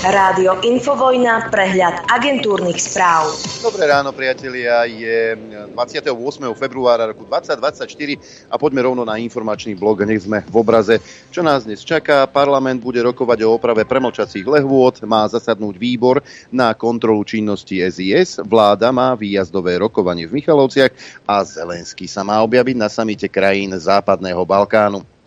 Rádio Infovojna, prehľad agentúrnych správ. Dobré ráno, priatelia. Je 28. februára roku 2024 a poďme rovno na informačný blog. Nech sme v obraze. Čo nás dnes čaká? Parlament bude rokovať o oprave premlčacích lehôd, má zasadnúť výbor na kontrolu činnosti SIS, vláda má výjazdové rokovanie v Michalovciach a Zelenský sa má objaviť na samite krajín Západného Balkánu.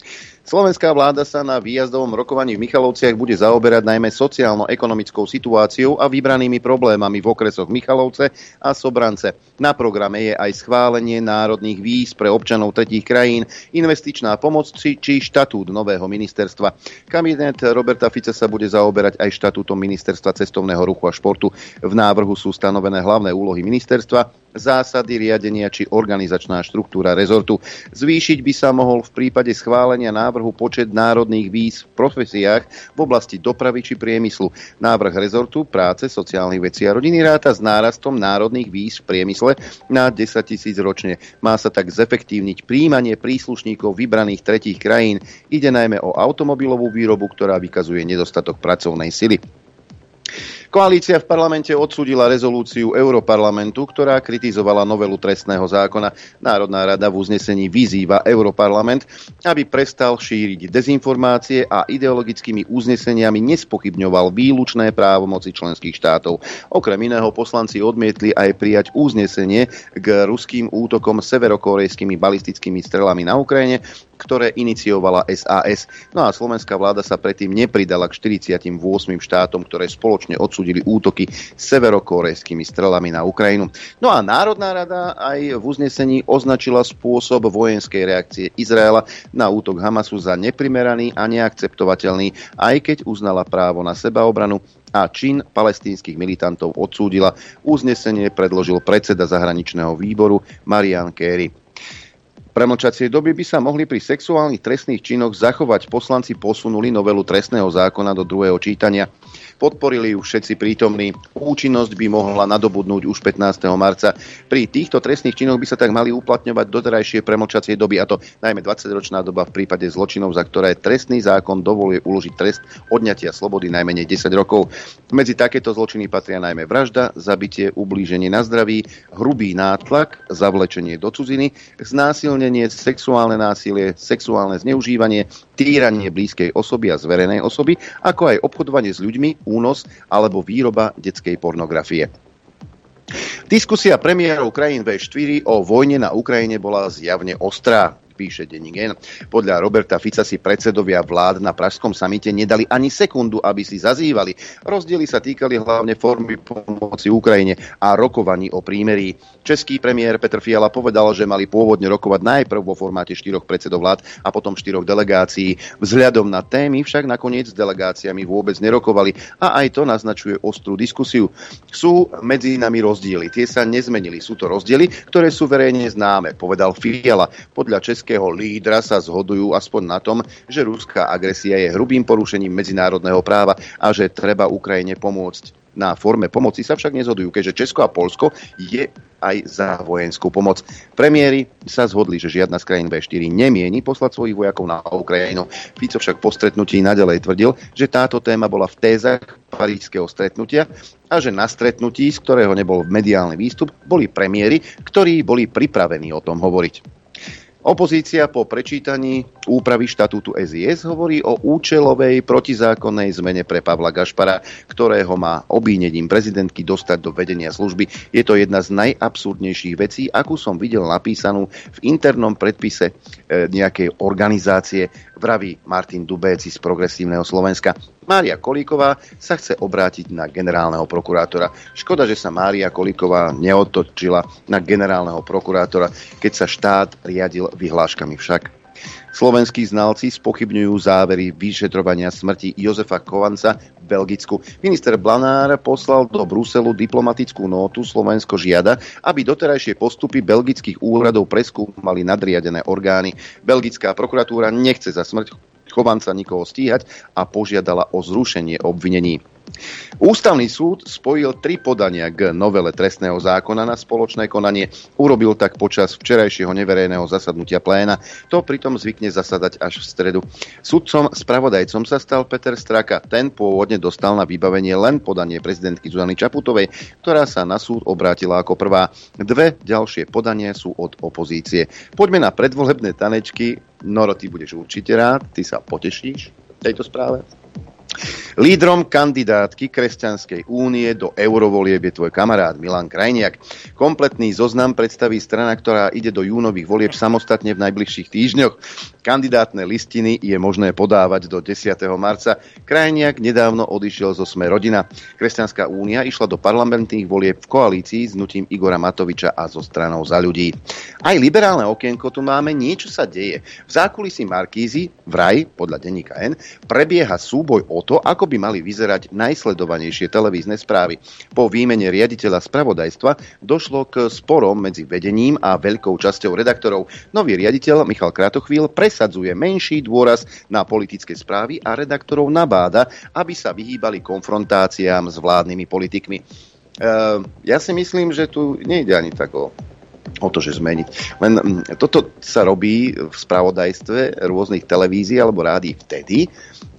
Slovenská vláda sa na výjazdovom rokovaní v Michalovciach bude zaoberať najmä sociálno-ekonomickou situáciou a vybranými problémami v okresoch Michalovce a Sobrance. Na programe je aj schválenie národných víz pre občanov tretích krajín, investičná pomoc či, či štatút nového ministerstva. Kabinet Roberta Fice sa bude zaoberať aj štatútom ministerstva cestovného ruchu a športu. V návrhu sú stanovené hlavné úlohy ministerstva, zásady riadenia či organizačná štruktúra rezortu. Zvýšiť by sa mohol v prípade schválenia návrhu počet národných víz v profesiách v oblasti dopravy či priemyslu. Návrh rezortu práce, sociálnych vecí a rodiny ráta s nárastom národných víz v priemysle na 10 tisíc ročne. Má sa tak zefektívniť príjmanie príslušníkov vybraných tretích krajín. Ide najmä o automobilovú výrobu, ktorá vykazuje nedostatok pracovnej sily. Koalícia v parlamente odsúdila rezolúciu Europarlamentu, ktorá kritizovala novelu trestného zákona. Národná rada v uznesení vyzýva Europarlament, aby prestal šíriť dezinformácie a ideologickými uzneseniami nespochybňoval výlučné právomoci členských štátov. Okrem iného poslanci odmietli aj prijať uznesenie k ruským útokom severokorejskými balistickými strelami na Ukrajine, ktoré iniciovala SAS. No a slovenská vláda sa predtým nepridala k 48 štátom, ktoré spoločne odsudili útoky severokorejskými strelami na Ukrajinu. No a Národná rada aj v uznesení označila spôsob vojenskej reakcie Izraela na útok Hamasu za neprimeraný a neakceptovateľný, aj keď uznala právo na sebaobranu a čin palestínskych militantov odsúdila. Uznesenie predložil predseda zahraničného výboru Marian Kerry premlčacie doby by sa mohli pri sexuálnych trestných činoch zachovať. Poslanci posunuli novelu trestného zákona do druhého čítania. Podporili ju všetci prítomní. Účinnosť by mohla nadobudnúť už 15. marca. Pri týchto trestných činoch by sa tak mali uplatňovať doterajšie premlčacie doby, a to najmä 20-ročná doba v prípade zločinov, za ktoré trestný zákon dovoluje uložiť trest odňatia slobody najmenej 10 rokov. Medzi takéto zločiny patria najmä vražda, zabitie, ublíženie na zdraví, hrubý nátlak, zavlečenie do cudziny, znásilnenie, sexuálne násilie, sexuálne zneužívanie, týranie blízkej osoby a zverenej osoby, ako aj obchodovanie s ľuďmi, únos alebo výroba detskej pornografie. Diskusia premiérov krajín V4 o vojne na Ukrajine bola zjavne ostrá píše denník N. Podľa Roberta Fica si predsedovia vlád na Pražskom samite nedali ani sekundu, aby si zazývali. Rozdiely sa týkali hlavne formy pomoci Ukrajine a rokovaní o prímerí. Český premiér Petr Fiala povedal, že mali pôvodne rokovať najprv vo formáte štyroch predsedov vlád a potom štyroch delegácií. Vzhľadom na témy však nakoniec s delegáciami vôbec nerokovali a aj to naznačuje ostrú diskusiu. Sú medzi nami rozdiely. Tie sa nezmenili. Sú to rozdiely, ktoré sú verejne známe, povedal Fiala. Podľa Českého ruského lídra sa zhodujú aspoň na tom, že ruská agresia je hrubým porušením medzinárodného práva a že treba Ukrajine pomôcť. Na forme pomoci sa však nezhodujú, keďže Česko a Polsko je aj za vojenskú pomoc. Premiéry sa zhodli, že žiadna z krajín V4 nemieni poslať svojich vojakov na Ukrajinu. Fico však po stretnutí nadalej tvrdil, že táto téma bola v tézach parížského stretnutia a že na stretnutí, z ktorého nebol mediálny výstup, boli premiéry, ktorí boli pripravení o tom hovoriť. Opozícia po prečítaní úpravy štatútu SIS hovorí o účelovej protizákonnej zmene pre Pavla Gašpara, ktorého má obínením prezidentky dostať do vedenia služby. Je to jedna z najabsurdnejších vecí, akú som videl napísanú v internom predpise e, nejakej organizácie, vraví Martin Dubéci z Progresívneho Slovenska. Mária Kolíková sa chce obrátiť na generálneho prokurátora. Škoda, že sa Mária Kolíková neotočila na generálneho prokurátora, keď sa štát riadil vyhláškami však. Slovenskí znalci spochybňujú závery vyšetrovania smrti Jozefa Kovanca v Belgicku. Minister Blanár poslal do Bruselu diplomatickú nótu. Slovensko žiada, aby doterajšie postupy belgických úradov preskúmali nadriadené orgány. Belgická prokuratúra nechce za smrť Chovanca nikoho stíhať a požiadala o zrušenie obvinení. Ústavný súd spojil tri podania k novele trestného zákona na spoločné konanie. Urobil tak počas včerajšieho neverejného zasadnutia pléna. To pritom zvykne zasadať až v stredu. Sudcom spravodajcom sa stal Peter Straka. Ten pôvodne dostal na vybavenie len podanie prezidentky Zuzany Čaputovej, ktorá sa na súd obrátila ako prvá. Dve ďalšie podania sú od opozície. Poďme na predvolebné tanečky. Noro, ty budeš určite rád, ty sa potešíš tejto správe. Lídrom kandidátky Kresťanskej únie do eurovolieb je tvoj kamarát Milan Krajniak. Kompletný zoznam predstaví strana, ktorá ide do júnových volieb samostatne v najbližších týždňoch. Kandidátne listiny je možné podávať do 10. marca. Krajniak nedávno odišiel zo Sme rodina. Kresťanská únia išla do parlamentných volieb v koalícii s nutím Igora Matoviča a zo stranou za ľudí. Aj liberálne okienko tu máme, niečo sa deje. V zákulisí Markízy, vraj, podľa denníka N, prebieha súboj o to, ako by mali vyzerať najsledovanejšie televízne správy. Po výmene riaditeľa spravodajstva došlo k sporom medzi vedením a veľkou časťou redaktorov. Nový riaditeľ Michal Kratochvíl pre presadzuje menší dôraz na politické správy a redaktorov nabáda, aby sa vyhýbali konfrontáciám s vládnymi politikmi. Uh, ja si myslím, že tu nejde ani tak o o to, že zmeniť. Len mm, toto sa robí v spravodajstve rôznych televízií alebo rádií vtedy,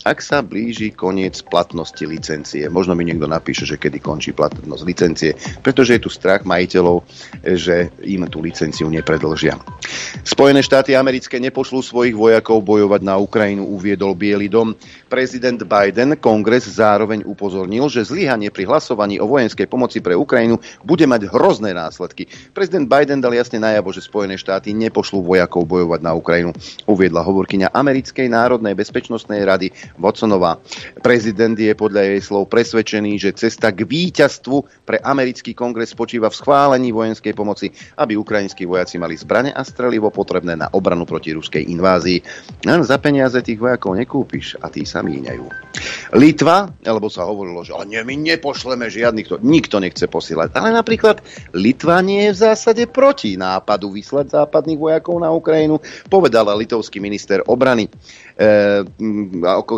ak sa blíži koniec platnosti licencie. Možno mi niekto napíše, že kedy končí platnosť licencie, pretože je tu strach majiteľov, že im tú licenciu nepredlžia. Spojené štáty americké nepošlú svojich vojakov bojovať na Ukrajinu, uviedol Bielý dom. Prezident Biden kongres zároveň upozornil, že zlyhanie pri hlasovaní o vojenskej pomoci pre Ukrajinu bude mať hrozné následky. Prezident Biden dal jasne najavo, že Spojené štáty nepošlú vojakov bojovať na Ukrajinu, uviedla hovorkyňa Americkej národnej bezpečnostnej rady Watsonová. Prezident je podľa jej slov presvedčený, že cesta k víťazstvu pre americký kongres spočíva v schválení vojenskej pomoci, aby ukrajinskí vojaci mali zbrane a strelivo potrebné na obranu proti ruskej invázii. Len za peniaze tých vojakov nekúpiš a tí sa míňajú. Litva, alebo sa hovorilo, že ale nie, my nepošleme žiadnych, to nikto nechce posielať. Ale napríklad Litva nie je v zásade proti nápadu vyslať západných vojakov na Ukrajinu, povedala litovský minister obrany. E,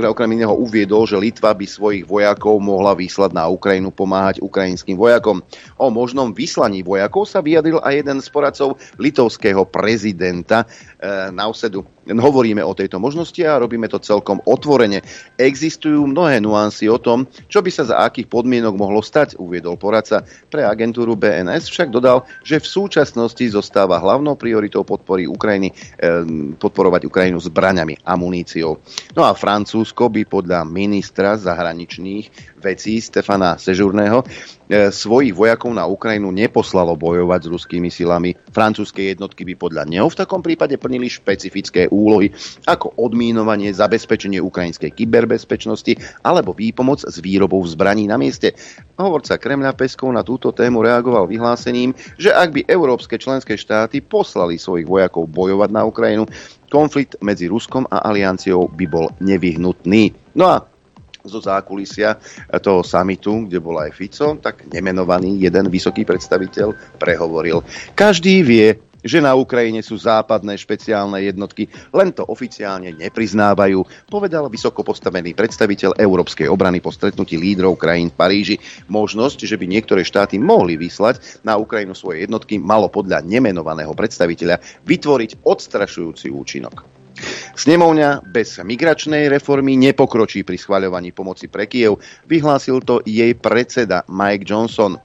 okrem iného uviedol, že Litva by svojich vojakov mohla vyslať na Ukrajinu pomáhať ukrajinským vojakom. O možnom vyslaní vojakov sa vyjadril aj jeden z poradcov litovského prezidenta e, Nausedu. Hovoríme o tejto možnosti a robíme to celkom otvorene. Existujú mnohé nuancy o tom, čo by sa za akých podmienok mohlo stať, uviedol poradca pre agentúru BNS, však dodal, že v súčasnosti zostáva hlavnou prioritou podpory Ukrajiny, e, podporovať Ukrajinu zbraňami, amuníciou muníciou. No a Francúzsko by podľa ministra zahraničných vecí Stefana Sežurného e, svojich vojakov na Ukrajinu neposlalo bojovať s ruskými silami. Francúzske jednotky by podľa neho v takom prípade plnili špecifické úlohy ako odmínovanie, zabezpečenie ukrajinskej kyberbezpečnosti alebo výpomoc s výrobou zbraní na mieste. Hovorca Kremľa Peskov na túto tému reagoval vyhlásením, že ak by európske členské štáty poslali svojich vojakov bojovať na Ukrajinu, konflikt medzi Ruskom a alianciou by bol nevyhnutný. No a zo zákulisia toho samitu, kde bol aj Fico, tak nemenovaný jeden vysoký predstaviteľ prehovoril. Každý vie, že na Ukrajine sú západné špeciálne jednotky, len to oficiálne nepriznávajú, povedal vysoko postavený predstaviteľ európskej obrany po stretnutí lídrov krajín v Paríži. Možnosť, že by niektoré štáty mohli vyslať na Ukrajinu svoje jednotky, malo podľa nemenovaného predstaviteľa vytvoriť odstrašujúci účinok. Snemovňa bez migračnej reformy nepokročí pri schvaľovaní pomoci pre Kiev, vyhlásil to jej predseda Mike Johnson.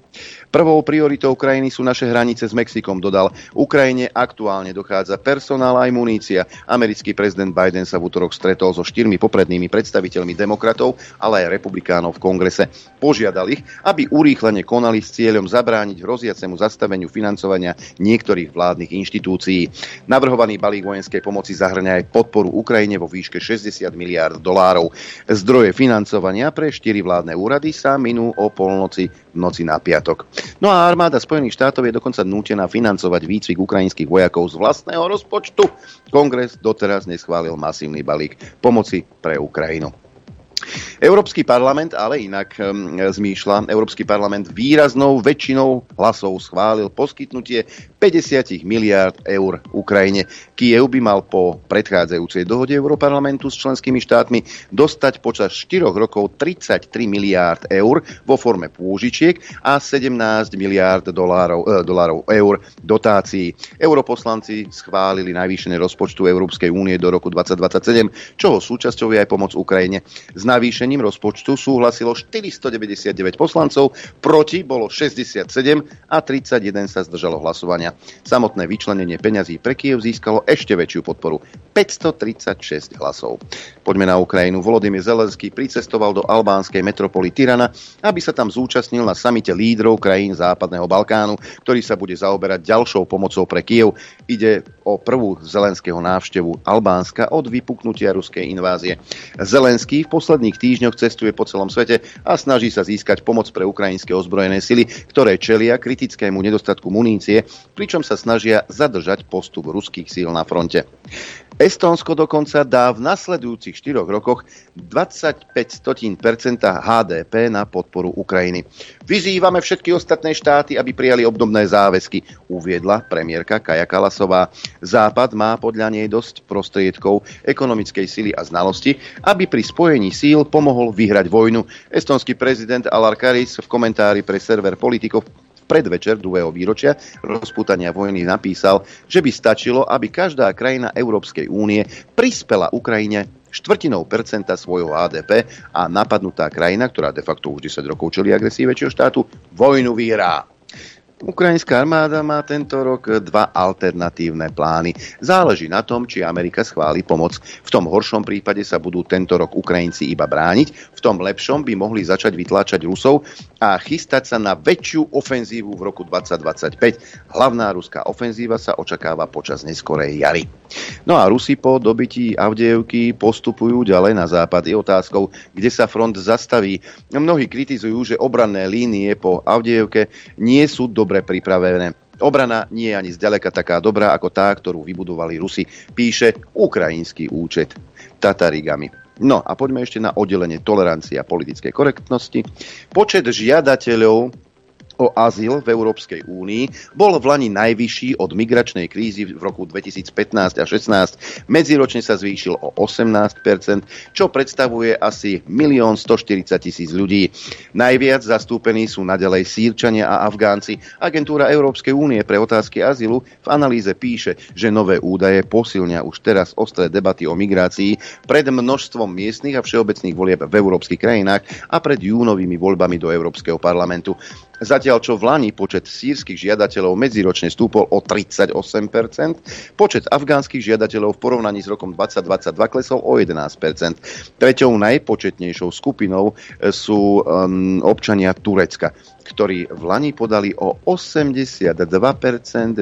Prvou prioritou krajiny sú naše hranice s Mexikom, dodal. Ukrajine aktuálne dochádza personál aj munícia. Americký prezident Biden sa v útorok stretol so štyrmi poprednými predstaviteľmi demokratov, ale aj republikánov v kongrese. Požiadal ich, aby urýchlene konali s cieľom zabrániť hroziacemu zastaveniu financovania niektorých vládnych inštitúcií. Navrhovaný balík vojenskej pomoci zahrňa aj podporu Ukrajine vo výške 60 miliárd dolárov. Zdroje financovania pre štyri vládne úrady sa minú o polnoci noci na piatok. No a armáda Spojených štátov je dokonca nútená financovať výcvik ukrajinských vojakov z vlastného rozpočtu. Kongres doteraz neschválil masívny balík pomoci pre Ukrajinu. Európsky parlament ale inak zmýšľa. Európsky parlament výraznou väčšinou hlasov schválil poskytnutie 50 miliárd eur Ukrajine. Kiev by mal po predchádzajúcej dohode Európarlamentu s členskými štátmi dostať počas 4 rokov 33 miliárd eur vo forme pôžičiek a 17 miliárd dolárov, e, dolárov eur dotácií. Europoslanci schválili navýšenie rozpočtu Európskej únie do roku 2027, čoho súčasťou je aj pomoc Ukrajine. S navýšením rozpočtu súhlasilo 499 poslancov, proti bolo 67 a 31 sa zdržalo hlasovania. Samotné vyčlenenie peňazí pre Kiev získalo ešte väčšiu podporu 536 hlasov. Poďme na Ukrajinu. Volodymyr Zelenský pricestoval do albánskej metropoly Tirana, aby sa tam zúčastnil na samite lídrov krajín Západného Balkánu, ktorý sa bude zaoberať ďalšou pomocou pre Kiev. Ide o prvú zelenského návštevu Albánska od vypuknutia ruskej invázie. Zelenský v posledných týždňoch cestuje po celom svete a snaží sa získať pomoc pre ukrajinské ozbrojené sily, ktoré čelia kritickému nedostatku munície, pričom sa snažia zadržať postup ruských síl na fronte. Estónsko dokonca dá v nasledujúcich 4 rokoch 25% HDP na podporu Ukrajiny. Vyzývame všetky ostatné štáty, aby prijali obdobné záväzky, uviedla premiérka Kaja Kalasová. Západ má podľa nej dosť prostriedkov ekonomickej sily a znalosti, aby pri spojení síl pomohol vyhrať vojnu. Estonský prezident Alar Karis v komentári pre server politikov predvečer druhého výročia rozputania vojny napísal, že by stačilo, aby každá krajina Európskej únie prispela Ukrajine štvrtinou percenta svojho HDP a napadnutá krajina, ktorá de facto už 10 rokov čelí agresii väčšieho štátu, vojnu vyhrá. Ukrajinská armáda má tento rok dva alternatívne plány. Záleží na tom, či Amerika schváli pomoc. V tom horšom prípade sa budú tento rok Ukrajinci iba brániť, v tom lepšom by mohli začať vytláčať Rusov a chystať sa na väčšiu ofenzívu v roku 2025. Hlavná ruská ofenzíva sa očakáva počas neskorej jary. No a Rusi po dobití Avdejevky postupujú ďalej na západ. Je otázkou, kde sa front zastaví. Mnohí kritizujú, že obranné línie po Avdejevke nie sú dobre dobre pripravené. Obrana nie je ani zďaleka taká dobrá ako tá, ktorú vybudovali Rusi, píše ukrajinský účet Tatarigami. No a poďme ešte na oddelenie tolerancie a politickej korektnosti. Počet žiadateľov o azyl v Európskej únii bol v Lani najvyšší od migračnej krízy v roku 2015 a 16. Medziročne sa zvýšil o 18%, čo predstavuje asi 1 140 tisíc ľudí. Najviac zastúpení sú nadalej Sýrčania a Afgánci. Agentúra Európskej únie pre otázky azylu v analýze píše, že nové údaje posilnia už teraz ostré debaty o migrácii pred množstvom miestnych a všeobecných volieb v európskych krajinách a pred júnovými voľbami do Európskeho parlamentu. Zatiaľ čo v Lani počet sírskych žiadateľov medziročne stúpol o 38%, počet afgánskych žiadateľov v porovnaní s rokom 2022 klesol o 11%. Treťou najpočetnejšou skupinou e, sú um, občania Turecka ktorí v Lani podali o 82%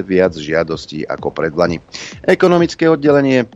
viac žiadostí ako pred Lani. Ekonomické oddelenie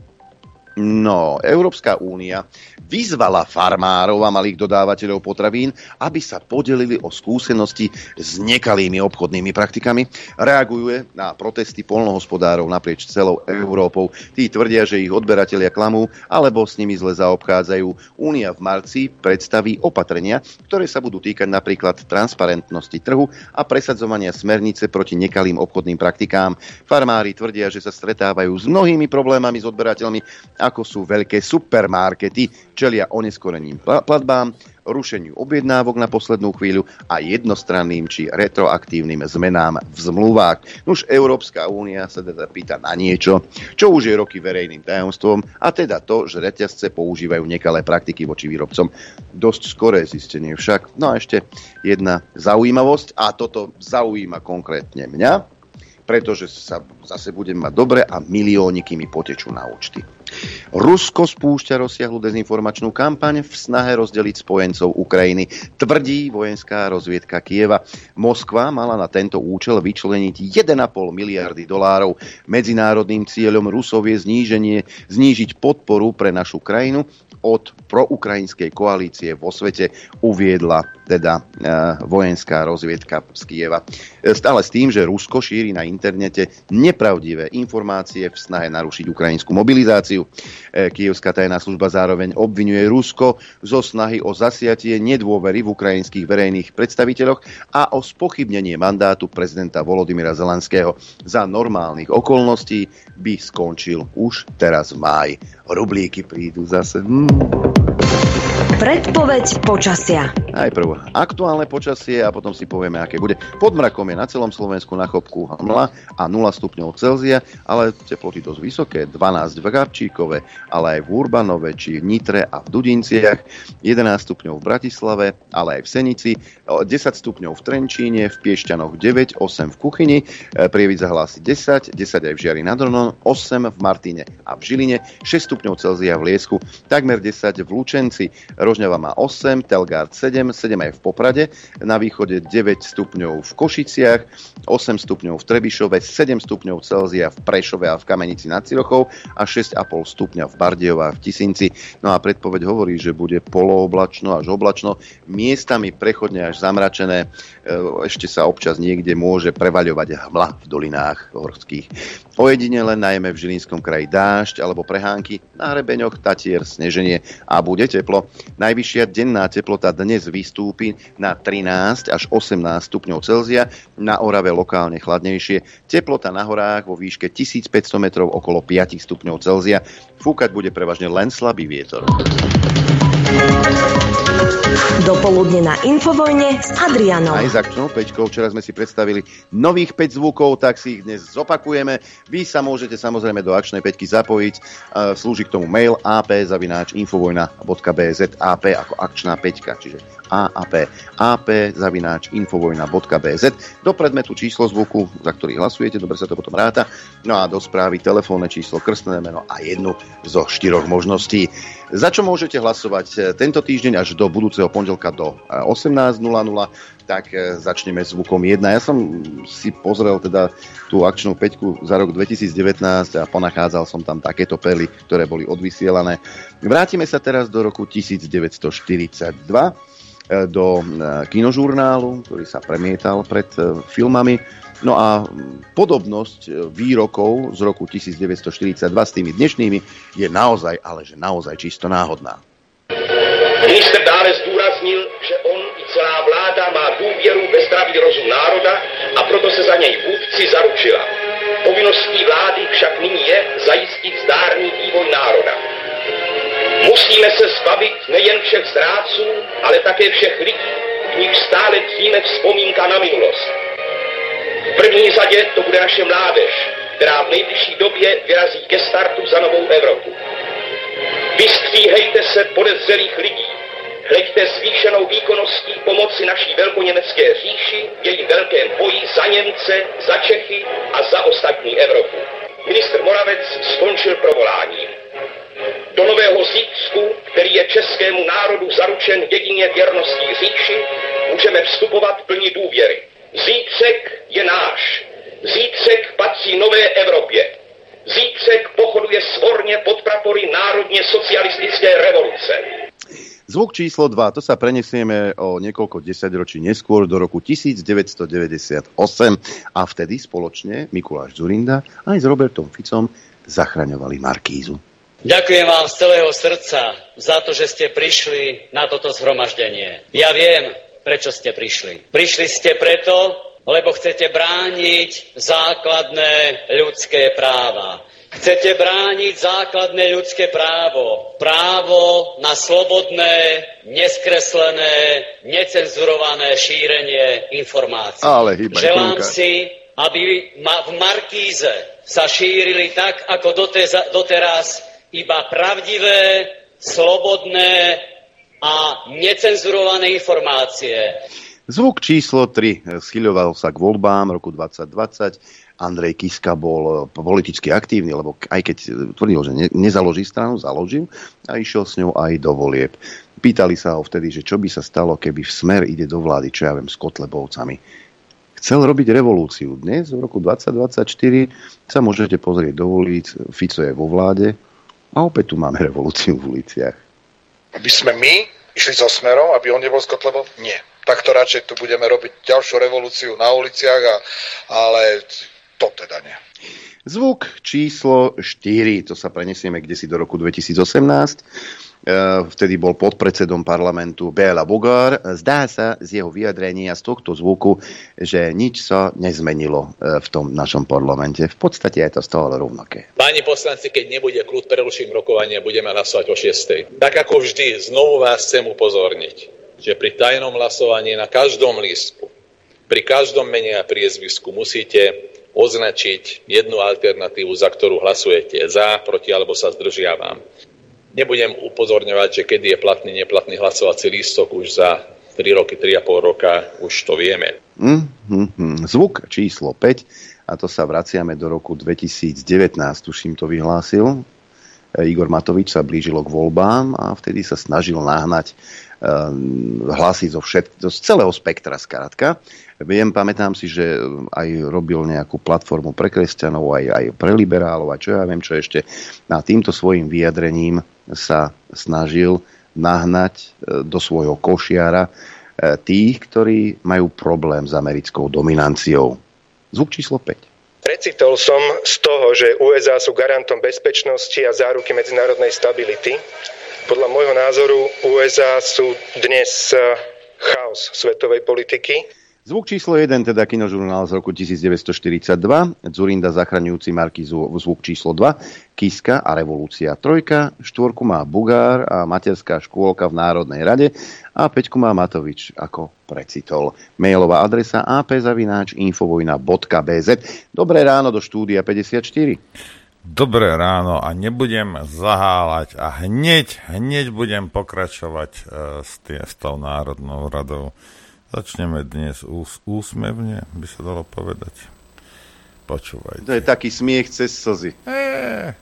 No, Európska únia vyzvala farmárov a malých dodávateľov potravín, aby sa podelili o skúsenosti s nekalými obchodnými praktikami. Reaguje na protesty polnohospodárov naprieč celou Európou. Tí tvrdia, že ich odberatelia klamú alebo s nimi zle zaobchádzajú. Únia v marci predstaví opatrenia, ktoré sa budú týkať napríklad transparentnosti trhu a presadzovania smernice proti nekalým obchodným praktikám. Farmári tvrdia, že sa stretávajú s mnohými problémami s odberateľmi ako sú veľké supermarkety, čelia oneskoreným platbám, rušeniu objednávok na poslednú chvíľu a jednostranným či retroaktívnym zmenám v zmluvách. Už Európska únia sa teda pýta na niečo, čo už je roky verejným tajomstvom, a teda to, že reťazce používajú nekalé praktiky voči výrobcom. Dosť skoré zistenie však. No a ešte jedna zaujímavosť, a toto zaujíma konkrétne mňa, pretože sa zase budem mať dobre a milióniky mi potečú na účty. Rusko spúšťa rozsiahlu dezinformačnú kampaň v snahe rozdeliť spojencov Ukrajiny, tvrdí vojenská rozviedka Kieva. Moskva mala na tento účel vyčleniť 1,5 miliardy dolárov. Medzinárodným cieľom Rusov je zníženie, znížiť podporu pre našu krajinu od proukrajinskej koalície vo svete uviedla teda e, vojenská rozviedka z Kieva. E, stále s tým, že Rusko šíri na internete nepravdivé informácie v snahe narušiť ukrajinskú mobilizáciu. E, Kievská tajná služba zároveň obvinuje Rusko zo snahy o zasiatie nedôvery v ukrajinských verejných predstaviteľoch a o spochybnenie mandátu prezidenta Volodymyra Zelenského. Za normálnych okolností by skončil už teraz v máji. Rublíky prídu zase. Hmm. Predpoveď počasia. Najprv aktuálne počasie a potom si povieme, aké bude. Pod mrakom je na celom Slovensku na chopku hmla a 0 stupňov Celzia, ale teploty dosť vysoké, 12 v Gabčíkove, ale aj v Urbanove, či v Nitre a v Dudinciach, 11 stupňov v Bratislave, ale aj v Senici, 10 stupňov v Trenčíne, v Piešťanoch 9, 8 v Kuchyni, e, Prievidza hlási 10, 10 aj v Žiari nad Ronom, 8 v Martine a v Žiline, 6 stupňov Celzia v Liesku, takmer 10 v Lučenci, Rožňava má 8, Telgard 7, 7 aj v Poprade, na východe 9 stupňov v Košiciach, 8 stupňov v Trebišove, 7 stupňov Celzia v Prešove a v Kamenici nad Cirochou a 6,5 stupňa v Bardejove a v Tisinci. No a predpoveď hovorí, že bude polooblačno až oblačno, miestami prechodne až zamračené, e, ešte sa občas niekde môže prevaľovať hmla v dolinách horských. Ojedinele najmä v Žilinskom kraji dážď alebo prehánky, na hrebeňoch tatier, sneženie a bude teplo. Najvyššia denná teplota dnes vystúpi na 13 až 18 stupňov Celzia, na Orave lokálne chladnejšie. Teplota na horách vo výške 1500 metrov okolo 5 stupňov Celzia. Fúkať bude prevažne len slabý vietor. Dopoludne na Infovojne s Adrianom. Aj akčnou peťkou. Včera sme si predstavili nových 5 zvukov, tak si ich dnes zopakujeme. Vy sa môžete samozrejme do akčnej peťky zapojiť. Slúži k tomu mail ap.infovojna.bz ap ako akčná peťka, čiže AAP. AP zavináč infovojna.bz do predmetu číslo zvuku, za ktorý hlasujete, dobre sa to potom ráta, no a do správy telefónne číslo, krstné meno a jednu zo štyroch možností. Za čo môžete hlasovať eh, tento týždeň až do budúceho pondelka do 18.00, eh, tak eh, začneme zvukom 1. Ja som si pozrel teda tú akčnú peťku za rok 2019 a ponachádzal som tam takéto pely, ktoré boli odvysielané. Vrátime sa teraz do roku 1942 E, do e, kinožurnálu, ktorý sa premietal pred e, filmami. No a podobnosť výrokov z roku 1942 s tými dnešnými je naozaj, ale že naozaj čisto náhodná. Minister dále zdůraznil, že on i celá vláda má důvěru ve zdravý rozum národa a proto se za něj vůdci zaručila. Povinností vlády však nyní je zajistit zdárný vývoj národa. Musíme se zbavit nejen všech zrádců, ale také všech lidí, v nich stále tíme vzpomínka na minulost. V první řadě to bude naše mládež, která v nejbližší době vyrazí ke startu za novou Evropu. Vystříhejte se podezřelých lidí, hleďte zvýšenou výkonností pomoci naší velkoněmecké říši v jejím velkém boji za Němce, za Čechy a za ostatní Evropu. Ministr Moravec skončil provoláním. Do nového zítřku, který je českému národu zaručen jedině věrností říši, můžeme vstupovat plní důvěry. Zítřek je náš. Zítřek patří nové Evropě. Zítřek pochoduje svorně pod prapory národně socialistické revoluce. Zvuk číslo 2, to sa prenesieme o niekoľko desaťročí neskôr do roku 1998 a vtedy spoločne Mikuláš Zurinda aj s Robertom Ficom zachraňovali Markízu. Ďakujem vám z celého srdca za to, že ste prišli na toto zhromaždenie. Ja viem, prečo ste prišli. Prišli ste preto, lebo chcete brániť základné ľudské práva. Chcete brániť základné ľudské právo. Právo na slobodné, neskreslené, necenzurované šírenie informácií. Ale Želám si, aby v Markíze sa šírili tak, ako doteraz iba pravdivé, slobodné a necenzurované informácie. Zvuk číslo 3 schyľoval sa k voľbám roku 2020. Andrej Kiska bol politicky aktívny, lebo aj keď tvrdil, že nezaloží stranu, založil a išiel s ňou aj do volieb. Pýtali sa ho vtedy, že čo by sa stalo, keby v smer ide do vlády, čo ja viem, s Kotlebovcami. Chcel robiť revolúciu. Dnes, v roku 2024, sa môžete pozrieť do ulic, Fico je vo vláde, a opäť tu máme revolúciu v uliciach. Aby sme my išli so smerom, aby on nebol s? Nie. Takto radšej tu budeme robiť ďalšiu revolúciu na uliciach, a, ale to teda nie. Zvuk číslo 4, to sa prenesieme kde si do roku 2018. E, vtedy bol podpredsedom parlamentu Béla Bugár. Zdá sa z jeho vyjadrenia z tohto zvuku, že nič sa nezmenilo e, v tom našom parlamente. V podstate je to stále rovnaké. Páni poslanci, keď nebude kľud, preruším rokovanie, budeme hlasovať o 6. Tak ako vždy, znovu vás chcem upozorniť, že pri tajnom hlasovaní na každom lístku, pri každom mene a priezvisku musíte označiť jednu alternatívu, za ktorú hlasujete za, proti alebo sa zdržiavam. Nebudem upozorňovať, že kedy je platný, neplatný hlasovací lístok už za 3 roky, 3,5 roka, už to vieme. Mm-hmm. Zvuk číslo 5, a to sa vraciame do roku 2019, tuším to vyhlásil. E, Igor Matovič sa blížilo k voľbám a vtedy sa snažil nahnať Ehm, hlasy zo, všet, zo celého spektra skrátka. Viem, pamätám si, že aj robil nejakú platformu pre kresťanov, aj, aj pre liberálov a čo ja viem, čo ešte. A týmto svojim vyjadrením sa snažil nahnať e, do svojho košiara e, tých, ktorí majú problém s americkou dominanciou. Zvuk číslo 5. Precitol som z toho, že USA sú garantom bezpečnosti a záruky medzinárodnej stability podľa môjho názoru USA sú dnes eh, chaos svetovej politiky. Zvuk číslo 1, teda kinožurnál z roku 1942, Zurinda zachraňujúci Markizu zvuk číslo 2, Kiska a Revolúcia 3, štvorku má Bugár a materská škôlka v Národnej rade a peťku má Matovič ako precitol. Mailová adresa apzavináč.infovojna.bz Dobré ráno do štúdia 54. Dobré ráno a nebudem zaháľať a hneď, hneď budem pokračovať uh, s, tý, s tou Národnou radou. Začneme dnes ús, úsmevne, by sa dalo povedať. Počúvajte. To je taký smiech cez slzy. Eee.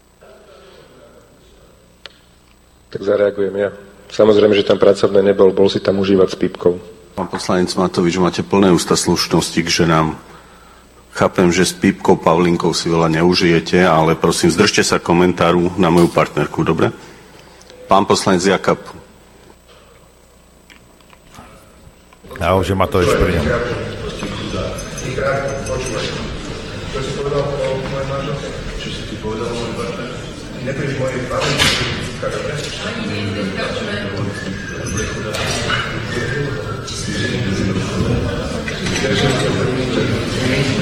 Tak zareagujem ja. Samozrejme, že tam pracovné nebol, bol si tam užívať s pípkou. Pán poslanec Matovič, máte plné ústa slušnosti k ženám. Chápem, že s Pípkou Pavlinkou si veľa neužijete, ale prosím, zdržte sa komentáru na moju partnerku, dobre? Pán poslanec Jakab. A už je Matovič pri ňom. Čo si ty povedal o mojej partnerke? Nepríš mojej partnerke, dobre?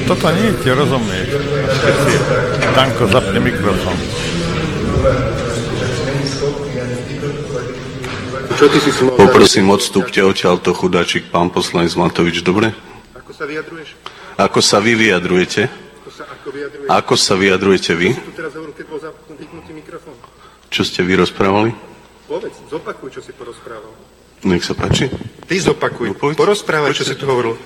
Toto nie, ti rozumieš. Keď si Danko zapne mikrofón. Čo ty si Poprosím, odstúpte odtiaľ to chudáčik, pán poslanec Matovič, dobre? Ako sa vyjadruješ? Ako sa vy vyjadrujete? Ako sa, vyjadrujete vy? Čo ste vy rozprávali? Povedz, zopakuj, čo si porozprával. Nech sa páči. Ty zopakuj. No. Porozprávaj, čo si tu hovoril.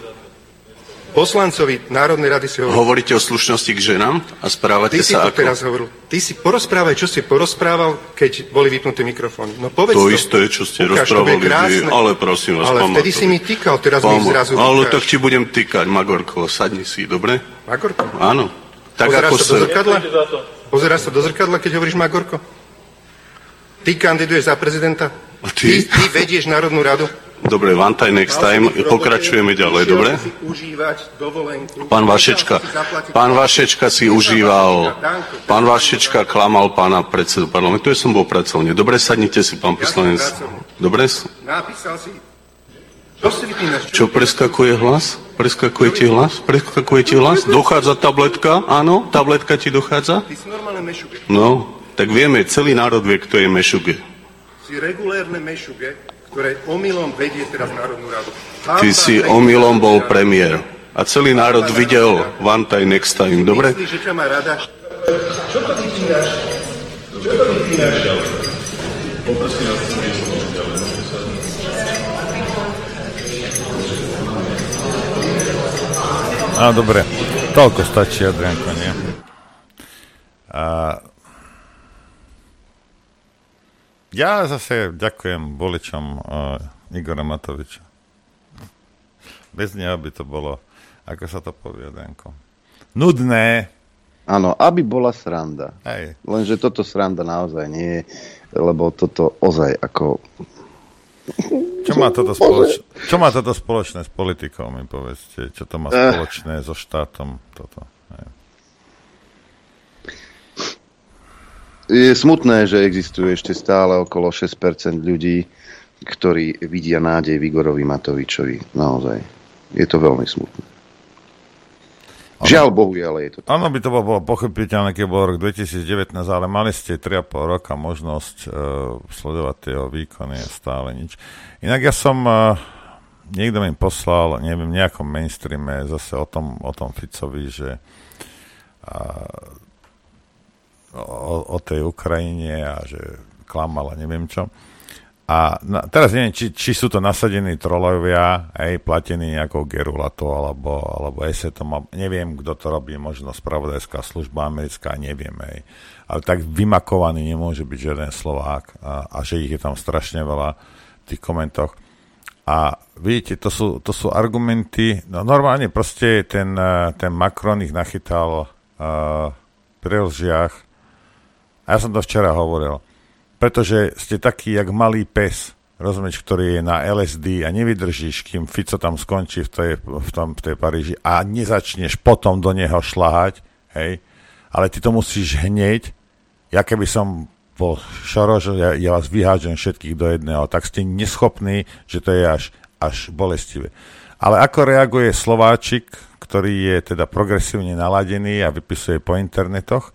Poslancovi Národnej rady si hovoril. Hovoríte o slušnosti k ženám a správate Ty si sa to ako... teraz hovoril. Ty si porozprávaj, čo si porozprával, keď boli vypnuté mikrofóny. No povedz To to. isté, čo ste Ukáž, rozprávali vy, ale prosím vás, Ale pán vtedy si mi týkal, teraz Pán mi zrazu Ale týkaš. tak ti budem týkať, Magorko, sadni si, dobre? Magorko? Áno. Tak Pozeráš ako sa do sa... zrkadla? Pozeráš sa do zrkadla, keď hovoríš Magorko? Ty kandiduješ za prezidenta? A ty? Ty, ty vedieš Národnú radu? Dobre, one time next time, pokračujeme ďalej, dobre? Pán Vašečka, pán Vašečka si užíval, pán Vašečka klamal pána predsedu parlamentu, ja som bol pracovne. Dobre, sadnite si, pán poslanec. Dobre? Čo preskakuje hlas? Preskakuje ti hlas? Preskakuje ti hlas? Dochádza tabletka? Áno, tabletka ti dochádza? No, tak vieme, celý národ vie, kto je Mešuge. Si regulérne mešuge, ktoré omylom vedie teraz Národnú radu. Ty si omylom bol premiér. A celý národ videl one time next time, dobre? Myslíš, že ťa má rada? Čo to vypínaš? Čo to vypínaš? A dobre, toľko stačí, Adrianko, nie? A... Ja zase ďakujem voličom uh, Igora Matoviča. Bez neho by to bolo, ako sa to povie, Adrianko, nudné, Áno, aby bola sranda. Hej. Lenže toto sranda naozaj nie je, lebo toto ozaj ako... Čo má, toto spoločné, čo má toto spoločné s politikou, mi povedzte? Čo to má Eh. spoločné so štátom? Toto. Hej. Je smutné, že existuje ešte stále okolo 6% ľudí, ktorí vidia nádej Vigorovi Matovičovi. Naozaj. Je to veľmi smutné. Žiaľ Bohu, ale je to Áno, by to bolo, pochopiteľné, keď bol rok 2019, ale mali ste 3,5 roka možnosť uh, sledovať jeho výkony a stále nič. Inak ja som, uh, niekto mi poslal, neviem, nejakom mainstreame zase o tom, o tom Ficovi, že uh, o, o tej Ukrajine a že klamal a neviem čo. A na, teraz neviem, či, či sú to nasadení trolovia, aj platení nejakou Gerulato alebo, alebo Esetom, neviem, kto to robí, možno spravodajská služba americká, neviem, aj. Ale tak vymakovaný nemôže byť žiaden Slovák a, a že ich je tam strašne veľa v tých komentoch. A vidíte, to sú, to sú argumenty, no normálne proste ten, eh, ten Macron ich nachytal uh, pri lžiach. A ja som to včera hovoril. Pretože ste taký, jak malý pes, rozumieš, ktorý je na LSD a nevydržíš, kým Fico tam skončí v tej, v tom, v tej Paríži a nezačneš potom do neho šlahať, hej, ale ty to musíš hneď, ja keby som bol Šoroš, ja, ja vás vyhážem všetkých do jedného, tak ste neschopní, že to je až, až bolestivé. Ale ako reaguje Slováčik, ktorý je teda progresívne naladený a vypisuje po internetoch,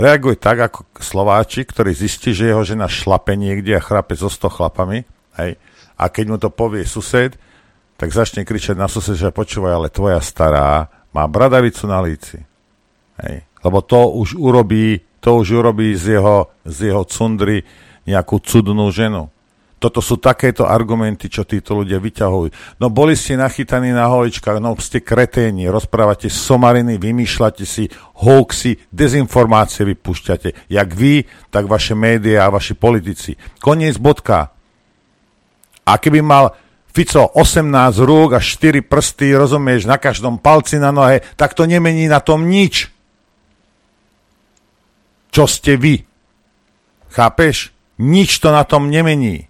reaguje tak ako Slováči, ktorý zistí, že jeho žena šlape niekde a chrape so 100 chlapami, hej, a keď mu to povie sused, tak začne kričať na sused, že počúvaj, ale tvoja stará má bradavicu na líci. Hej. Lebo to už urobí, to už urobí z jeho, z jeho cundry nejakú cudnú ženu. Toto sú takéto argumenty, čo títo ľudia vyťahujú. No boli ste nachytaní na holičkách, no ste kreténi, rozprávate somariny, vymýšľate si hoaxy, dezinformácie vypúšťate. Jak vy, tak vaše médiá a vaši politici. Koniec bodka. A keby mal Fico 18 rúk a 4 prsty, rozumieš, na každom palci na nohe, tak to nemení na tom nič. Čo ste vy? Chápeš? Nič to na tom nemení.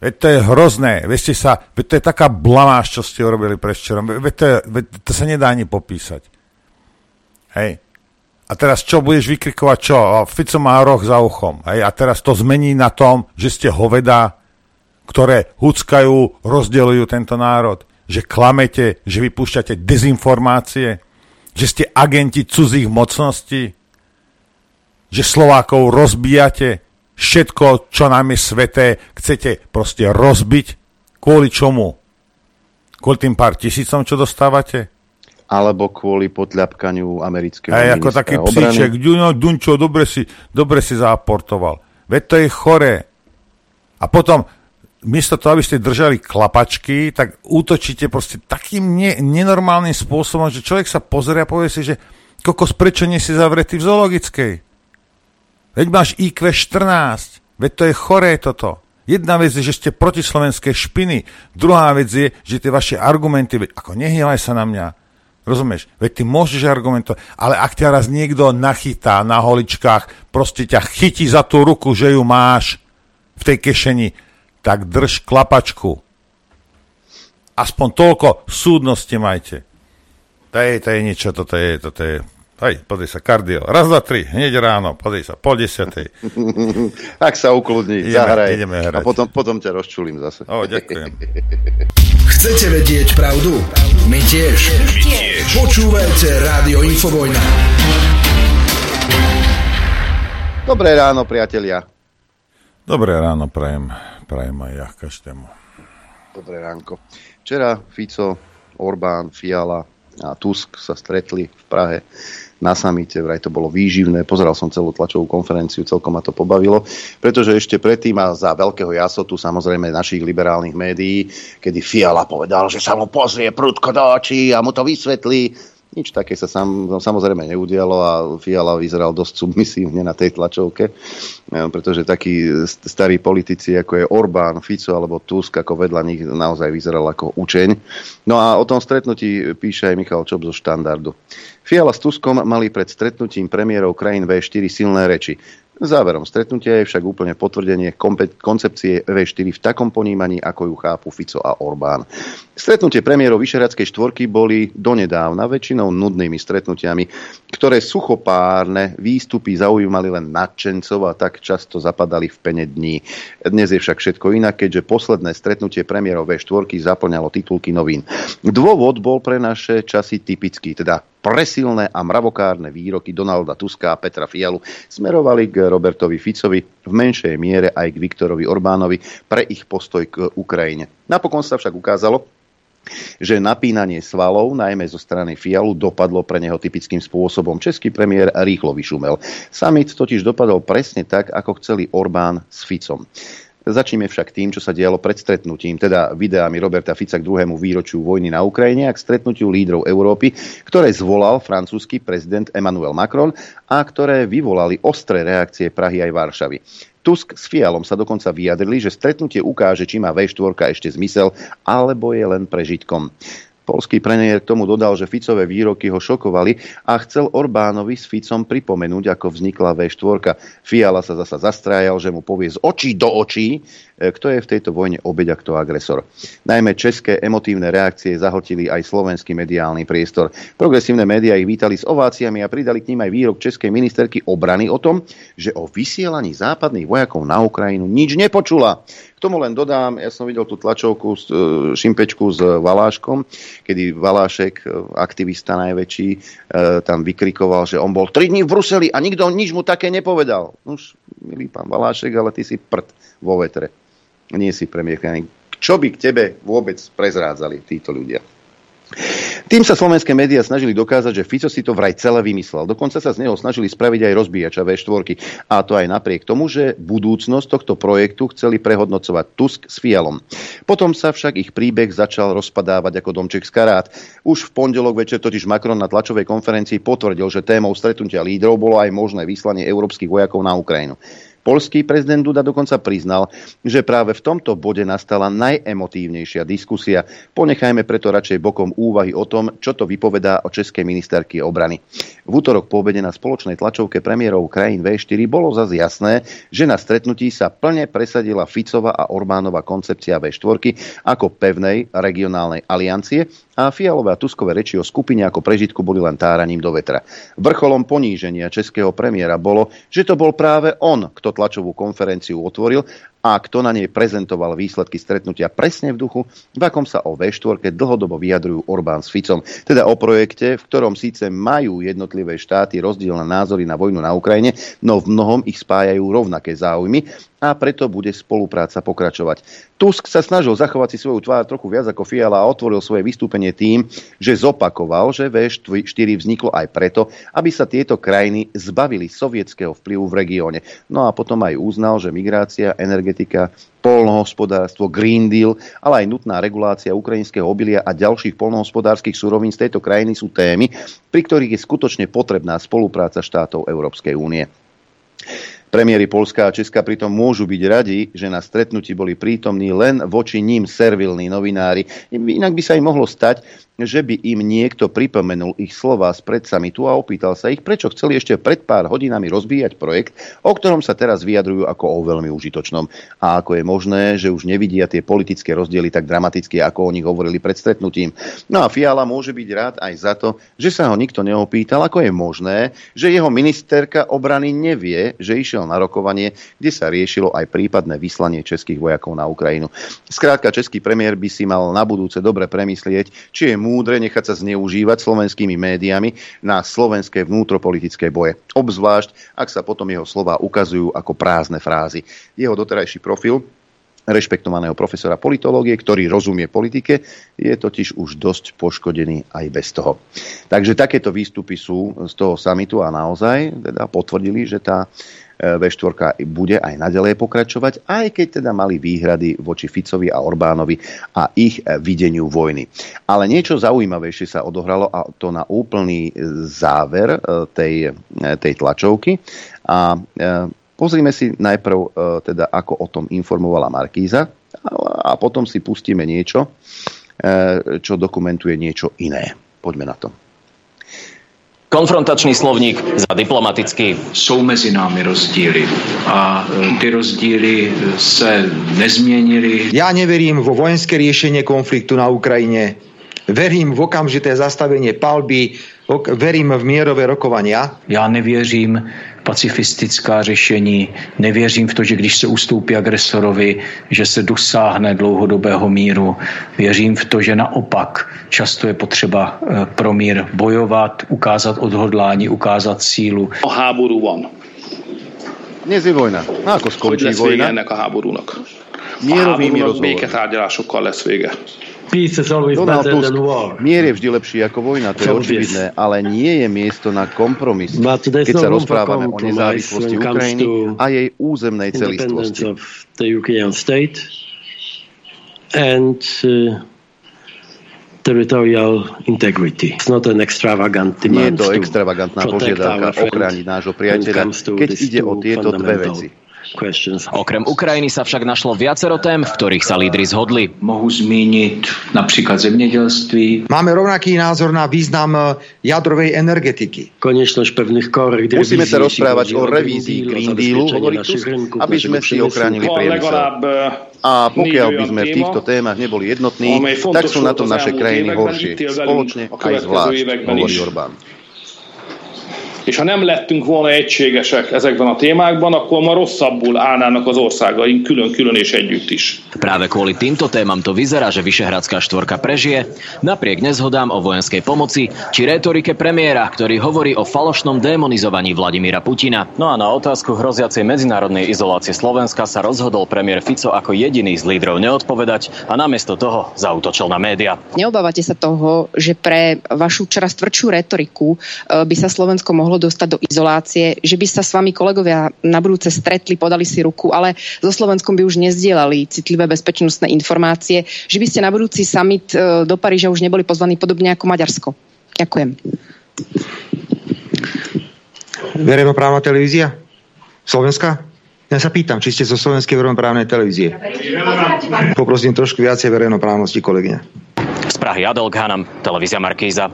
Veď to je hrozné. Veď, ste sa, veď to je taká blamáž, čo ste urobili prečerom. Veď to, je, veď to sa nedá ani popísať. Hej. A teraz čo budeš vykrikovať? Čo? Fico má roh za uchom. Hej. A teraz to zmení na tom, že ste hoveda, ktoré huckajú, rozdelujú tento národ. Že klamete, že vypúšťate dezinformácie, že ste agenti cudzích mocností, že Slovákov rozbijate, všetko, čo nám je sveté, chcete proste rozbiť. Kvôli čomu? Kvôli tým pár tisícom, čo dostávate? Alebo kvôli podľapkaniu amerického Aj ako taký obrany. psíček, no, Dunčo, dobre si, dobre si zaportoval. Veď to je choré. A potom, miesto toho, aby ste držali klapačky, tak útočíte proste takým ne, nenormálnym spôsobom, že človek sa pozrie a povie si, že kokos, prečo nie si zavretý v zoologickej? Veď máš IQ 14. Veď to je choré toto. Jedna vec je, že ste proti slovenskej špiny. Druhá vec je, že tie vaše argumenty, veď ako nehnevaj sa na mňa. Rozumieš? Veď ty môžeš argumentovať, ale ak ťa raz niekto nachytá na holičkách, proste ťa chytí za tú ruku, že ju máš v tej kešeni, tak drž klapačku. Aspoň toľko súdnosti majte. To je, to je niečo, toto je, toto je, hej, pozri sa, kardio. Raz, dva, tri, hneď ráno, pozri sa, pol desiatej. tak sa ukludni, Ideme- zahraj. ideme hrať. A potom, potom ťa rozčulím zase. O, ďakujem. Chcete vedieť pravdu? My tiež. My tiež. Počúvajte Rádio Infovojna. Dobré ráno, priatelia. Dobré ráno prajem, prajem aj ja každému. Dobré ránko. Včera Fico, Orbán, Fiala a Tusk sa stretli v Prahe na samite, vraj to bolo výživné, pozeral som celú tlačovú konferenciu, celkom ma to pobavilo, pretože ešte predtým a za veľkého jasotu samozrejme našich liberálnych médií, kedy Fiala povedal, že sa mu pozrie prudko do očí a mu to vysvetlí, Nič také sa sam, samozrejme neudialo a Fiala vyzeral dosť submisívne na tej tlačovke, e, pretože takí starí politici, ako je Orbán, Fico alebo Tusk, ako vedľa nich naozaj vyzeral ako učeň. No a o tom stretnutí píše aj Michal Čob zo štandardu. Fiala s Tuskom mali pred stretnutím premiérov krajín V4 silné reči. Záverom stretnutia je však úplne potvrdenie koncepcie V4 v takom ponímaní, ako ju chápu Fico a Orbán. Stretnutie premiérov Vyšeradskej štvorky boli donedávna väčšinou nudnými stretnutiami, ktoré suchopárne výstupy zaujímali len nadšencov a tak často zapadali v pene dní. Dnes je však všetko inak, keďže posledné stretnutie premiérov V4 zaplňalo titulky novín. Dôvod bol pre naše časy typický, teda presilné a mravokárne výroky Donalda Tuska a Petra Fialu smerovali k Robertovi Ficovi, v menšej miere aj k Viktorovi Orbánovi pre ich postoj k Ukrajine. Napokon sa však ukázalo, že napínanie svalov, najmä zo strany Fialu, dopadlo pre neho typickým spôsobom. Český premiér rýchlo vyšumel. Summit totiž dopadol presne tak, ako chceli Orbán s Ficom. Začneme však tým, čo sa dialo pred stretnutím, teda videami Roberta Fica k druhému výročiu vojny na Ukrajine a k stretnutiu lídrov Európy, ktoré zvolal francúzsky prezident Emmanuel Macron a ktoré vyvolali ostré reakcie Prahy aj Varšavy. Tusk s Fialom sa dokonca vyjadrili, že stretnutie ukáže, či má V4 ešte zmysel, alebo je len prežitkom. Polský premiér k tomu dodal, že Ficové výroky ho šokovali a chcel Orbánovi s Ficom pripomenúť, ako vznikla V4. Fiala sa zasa zastrájal, že mu povie z očí do očí, kto je v tejto vojne obeď a kto agresor. Najmä české emotívne reakcie zahltili aj slovenský mediálny priestor. Progresívne médiá ich vítali s ováciami a pridali k ním aj výrok českej ministerky obrany o tom, že o vysielaní západných vojakov na Ukrajinu nič nepočula tomu len dodám, ja som videl tú tlačovku, e, šimpečku s Valáškom, kedy Valášek, e, aktivista najväčší, e, tam vykrikoval, že on bol 3 dní v Bruseli a nikto nič mu také nepovedal. Už, milý pán Valášek, ale ty si prd vo vetre. Nie si premiér. Čo by k tebe vôbec prezrádzali títo ľudia? Tým sa slovenské médiá snažili dokázať, že Fico si to vraj celé vymyslel. Dokonca sa z neho snažili spraviť aj rozbíjača V4. A to aj napriek tomu, že budúcnosť tohto projektu chceli prehodnocovať Tusk s Fialom. Potom sa však ich príbeh začal rozpadávať ako domček z karát. Už v pondelok večer totiž Macron na tlačovej konferencii potvrdil, že témou stretnutia lídrov bolo aj možné vyslanie európskych vojakov na Ukrajinu. Polský prezident Duda dokonca priznal, že práve v tomto bode nastala najemotívnejšia diskusia. Ponechajme preto radšej bokom úvahy o tom, čo to vypovedá o českej ministerky obrany. V útorok po obede na spoločnej tlačovke premiérov krajín V4 bolo zase jasné, že na stretnutí sa plne presadila Ficova a Orbánova koncepcia V4 ako pevnej regionálnej aliancie a Fialové a Tuskové reči o skupine ako prežitku boli len táraním do vetra. Vrcholom poníženia českého premiéra bolo, že to bol práve on, kto tlačovú konferenciu otvoril a kto na nej prezentoval výsledky stretnutia presne v duchu, v akom sa o V4 dlhodobo vyjadrujú Orbán s Ficom. Teda o projekte, v ktorom síce majú jednotlivé štáty rozdielne názory na vojnu na Ukrajine, no v mnohom ich spájajú rovnaké záujmy a preto bude spolupráca pokračovať. Tusk sa snažil zachovať si svoju tvár trochu viac ako Fiala a otvoril svoje vystúpenie tým, že zopakoval, že V4 vzniklo aj preto, aby sa tieto krajiny zbavili sovietského vplyvu v regióne. No a potom aj uznal, že migrácia, energetika, polnohospodárstvo, Green Deal, ale aj nutná regulácia ukrajinského obilia a ďalších polnohospodárskych surovín z tejto krajiny sú témy, pri ktorých je skutočne potrebná spolupráca štátov Európskej únie. Premiéry Polska a Česka pritom môžu byť radi, že na stretnutí boli prítomní len voči ním servilní novinári. Inak by sa im mohlo stať, že by im niekto pripomenul ich slova z pred samitu a opýtal sa ich, prečo chceli ešte pred pár hodinami rozbíjať projekt, o ktorom sa teraz vyjadrujú ako o veľmi užitočnom. A ako je možné, že už nevidia tie politické rozdiely tak dramaticky, ako o nich hovorili pred stretnutím. No a Fiala môže byť rád aj za to, že sa ho nikto neopýtal, ako je možné, že jeho ministerka obrany nevie, že išiel na rokovanie, kde sa riešilo aj prípadné vyslanie českých vojakov na Ukrajinu. Skrátka, český premiér by si mal na budúce dobre premyslieť, či je múdre nechať sa zneužívať slovenskými médiami na slovenské vnútropolitické boje. Obzvlášť, ak sa potom jeho slova ukazujú ako prázdne frázy. Jeho doterajší profil rešpektovaného profesora politológie, ktorý rozumie politike, je totiž už dosť poškodený aj bez toho. Takže takéto výstupy sú z toho samitu a naozaj teda potvrdili, že tá V4 bude aj naďalej pokračovať, aj keď teda mali výhrady voči Ficovi a Orbánovi a ich videniu vojny. Ale niečo zaujímavejšie sa odohralo a to na úplný záver tej, tej tlačovky. A pozrime si najprv teda, ako o tom informovala Markíza a potom si pustíme niečo, čo dokumentuje niečo iné. Poďme na to. Konfrontačný slovník za diplomatický. Jsou mezi námi rozdíly a e, ty rozdíly se nezměnily. Ja neverím vo vojenské riešenie konfliktu na Ukrajine. Verím v okamžité zastavenie palby, verím v mierové rokovania. Já nevěřím pacifistická řešení, nevěřím v to, že když se ustoupí agresorovi, že se dosáhne dlouhodobého míru. Věřím v to, že naopak často je potřeba eh, pro mír bojovat, ukázat odhodlání, ukázat sílu. A háború van. Dnes je vojna. Ako skončí vége ennek a háborúnak? Mierovými a háborúnak béketárgyalásokkal lesz vége. Peace is always Donald better Tusk, than war. mier je vždy lepší ako vojna, to je očividné, ale nie je miesto na kompromis, keď no sa rozprávame o nezávislosti Ukrajiny a jej územnej celistvosti. of the Ukrainian state and uh, territorial integrity. It's not an extravagant Nie je demand to extravagantná požiadavka ochrániť nášho priateľa, keď ide o tieto dve veci. Okrem Ukrajiny sa však našlo viacero tém, v ktorých sa lídry zhodli. Mohu zmínit například zemědělství. Máme rovnaký názor na význam e, jadrovej energetiky. Konieczność pewnych korekt Musíme sa rozprávať o revízii Green Green Deal, Dealu, hovorí Tusk, aby sme si ochránili priemysel. legalább A pokiaľ by sme v týchto téma, témach neboli jednotní, tak sú na tom naše krajiny horšie. Spoločne aj zvlášť, hovorí. Orbán. És ha nem lettünk volna egységesek ezekben a témákban, akkor ma rosszabbul állnának az országaink külön-külön és együtt is. Práve kvôli týmto témam to vyzerá, že Vyšehradská štvorka prežije, napriek nezhodám o vojenskej pomoci či retorike premiéra, ktorý hovorí o falošnom démonizovaní Vladimíra Putina. No a na otázku hroziacej medzinárodnej izolácie Slovenska sa rozhodol premiér Fico ako jediný z lídrov neodpovedať a namiesto toho zautočil na média. Neobávate sa toho, že pre vašu čoraz tvrdšiu retoriku e, by sa Slovensko mohlo dostať do izolácie, že by sa s vami kolegovia na budúce stretli, podali si ruku, ale so Slovenskom by už nezdielali citlivé bezpečnostné informácie, že by ste na budúci summit e, do Paríža už neboli pozvaní podobne ako Maďarsko. Ďakujem. Verejnoprávna televízia? Slovenská? Ja sa pýtam, či ste zo slovenskej verejnoprávnej televízie. Poprosím trošku viacej verejnoprávnosti, kolegyňa. Z Prahy Adel Ghanam, televízia Markíza.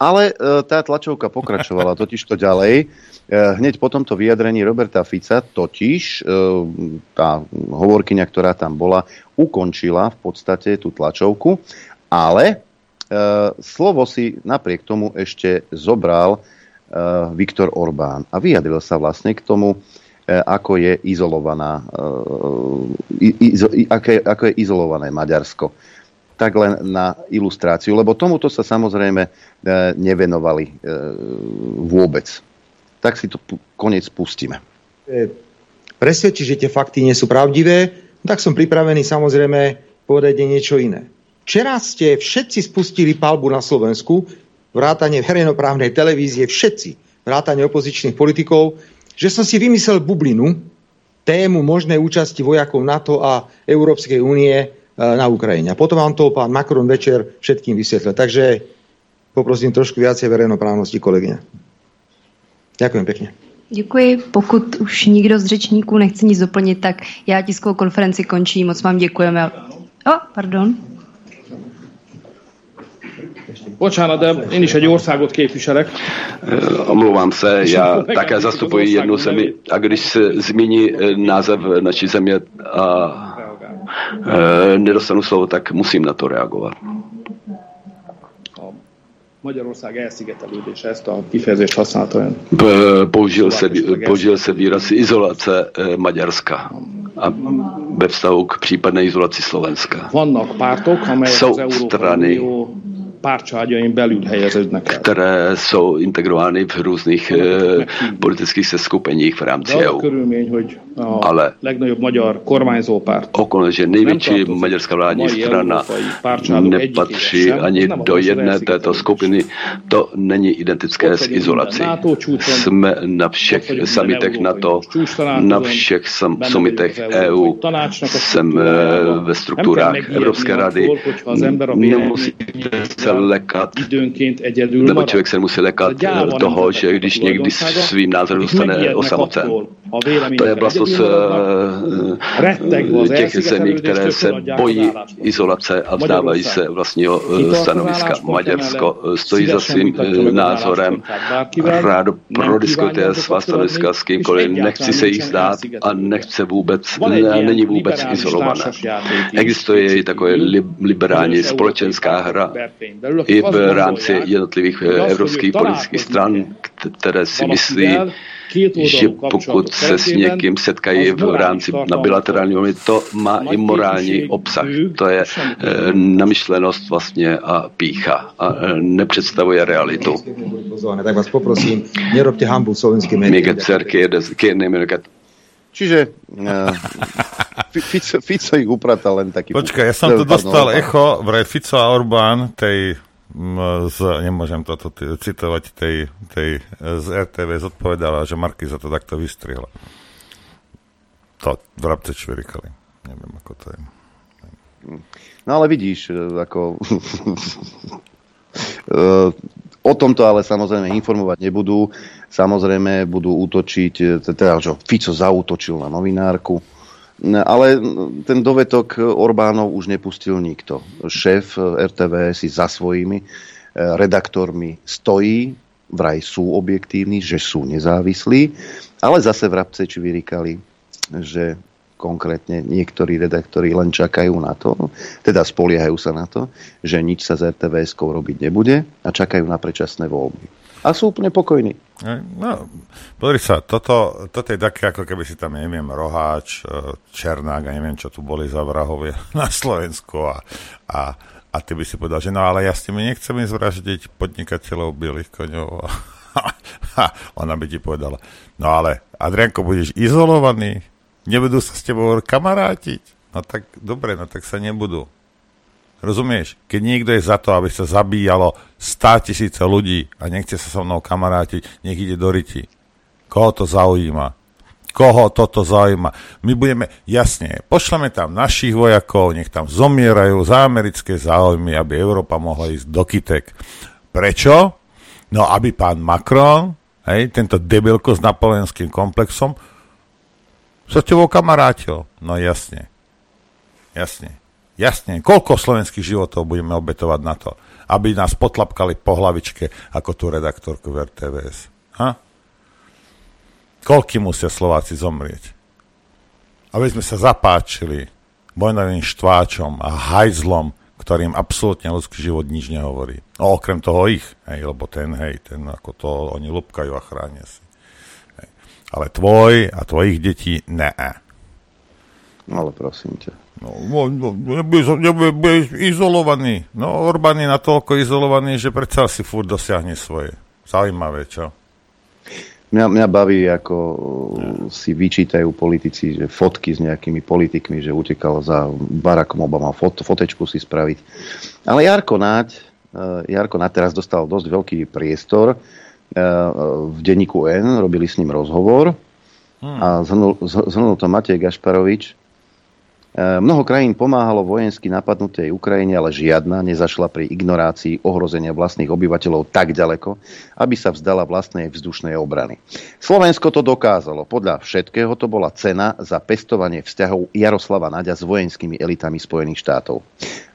Ale e, tá tlačovka pokračovala totiž to ďalej. E, hneď po tomto vyjadrení Roberta Fica totiž e, tá hovorkyňa, ktorá tam bola, ukončila v podstate tú tlačovku, ale slovo si napriek tomu ešte zobral Viktor Orbán a vyjadril sa vlastne k tomu, ako je izolovaná, ako je izolované Maďarsko tak len na ilustráciu, lebo tomuto sa samozrejme e, nevenovali e, vôbec. Tak si to konec pustíme. Presvedčiť, že tie fakty nie sú pravdivé, tak som pripravený samozrejme povedať niečo iné. Včera ste všetci spustili palbu na Slovensku, vrátane verejnoprávnej televízie, všetci, vrátane opozičných politikov, že som si vymyslel bublinu, tému možnej účasti vojakov NATO a Európskej únie na Ukrajine. A potom vám to pán Macron večer všetkým vysvetlil. Takže poprosím trošku viacej verejnoprávnosti, kolegyňa. Ďakujem pekne. Děkuji. Pokud už nikdo z řečníků nechce nic doplnit, tak já tiskovou konferenci končím. Moc vám děkujeme. O, oh, pardon. Bocsánat, de én is egy országot képviselek. Omlouvám se, já také zastupuji jednu zemi a když se zmíní eh, název naší země a e, nedostanu slovo, tak musím na to reagovat. Magyarország elszigetelődése, ezt a kifejezést használta ön. Použil se, použil se výraz izolace e, Maďarska a ve vztahu k případné izolaci Slovenska. Vannak pártok, amelyek Jsou az Európai strany, Unió pártcsaládjain belül helyeződnek el. které jsou integrovány v různých eh, politických seskupeních v rámci EU. körülmény, hogy a Ale legnagyobb magyar kormányzó párt okolnost, že největší maďarská vládní strana nepatří ani do jedné této skupiny, to není identické s izolací. Jsme na všech samitech NATO, na všech sam- benne summitech vagyunk az EU, jsem eh, ve strukturách Evropské rady. Nemusíte se lekat, időnként egyedül nebo člověk se musí lekat toho, že když někdy svým názorem zůstane osamocen. To je vlastnost těch zemí, které se bojí izolace a vzdávají se vlastního stanoviska. Maďarsko stojí za svým názorem, rádo prodiskutuje svá stanoviska s kýmkoliv, nechci se jich zdát a nechce vůbec, ne, není vůbec izolované. Existuje i takové li- liberální společenská hra i v rámci jednotlivých eh, evropských politických stran, které si myslí, že pokud se s někým setkají v rámci na bilaterální úrovni, to má i morální obsah. To je eh, namyšlenost vlastně a pícha a eh, nepředstavuje realitu. Tak vás poprosím, nerobte hambu slovenským önöket, Čiže uh, Fico, Fico ich upratal len taký... Počkaj, ja som tu dostal Orbán. echo, vraj Fico a Orbán, tej, z, nemôžem toto t- citovať, tej, tej z RTV zodpovedala, že Markiza to takto vystrihla. To vrabce čvirikali. Neviem, ako to je. No ale vidíš, e, ako... E, o tomto ale samozrejme informovať nebudú. Samozrejme budú útočiť, e, teda, že Fico zaútočil na novinárku. No, Ale ten dovetok Orbánov už nepustil nikto. Šéf RTV si za svojimi e, redaktormi stojí, vraj sú objektívni, že sú nezávislí, ale zase vrabce či vyrikali, že konkrétne niektorí redaktori len čakajú na to, teda spoliehajú sa na to, že nič sa z RTVS robiť nebude a čakajú na predčasné voľby. A sú úplne pokojní. No, pozri sa, toto, toto je také, ako keby si tam, neviem, Roháč, e, Černák a neviem, čo tu boli za vrahovia na Slovensku a, a, a ty by si povedal, že no ale ja s tými nechcem zvraždiť podnikateľov bielých koňov. A ona by ti povedala, no ale Adrianko, budeš izolovaný, nebudú sa s tebou kamarátiť. No tak dobre, no tak sa nebudú. Rozumieš? Keď niekto je za to, aby sa zabíjalo 100 tisíce ľudí a nechce sa so mnou kamarátiť, nech ide do riti. Koho to zaujíma? Koho toto zaujíma? My budeme, jasne, pošleme tam našich vojakov, nech tam zomierajú za americké záujmy, aby Európa mohla ísť do kytek. Prečo? No, aby pán Macron, hej, tento debilko s napoleonským komplexom, sa s tebou kamarátil. No jasne. Jasne. Jasne. Koľko slovenských životov budeme obetovať na to, aby nás potlapkali po hlavičke ako tú redaktorku v RTVS? Ha? Koľky musia Slováci zomrieť? Aby sme sa zapáčili vojnovým štváčom a hajzlom, ktorým absolútne ľudský život nič nehovorí. No okrem toho ich, hej, lebo ten, hej, ten ako to oni lupkajú a chránia si. Hej. Ale tvoj a tvojich detí ne. No ale prosím ťa. No, no, no, nebude, nebude, bude izolovaný. No, Orbán je natoľko izolovaný, že predsa si furt dosiahne svoje. Zaujímavé, čo? Mňa, mňa baví, ako si vyčítajú politici, že fotky s nejakými politikmi, že utekal za Barackom Obama, fot, fotečku si spraviť. Ale Jarko Náď, eh, Jarko Náď teraz dostal dosť veľký priestor. eh, V denníku N robili s ním rozhovor a zhrnul, zhrnul to Matej Gašparovič. E, Mnoho krajín pomáhalo vojensky napadnutej Ukrajine, ale žiadna nezašla pri ignorácii ohrozenia vlastných obyvateľov tak ďaleko, aby sa vzdala vlastnej vzdušnej obrany. Slovensko to dokázalo. Podľa všetkého to bola cena za pestovanie vzťahov Jaroslava Naďa s vojenskými elitami Spojených štátov.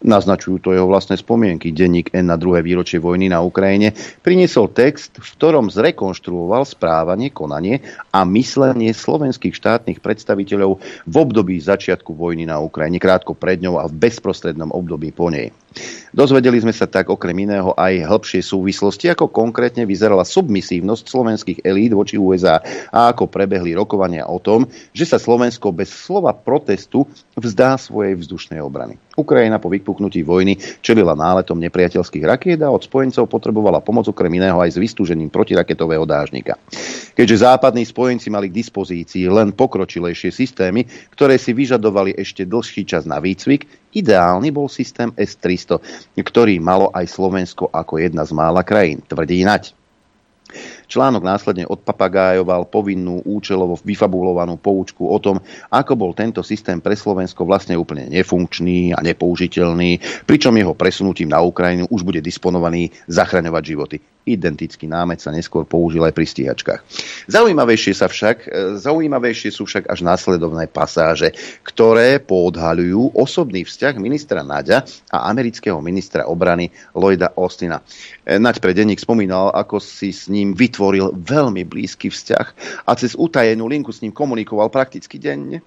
Naznačujú to jeho vlastné spomienky. Denník N na druhé výročie vojny na Ukrajine priniesol text, v ktorom zrekonštruoval správanie, konanie a myslenie slovenských štátnych predstaviteľov v období začiatku vojny na Ukrajine, krátko pred ňou a v bezprostrednom období po nej. Dozvedeli sme sa tak okrem iného aj hĺbšie súvislosti, ako konkrétne vyzerala submisívnosť slovenských elít voči USA a ako prebehli rokovania o tom, že sa Slovensko bez slova protestu vzdá svojej vzdušnej obrany. Ukrajina po vypuknutí vojny čelila náletom nepriateľských rakiet a od spojencov potrebovala pomoc okrem iného aj s vystúžením protiraketového dážnika. Keďže západní spojenci mali k dispozícii len pokročilejšie systémy, ktoré si vyžadovali ešte dlhší čas na výcvik, ideálny bol systém S-300, ktorý malo aj Slovensko ako jedna z mála krajín, tvrdí Nať. Článok následne odpapagájoval povinnú účelovo vyfabulovanú poučku o tom, ako bol tento systém pre Slovensko vlastne úplne nefunkčný a nepoužiteľný, pričom jeho presunutím na Ukrajinu už bude disponovaný zachraňovať životy. Identický námet sa neskôr použil aj pri stíhačkách. Zaujímavejšie, sa však, e, zaujímavejšie sú však až následovné pasáže, ktoré poodhaľujú osobný vzťah ministra Naďa a amerického ministra obrany Lloyda Austina. E, Naď pre denník spomínal, ako si s ním vytvoril veľmi blízky vzťah a cez utajenú linku s ním komunikoval prakticky denne.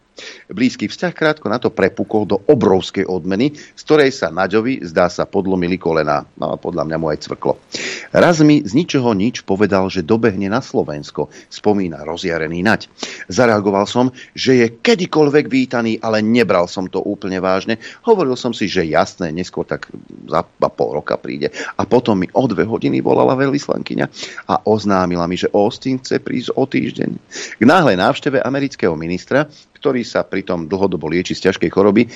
Blízky vzťah krátko na to prepukol do obrovskej odmeny, z ktorej sa Naďovi zdá sa podlomili kolena. No a podľa mňa mu aj cvrklo. Raz mi z ničoho nič povedal, že dobehne na Slovensko, spomína rozjarený Naď. Zareagoval som, že je kedykoľvek vítaný, ale nebral som to úplne vážne. Hovoril som si, že jasné, neskôr tak za pol roka príde. A potom mi o dve hodiny volala veľvyslankyňa a oznámila mi, že Austin chce prísť o týždeň. K náhlej návšteve amerického ministra ktorý sa pritom dlhodobo lieči z ťažkej choroby, e,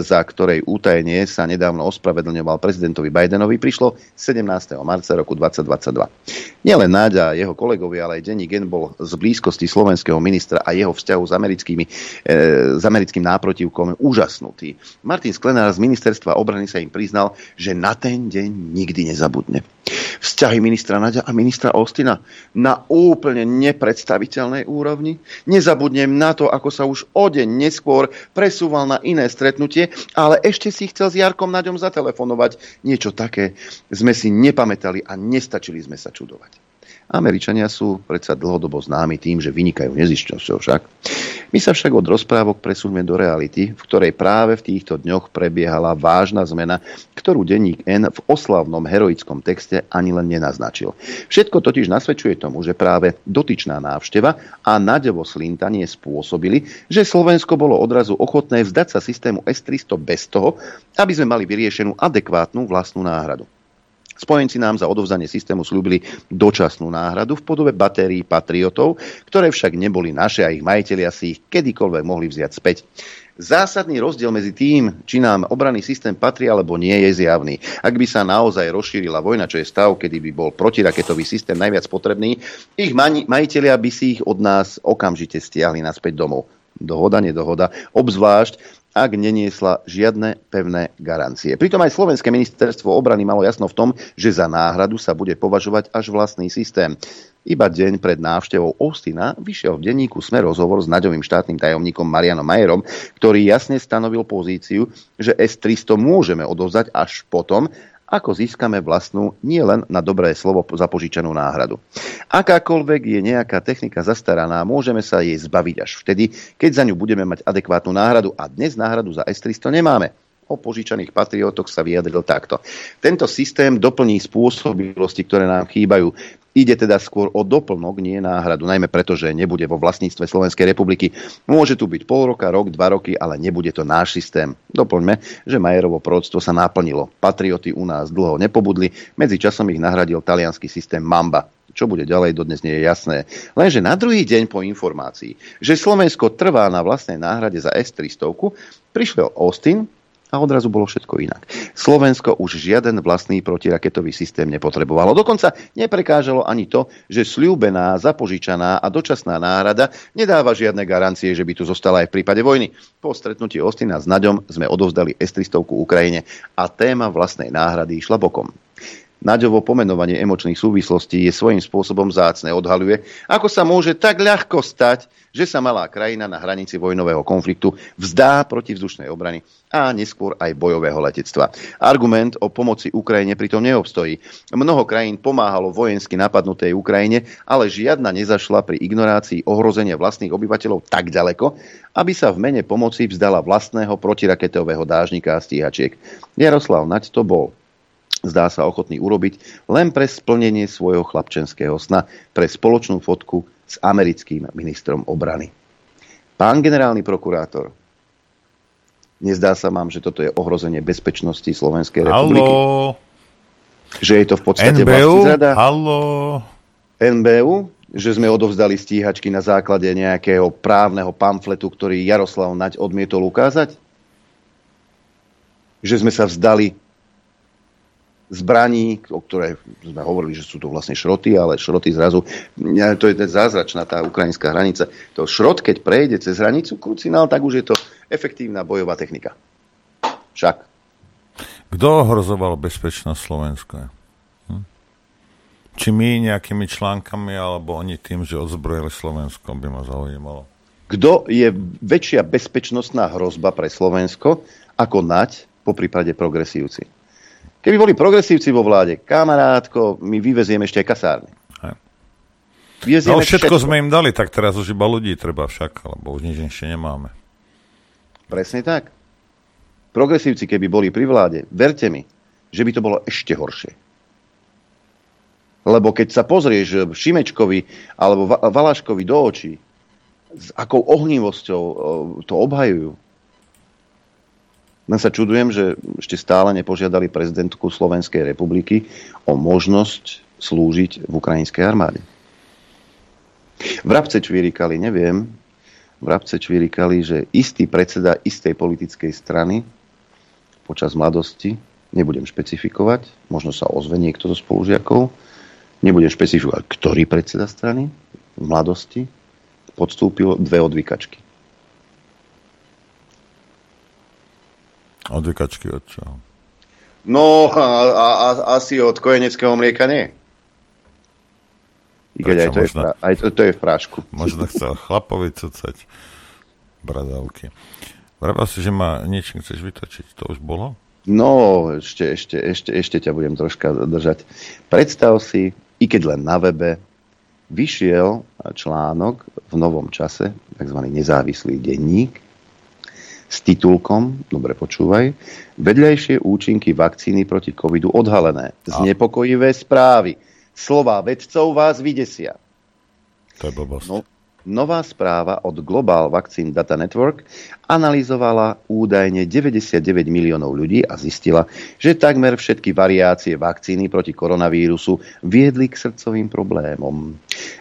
za ktorej útajenie sa nedávno ospravedlňoval prezidentovi Bidenovi, prišlo 17. marca roku 2022. Nielen Náďa a jeho kolegovia, ale aj Denní Gen bol z blízkosti slovenského ministra a jeho vzťahu s, americkými, e, s americkým náprotivkom úžasnutý. Martin Sklenár z ministerstva obrany sa im priznal, že na ten deň nikdy nezabudne vzťahy ministra Naďa a ministra Ostina na úplne nepredstaviteľnej úrovni. Nezabudnem na to, ako sa už o deň neskôr presúval na iné stretnutie, ale ešte si chcel s Jarkom Naďom zatelefonovať. Niečo také sme si nepamätali a nestačili sme sa čudovať. Američania sú predsa dlhodobo známi tým, že vynikajú nezišťosťou však. My sa však od rozprávok presúňme do reality, v ktorej práve v týchto dňoch prebiehala vážna zmena, ktorú denník N v oslavnom heroickom texte ani len nenaznačil. Všetko totiž nasvedčuje tomu, že práve dotyčná návšteva a nadevo slintanie spôsobili, že Slovensko bolo odrazu ochotné vzdať sa systému S-300 bez toho, aby sme mali vyriešenú adekvátnu vlastnú náhradu. Spojenci nám za odovzdanie systému slúbili dočasnú náhradu v podobe batérií Patriotov, ktoré však neboli naše a ich majiteľia si ich kedykoľvek mohli vziať späť. Zásadný rozdiel medzi tým, či nám obranný systém patrí alebo nie, je zjavný. Ak by sa naozaj rozšírila vojna, čo je stav, kedy by bol protiraketový systém najviac potrebný, ich majiteľia by si ich od nás okamžite stiahli naspäť domov. Dohoda, nedohoda. Obzvlášť, ak neniesla žiadne pevné garancie. Pritom aj Slovenské ministerstvo obrany malo jasno v tom, že za náhradu sa bude považovať až vlastný systém. Iba deň pred návštevou Austina vyšiel v denníku Sme rozhovor s naďovým štátnym tajomníkom Marianom Majerom, ktorý jasne stanovil pozíciu, že S-300 môžeme odovzdať až potom, ako získame vlastnú nielen na dobré slovo zapožičanú náhradu. Akákoľvek je nejaká technika zastaraná, môžeme sa jej zbaviť až vtedy, keď za ňu budeme mať adekvátnu náhradu a dnes náhradu za S-300 nemáme o požičaných patriotoch sa vyjadril takto. Tento systém doplní spôsobilosti, ktoré nám chýbajú. Ide teda skôr o doplnok, nie náhradu, najmä preto, že nebude vo vlastníctve Slovenskej republiky. Môže tu byť pol roka, rok, dva roky, ale nebude to náš systém. Doplňme, že Majerovo prorodstvo sa naplnilo. Patrioty u nás dlho nepobudli, medzi časom ich nahradil talianský systém Mamba. Čo bude ďalej, dodnes nie je jasné. Lenže na druhý deň po informácii, že Slovensko trvá na vlastnej náhrade za S-300, prišiel Austin, a odrazu bolo všetko inak. Slovensko už žiaden vlastný protiraketový systém nepotrebovalo. Dokonca neprekážalo ani to, že sľúbená, zapožičaná a dočasná náhrada nedáva žiadne garancie, že by tu zostala aj v prípade vojny. Po stretnutí Ostina s Naďom sme odovzdali S-300 Ukrajine a téma vlastnej náhrady išla bokom. Naďovo pomenovanie emočných súvislostí je svojím spôsobom zácne. Odhaluje, ako sa môže tak ľahko stať, že sa malá krajina na hranici vojnového konfliktu vzdá protivzdušnej obrany a neskôr aj bojového letectva. Argument o pomoci Ukrajine pritom neobstojí. Mnoho krajín pomáhalo vojensky napadnutej Ukrajine, ale žiadna nezašla pri ignorácii ohrozenia vlastných obyvateľov tak ďaleko, aby sa v mene pomoci vzdala vlastného protiraketového dážnika a stíhačiek. Jaroslav Naď to bol zdá sa ochotný urobiť len pre splnenie svojho chlapčenského sna, pre spoločnú fotku s americkým ministrom obrany. Pán generálny prokurátor, nezdá sa vám, že toto je ohrozenie bezpečnosti Slovenskej republiky? Halo? Že je to v podstate NBU? zrada? Halo? NBU? Že sme odovzdali stíhačky na základe nejakého právneho pamfletu, ktorý Jaroslav Naď odmietol ukázať? Že sme sa vzdali zbraní, o ktoré sme hovorili, že sú to vlastne šroty, ale šroty zrazu, to je zázračná tá ukrajinská hranica. To šrot, keď prejde cez hranicu krucinál, tak už je to efektívna bojová technika. Však. Kto ohrozoval bezpečnosť Slovenska? Hm? Či my nejakými článkami, alebo oni tým, že odzbrojili Slovensko, by ma zaujímalo. Kto je väčšia bezpečnostná hrozba pre Slovensko ako nať, po prípade progresívci? Keby boli progresívci vo vláde, kamarátko, my vyvezieme ešte aj kasárne. No všetko, všetko sme im dali, tak teraz už iba ľudí treba však, lebo už nič ešte nemáme. Presne tak. Progresívci, keby boli pri vláde, verte mi, že by to bolo ešte horšie. Lebo keď sa pozrieš Šimečkovi alebo Valaškovi do očí, s akou ohnivosťou to obhajujú, len sa čudujem, že ešte stále nepožiadali prezidentku Slovenskej republiky o možnosť slúžiť v ukrajinskej armáde. Vrabce čvírikali, neviem, vrabce čvírikali, že istý predseda istej politickej strany počas mladosti, nebudem špecifikovať, možno sa ozve niekto zo spolužiakov, nebudem špecifikovať, ktorý predseda strany v mladosti podstúpil dve odvykačky. Odvykačky od čoho? No, a, a, a, asi od kojeneckého mlieka nie. I keď aj, to, možno, je v, aj to, to je v prášku. Možno chcel chlapovi cucať bradavky. Vravel si, že ma niečím chceš vytočiť. To už bolo? No, ešte, ešte, ešte, ešte ťa budem troška držať. Predstav si, i keď len na webe, vyšiel článok v novom čase, tzv. nezávislý denník, s titulkom, dobre počúvaj, vedľajšie účinky vakcíny proti covidu odhalené. Znepokojivé správy. Slová vedcov vás vydesia. To je blbosť. No, nová správa od Global Vaccine Data Network analyzovala údajne 99 miliónov ľudí a zistila, že takmer všetky variácie vakcíny proti koronavírusu viedli k srdcovým problémom.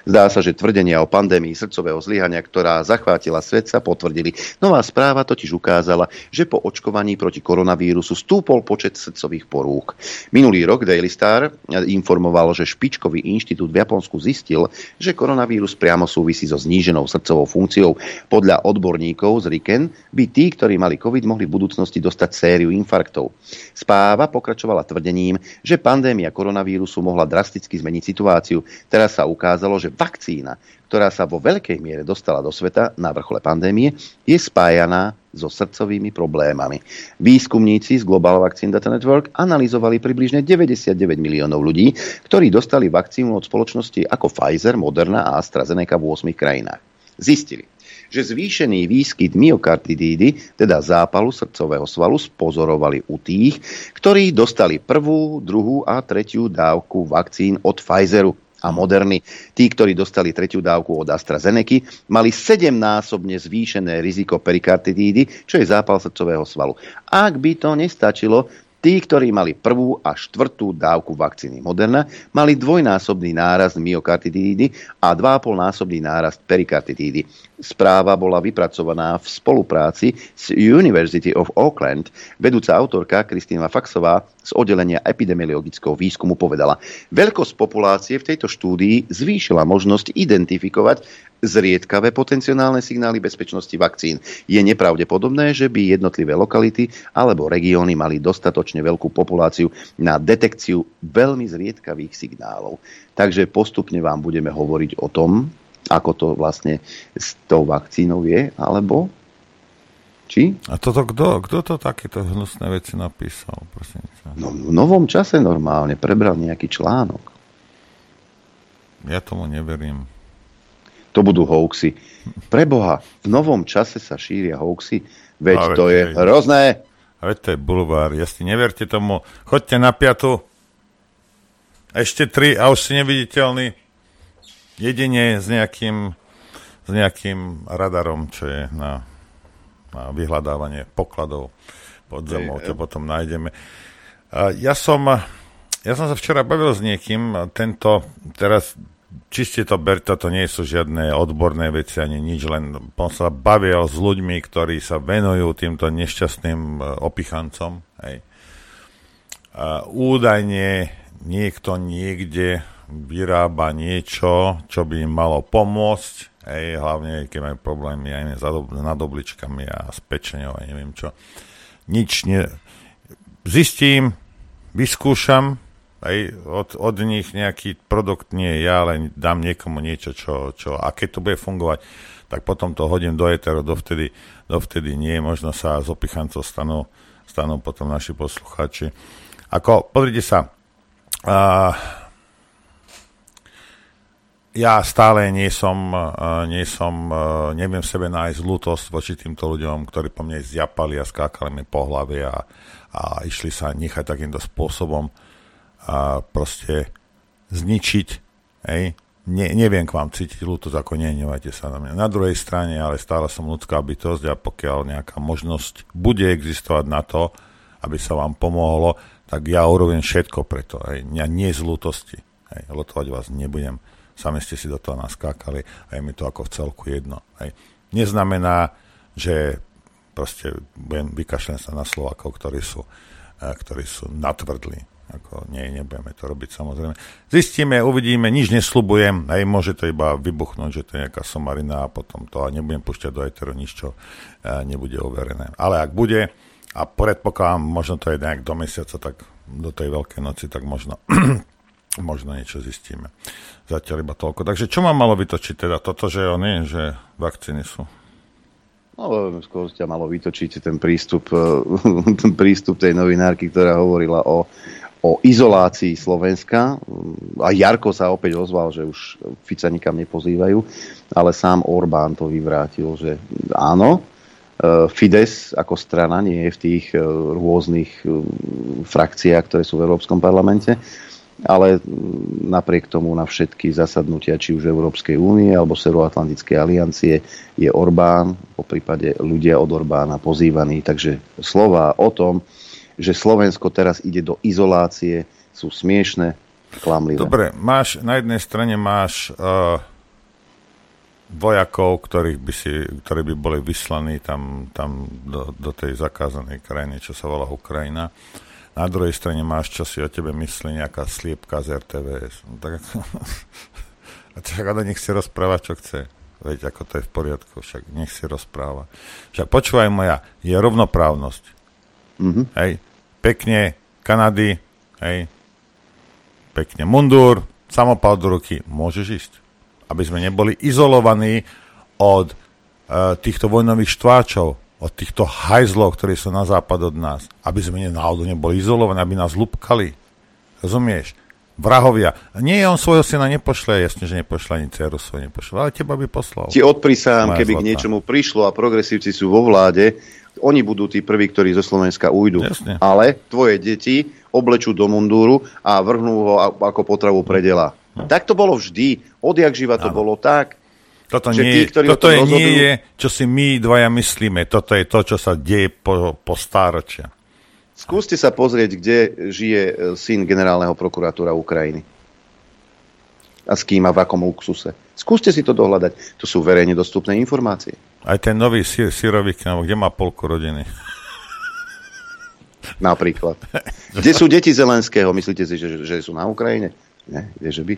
Zdá sa, že tvrdenia o pandémii srdcového zlyhania, ktorá zachvátila svet, sa potvrdili. Nová správa totiž ukázala, že po očkovaní proti koronavírusu stúpol počet srdcových porúch. Minulý rok Daily Star informoval, že špičkový inštitút v Japonsku zistil, že koronavírus priamo súvisí so zníženou srdcovou funkciou. Podľa odborníkov z Riken by tí, ktorí mali COVID, mohli v budúcnosti dostať sériu infarktov. Spáva pokračovala tvrdením, že pandémia koronavírusu mohla drasticky zmeniť situáciu. Teraz sa ukázalo, že vakcína, ktorá sa vo veľkej miere dostala do sveta na vrchole pandémie, je spájaná so srdcovými problémami. Výskumníci z Global Vaccine Data Network analyzovali približne 99 miliónov ľudí, ktorí dostali vakcínu od spoločnosti ako Pfizer, Moderna a AstraZeneca v 8 krajinách. Zistili, že zvýšený výskyt myokardidídy, teda zápalu srdcového svalu, spozorovali u tých, ktorí dostali prvú, druhú a tretiu dávku vakcín od Pfizeru a Moderny. Tí, ktorí dostali tretiu dávku od AstraZeneca, mali sedemnásobne zvýšené riziko perikardidídy, čo je zápal srdcového svalu. Ak by to nestačilo, Tí, ktorí mali prvú a štvrtú dávku vakcíny Moderna, mali dvojnásobný nárast myokardidídy a 2,5 násobný nárast perikardidídy. Správa bola vypracovaná v spolupráci s University of Auckland. Vedúca autorka Kristýna Faxová z oddelenia epidemiologického výskumu povedala, veľkosť populácie v tejto štúdii zvýšila možnosť identifikovať zriedkavé potenciálne signály bezpečnosti vakcín. Je nepravdepodobné, že by jednotlivé lokality alebo regióny mali dostatočne veľkú populáciu na detekciu veľmi zriedkavých signálov. Takže postupne vám budeme hovoriť o tom, ako to vlastne s tou vakcínou je, alebo či? A toto kto? Kto to takéto hnusné veci napísal? Prosím No, v novom čase normálne prebral nejaký článok. Ja tomu neverím to budú hoaxy. Preboha, v novom čase sa šíria hoaxy, veď to je hrozné. Veď to je bulvár, jasne, neverte tomu. Choďte na piatu, Ešte tri a už si neviditeľný. Jedine s nejakým, s nejakým radarom, čo je na, na vyhľadávanie pokladov pod zemou, to potom nájdeme. Ja som, ja som sa včera bavil s niekým, tento, teraz čiste to ber, toto nie sú žiadne odborné veci ani nič, len on sa bavil s ľuďmi, ktorí sa venujú týmto nešťastným e, opichancom. Hej. A údajne niekto niekde vyrába niečo, čo by im malo pomôcť, hej, hlavne keď majú problémy aj nad obličkami a s pečenou a neviem čo. Nič ne... Zistím, vyskúšam, aj od, od nich nejaký produkt nie ja, ale dám niekomu niečo, čo, čo a keď to bude fungovať, tak potom to hodím do eteru, dovtedy, dovtedy nie, možno sa z opichancov stanú, stanú potom naši posluchači. Ako, pozrite sa, uh, ja stále nie som, uh, nie som, uh, neviem sebe nájsť lútosť voči týmto ľuďom, ktorí po mne zjapali a skákali mi po hlave a, a išli sa nechať takýmto spôsobom a proste zničiť, hej, ne, neviem k vám cítiť ľútosť, ako nehnevajte sa na mňa. Na druhej strane, ale stále som ľudská bytosť a pokiaľ nejaká možnosť bude existovať na to, aby sa vám pomohlo, tak ja urobím všetko preto. Hej. Ja nie z ľútosti. Hej. Lotovať vás nebudem. Sami ste si do toho naskákali a je mi to ako v celku jedno. Hej. Neznamená, že proste budem vykašľať sa na Slovakov, ktorí sú, eh, ktorí sú natvrdli. Ako, nie, nebudeme to robiť samozrejme. Zistíme, uvidíme, nič nesľubujem, aj môže to iba vybuchnúť, že to je nejaká somarina a potom to a nebudem pušťať do eteru nič, čo e, nebude overené. Ale ak bude, a predpokladám, možno to je nejak do mesiaca, tak do tej veľkej noci, tak možno, možno niečo zistíme. Zatiaľ iba toľko. Takže čo mám malo vytočiť teda? Toto, že oni, že vakcíny sú No, skôr ťa malo vytočiť ten prístup, ten prístup tej novinárky, ktorá hovorila o o izolácii Slovenska. A Jarko sa opäť ozval, že už Fica nikam nepozývajú, ale sám Orbán to vyvrátil, že áno, e, Fides ako strana nie je v tých e, rôznych frakciách, ktoré sú v Európskom parlamente, ale napriek tomu na všetky zasadnutia, či už Európskej únie alebo Severoatlantickej aliancie, je Orbán, po prípade ľudia od Orbána pozývaní. Takže slova o tom, že Slovensko teraz ide do izolácie, sú smiešne, klamlivé. Dobre, máš, na jednej strane máš uh, vojakov, ktorých by si, ktorí by boli vyslaní tam, tam do, do tej zakázanej krajiny, čo sa volá Ukrajina. Na druhej strane máš, čo si o tebe myslí nejaká sliepka z RTVS. No, tak, a však ale nech si rozpráva, čo chce. Veď, ako to je v poriadku, však nech si rozpráva. Však počúvaj moja, je rovnoprávnosť. Mm-hmm. Hej, pekne Kanady, hej, pekne mundúr, samopal do ruky, môžeš ísť. Aby sme neboli izolovaní od uh, týchto vojnových štváčov, od týchto hajzlov, ktorí sú na západ od nás. Aby sme náhodou neboli izolovaní, aby nás lupkali. Rozumieš? Vrahovia. Nie, on svojho syna nepošle, jasne, že nepošle ani dceru svoju nepošle, ale teba by poslal. Ti odprisám, keby zlata. k niečomu prišlo a progresívci sú vo vláde, oni budú tí prví, ktorí zo Slovenska ujdu. Jasne. Ale tvoje deti oblečú do mundúru a vrhnú ho ako potravu pre dela. Hm. Tak to bolo vždy. Odjak živa to bolo tak. Toto, nie, tí, ktorí toto je, rozhodujú... nie je, čo si my dvaja myslíme. Toto je to, čo sa deje po, po stáročia. Skúste sa pozrieť, kde žije e, syn generálneho prokurátora Ukrajiny. A s kým a v akom luxuse. Skúste si to dohľadať. To sú verejne dostupné informácie. Aj ten nový sír, sírový knavo, kde má polku rodiny? Napríklad. Kde sú deti Zelenského? Myslíte si, že, že sú na Ukrajine? Nie, kde že by?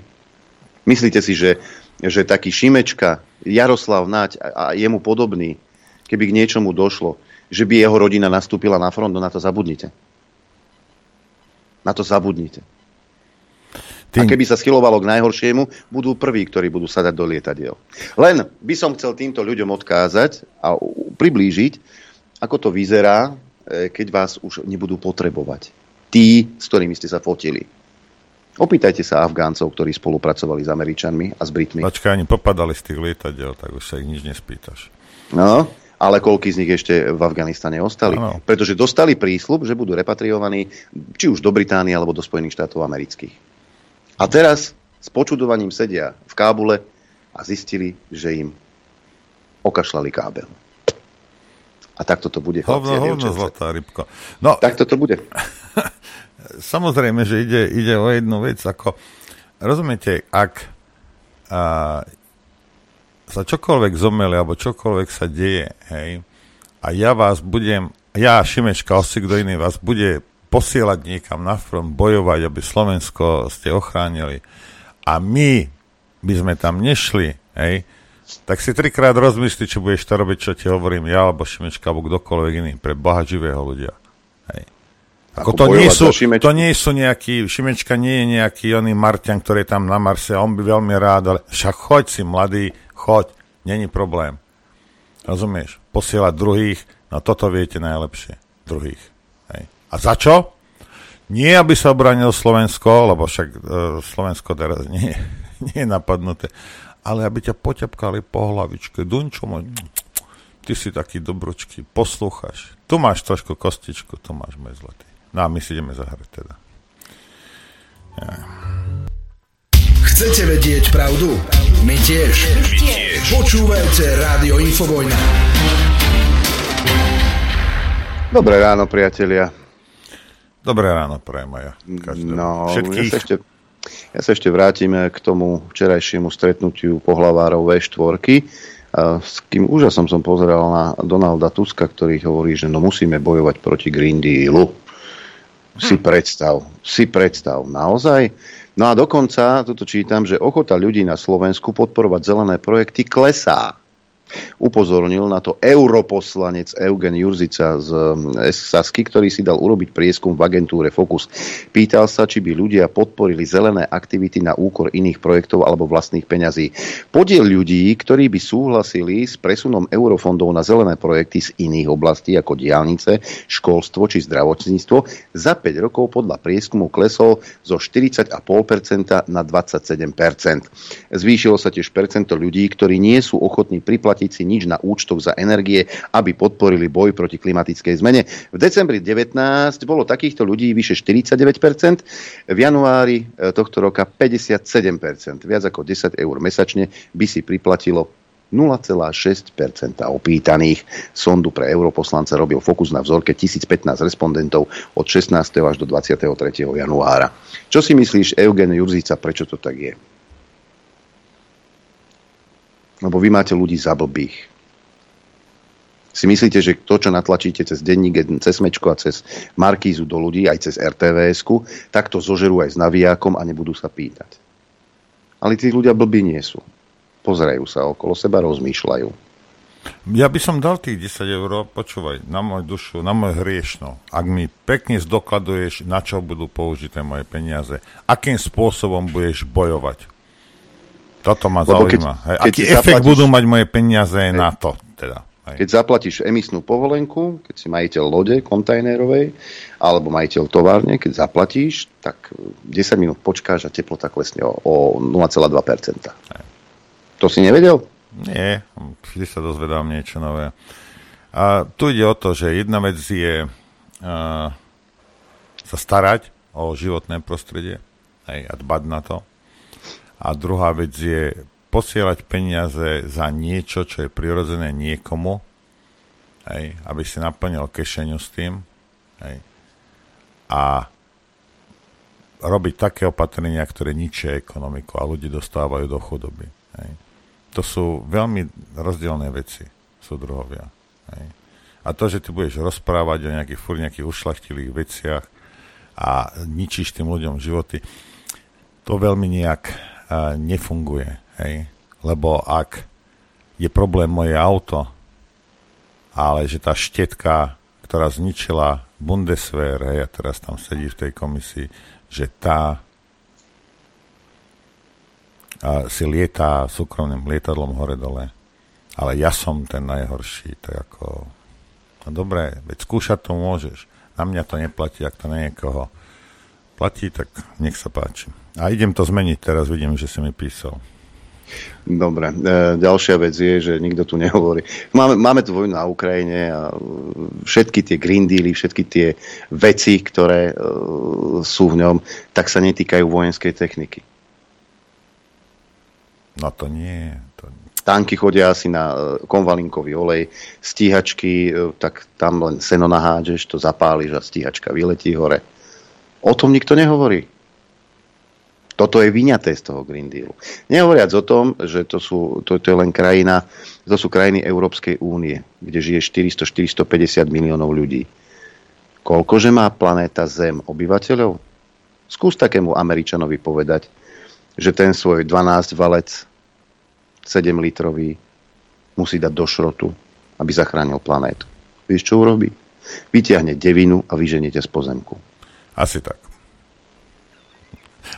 Myslíte si, že, že taký Šimečka, Jaroslav Naď a, a jemu podobný, keby k niečomu došlo, že by jeho rodina nastúpila na front, no na to zabudnite. Na to zabudnite. Tým... A keby sa schylovalo k najhoršiemu, budú prví, ktorí budú sadať do lietadiel. Len by som chcel týmto ľuďom odkázať a priblížiť, ako to vyzerá, e, keď vás už nebudú potrebovať. Tí, s ktorými ste sa fotili. Opýtajte sa Afgáncov, ktorí spolupracovali s Američanmi a s Britmi. Počkaj, ani popadali z tých lietadiel, tak už sa ich nič nespýtaš. No, ale koľky z nich ešte v Afganistane ostali. Ano. Pretože dostali prísľub, že budú repatriovaní či už do Británie alebo do Spojených štátov amerických. A teraz s počudovaním sedia v Kábule a zistili, že im okašľali kábel. A takto to bude. Hovno, hovno, zlatá rybko. No, takto to bude. Samozrejme, že ide, ide o jednu vec, ako rozumiete, ak a, sa čokoľvek zomeli, alebo čokoľvek sa deje, hej, a ja vás budem, ja Šimečka, osi kto iný vás bude posielať niekam na front, bojovať, aby Slovensko ste ochránili a my by sme tam nešli, hej, tak si trikrát rozmyslí, či budeš to robiť, čo ti hovorím ja, alebo Šimečka, alebo kdokoľvek iný, pre Boha živého ľudia. Hej. Ako, to, nie sú, to nie sú nejaký, Šimečka nie je nejaký oný Martian, ktorý je tam na Marse on by veľmi rád, ale však choď si mladý, choď, není problém. Rozumieš? Posielať druhých, no toto viete najlepšie. Druhých. Hej. A za čo? Nie, aby sa obranil Slovensko, lebo však e, Slovensko teraz nie, nie je napadnuté, ale aby ťa poťapkali po hlavičke. Dunčo môj, ty si taký dobročký, poslúchaš. Tu máš trošku kostičku, tu máš môj zlatý. No a my si ideme zahrať teda. Ja. Chcete vedieť pravdu? My tiež. My tiež. Počúvajte Rádio Infovojna. Dobré ráno, priatelia. Dobré ráno, prajem aj ja. No, Všetkých. Ja sa ešte ja sa ešte vrátim k tomu včerajšiemu stretnutiu pohlavárov V4, s kým úžasom som pozeral na Donalda Tuska, ktorý hovorí, že no musíme bojovať proti Green Dealu. Si predstav, si predstav, naozaj? No a dokonca, toto čítam, že ochota ľudí na Slovensku podporovať zelené projekty klesá. Upozornil na to europoslanec Eugen Jurzica z eh, Sasky, ktorý si dal urobiť prieskum v agentúre Focus. Pýtal sa, či by ľudia podporili zelené aktivity na úkor iných projektov alebo vlastných peňazí. Podiel ľudí, ktorí by súhlasili s presunom eurofondov na zelené projekty z iných oblastí ako diálnice, školstvo či zdravotníctvo, za 5 rokov podľa prieskumu klesol zo 40,5% na 27%. Zvýšilo sa tiež percento ľudí, ktorí nie sú ochotní priplatiť neplatiť si nič na účtoch za energie, aby podporili boj proti klimatickej zmene. V decembri 19 bolo takýchto ľudí vyše 49%, v januári e, tohto roka 57%. Viac ako 10 eur mesačne by si priplatilo 0,6% opýtaných. Sondu pre europoslanca robil fokus na vzorke 1015 respondentov od 16. až do 23. januára. Čo si myslíš, Eugen Jurzica, prečo to tak je? Lebo vy máte ľudí za blbých. Si myslíte, že to, čo natlačíte cez denník, cez Mečko a cez Markízu do ľudí, aj cez rtvs tak to zožerú aj s navijákom a nebudú sa pýtať. Ale tí ľudia blbí nie sú. Pozerajú sa okolo seba, rozmýšľajú. Ja by som dal tých 10 eur, počúvaj, na moju dušu, na moje hriešno. Ak mi pekne zdokladuješ, na čo budú použité moje peniaze, akým spôsobom budeš bojovať toto ma Lebo zaujíma. Keď, keď Aký efekt zaplatíš, budú mať moje peniaze hej, na to? Teda, hej. Keď zaplatíš emisnú povolenku, keď si majiteľ lode kontajnerovej alebo majiteľ továrne, keď zaplatíš, tak 10 minút počkáš a teplota klesne o, o 0,2%. Hej. To si nevedel? Nie, vždy sa dozvedám niečo nové. A tu ide o to, že jedna vec je uh, sa starať o životné prostredie hej, a dbať na to. A druhá vec je posielať peniaze za niečo, čo je prirodzené niekomu, hej, aby si naplnil kešeniu s tým. Hej. A robiť také opatrenia, ktoré ničia ekonomiku a ľudí dostávajú do chudoby. Hej. To sú veľmi rozdielne veci, sú druhovia. Hej. A to, že ty budeš rozprávať o nejakých furt nejakých ušlachtilých veciach a ničíš tým ľuďom životy, to veľmi nejak nefunguje. Hej? Lebo ak je problém moje auto, ale že tá štetka, ktorá zničila Bundeswehr, hej, a teraz tam sedí v tej komisii, že tá a si lietá súkromným lietadlom hore-dole. Ale ja som ten najhorší. Je ako... No dobré, veď skúšať to môžeš. Na mňa to neplatí, ak to na niekoho platí, tak nech sa páči. A idem to zmeniť teraz, vidím, že si mi písal. Dobre, e, ďalšia vec je, že nikto tu nehovorí. Máme, máme tu vojnu na Ukrajine a všetky tie Green Dealy, všetky tie veci, ktoré e, sú v ňom, tak sa netýkajú vojenskej techniky. No to nie. To... Tanky chodia asi na e, konvalinkový olej, stíhačky, tak tam len seno nahádžeš, to zapáliš a stíhačka vyletí hore. O tom nikto nehovorí. Toto je vyňaté z toho Green Dealu. Nehovoriac o tom, že to, sú, to, to je len krajina, to sú krajiny Európskej únie, kde žije 400-450 miliónov ľudí. Koľkože má planéta Zem obyvateľov? Skús takému Američanovi povedať, že ten svoj 12 valec 7 litrový musí dať do šrotu, aby zachránil planétu. Vieš, čo urobí? Vytiahne devinu a vyženiete z pozemku. Asi tak.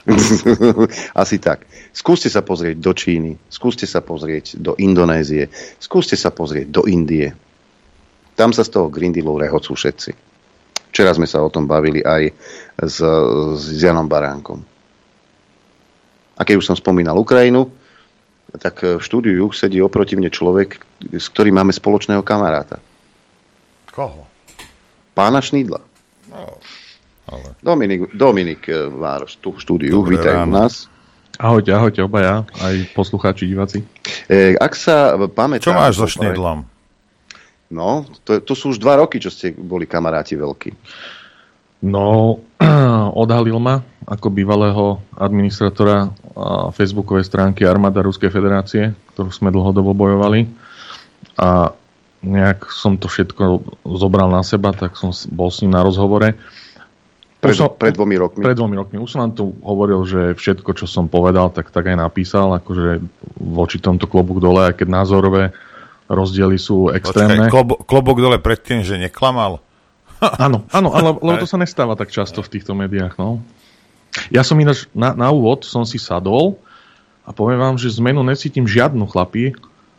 Asi tak. Skúste sa pozrieť do Číny, skúste sa pozrieť do Indonézie, skúste sa pozrieť do Indie. Tam sa z toho Green Dealu rehocú všetci. Včera sme sa o tom bavili aj s, s Janom Baránkom. A keď už som spomínal Ukrajinu, tak v štúdiu sedí oproti mne človek, s ktorým máme spoločného kamaráta. Koho? Pána Šnídla. No, ale... Dominik, Dominik eh, Vároš, tu v štúdiu, Dobré vítaj u ráno. nás. Ahojte, ahojte obaja, aj poslucháči, diváci. E, ak sa pamätám... Čo máš so Šnídlom? No, to, to sú už dva roky, čo ste boli kamaráti veľkí. No, odhalil ma ako bývalého administratora a, facebookovej stránky Armáda Ruskej federácie, ktorú sme dlhodobo bojovali. A nejak som to všetko zobral na seba, tak som bol s ním na rozhovore. Pred, som- pred dvomi rokmi. Pred dvomi rokmi. Už som vám tu hovoril, že všetko, čo som povedal, tak, tak aj napísal, akože voči tomto klobúk dole, aj keď názorové rozdiely sú extrémne. Počkaj, klobo, klobok dole pred tým, že neklamal. Áno, áno, ale lebo to sa nestáva tak často v týchto médiách. No. Ja som ináč na, na úvod som si sadol a poviem vám, že zmenu necítim žiadnu chlapí,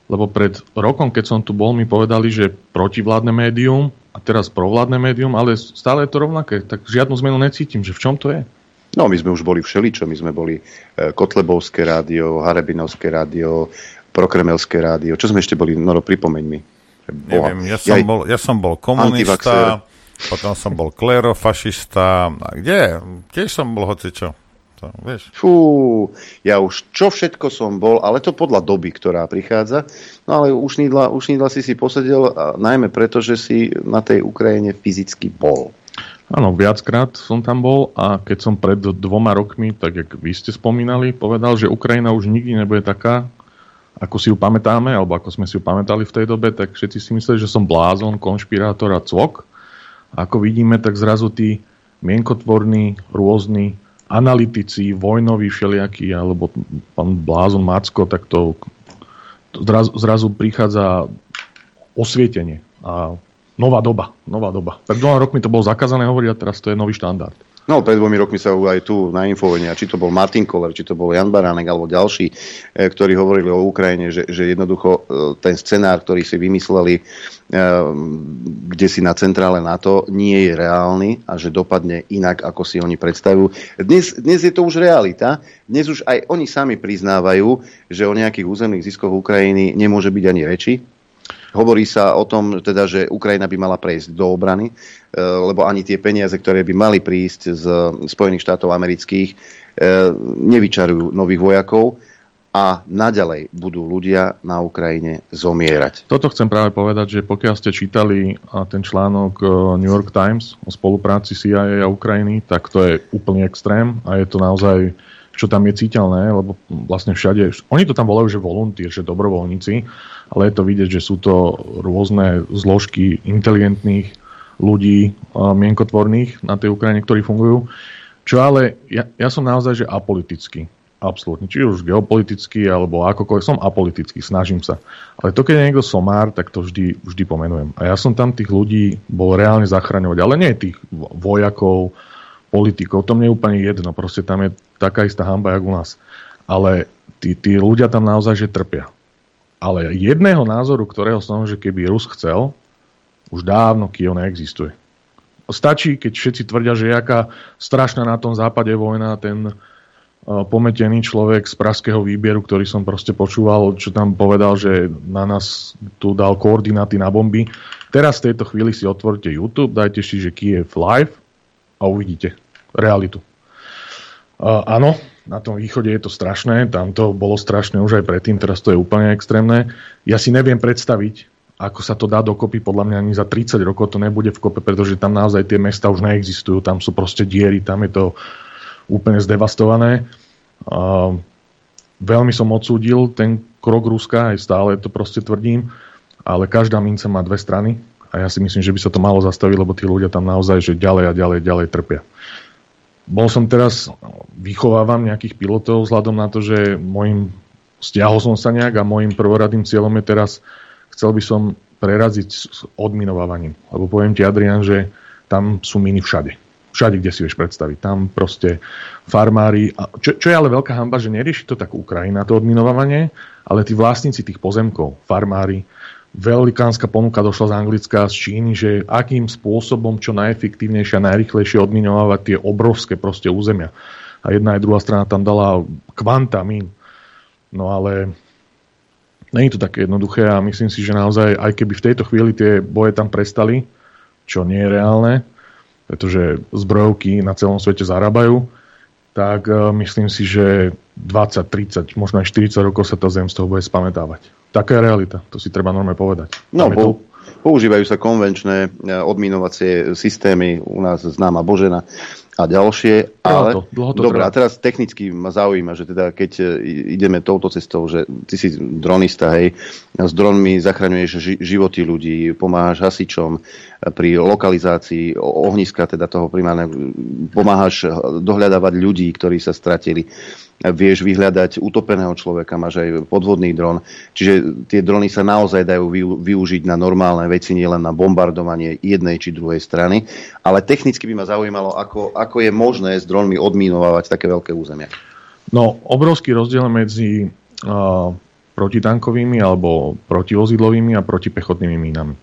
lebo pred rokom, keď som tu bol, mi povedali, že protivládne médium a teraz provládne médium, ale stále je to rovnaké, tak žiadnu zmenu necítim, že v čom to je? No, my sme už boli všeličo. My sme boli e, Kotlebovské rádio, Harebinovské rádio, Prokremelské rádio. Čo sme ešte boli? No, pripomeň mi. Boha. Neviem, ja som, bol, ja som bol komunista, potom som bol klerofašista. A kde? Tiež som bol hocičo. To, vieš. Fú, ja už čo všetko som bol, ale to podľa doby, ktorá prichádza. No ale už Nídla, už si si posedel, a najmä preto, že si na tej Ukrajine fyzicky bol. Áno, viackrát som tam bol a keď som pred dvoma rokmi, tak jak vy ste spomínali, povedal, že Ukrajina už nikdy nebude taká, ako si ju pamätáme, alebo ako sme si ju pamätali v tej dobe, tak všetci si mysleli, že som blázon, konšpirátor a cvok. A ako vidíme, tak zrazu tí mienkotvorní, rôzni analytici, vojnoví všelijakí, alebo pán blázon Macko, tak to, zrazu, zrazu prichádza osvietenie a nová doba, nová doba. Pred dvoma rokmi to bolo zakázané hovoriť a teraz to je nový štandard. No, pred dvomi rokmi sa aj tu na Infovene, a či to bol Martin Koller, či to bol Jan Baránek alebo ďalší, e, ktorí hovorili o Ukrajine, že, že jednoducho e, ten scenár, ktorý si vymysleli e, kde si na centrále NATO, nie je reálny a že dopadne inak, ako si oni predstavujú. Dnes, dnes je to už realita. Dnes už aj oni sami priznávajú, že o nejakých územných ziskoch Ukrajiny nemôže byť ani reči. Hovorí sa o tom, teda, že Ukrajina by mala prejsť do obrany, e, lebo ani tie peniaze, ktoré by mali prísť z Spojených štátov amerických, e, nevyčarujú nových vojakov a naďalej budú ľudia na Ukrajine zomierať. Toto chcem práve povedať, že pokiaľ ste čítali ten článok e, New York Times o spolupráci CIA a Ukrajiny, tak to je úplný extrém a je to naozaj, čo tam je cítelné, lebo vlastne všade, oni to tam volajú, že voluntír, že dobrovoľníci, ale je to vidieť, že sú to rôzne zložky inteligentných ľudí, mienkotvorných na tej Ukrajine, ktorí fungujú. Čo ale, ja, ja som naozaj, že apolitický. Absolútne. Či už geopolitický, alebo akokoľvek. Som apolitický, snažím sa. Ale to, keď je niekto somár, tak to vždy, vždy pomenujem. A ja som tam tých ľudí bol reálne zachraňovať. Ale nie tých vo- vojakov, politikov. To mne je úplne jedno. Proste tam je taká istá hamba, jak u nás. Ale tí, tí ľudia tam naozaj, že trpia. Ale jedného názoru, ktorého som, že keby Rus chcel, už dávno Kiev neexistuje. Stačí, keď všetci tvrdia, že je aká strašná na tom západe vojna, ten uh, pometený človek z praského výbieru, ktorý som proste počúval, čo tam povedal, že na nás tu dal koordináty na bomby. Teraz v tejto chvíli si otvorte YouTube, dajte si, že Kiev live a uvidíte realitu. Áno, na tom východe je to strašné, tam to bolo strašné už aj predtým, teraz to je úplne extrémne. Ja si neviem predstaviť, ako sa to dá dokopy, podľa mňa ani za 30 rokov to nebude v kope, pretože tam naozaj tie mesta už neexistujú, tam sú proste diery, tam je to úplne zdevastované. Veľmi som odsúdil ten krok Ruska, aj stále to proste tvrdím, ale každá mince má dve strany a ja si myslím, že by sa to malo zastaviť, lebo tí ľudia tam naozaj že ďalej a ďalej, ďalej trpia. Bol som teraz, vychovávam nejakých pilotov vzhľadom na to, že môjim, stiahol som sa nejak a môjim prvoradným cieľom je teraz, chcel by som preraziť s odminovávaním. Lebo poviem ti, Adrian, že tam sú miny všade. Všade, kde si vieš predstaviť. Tam proste farmári... A čo, čo je ale veľká hamba, že nerieši to tak Ukrajina, to odminovanie, ale tí vlastníci tých pozemkov, farmári, velikánska ponuka došla z Anglicka a z Číny, že akým spôsobom čo najefektívnejšie a najrychlejšie odminovať tie obrovské proste územia. A jedna aj druhá strana tam dala kvanta mín. No ale není to také jednoduché a myslím si, že naozaj, aj keby v tejto chvíli tie boje tam prestali, čo nie je reálne, pretože zbrojovky na celom svete zarábajú, tak uh, myslím si, že 20, 30, možno aj 40 rokov sa tá zem z toho bude spamätávať. Taká je realita, to si treba normálne povedať. No, po, používajú sa konvenčné e, odminovacie systémy, u nás známa Božena a ďalšie. Ale, to, dlho to dobre, a teraz technicky ma zaujíma, že teda keď e, ideme touto cestou, že ty si dronista, hej, s dronmi zachraňuješ ži- životy ľudí, pomáhaš hasičom e, pri lokalizácii ohniska, teda toho primárneho, pomáhaš dohľadávať ľudí, ktorí sa stratili vieš vyhľadať utopeného človeka, máš aj podvodný dron. Čiže tie drony sa naozaj dajú využiť na normálne veci, nielen na bombardovanie jednej či druhej strany. Ale technicky by ma zaujímalo, ako, ako je možné s dronmi odminovať také veľké územia. No, obrovský rozdiel medzi uh, protitankovými alebo protivozidlovými a protipechotnými mínami.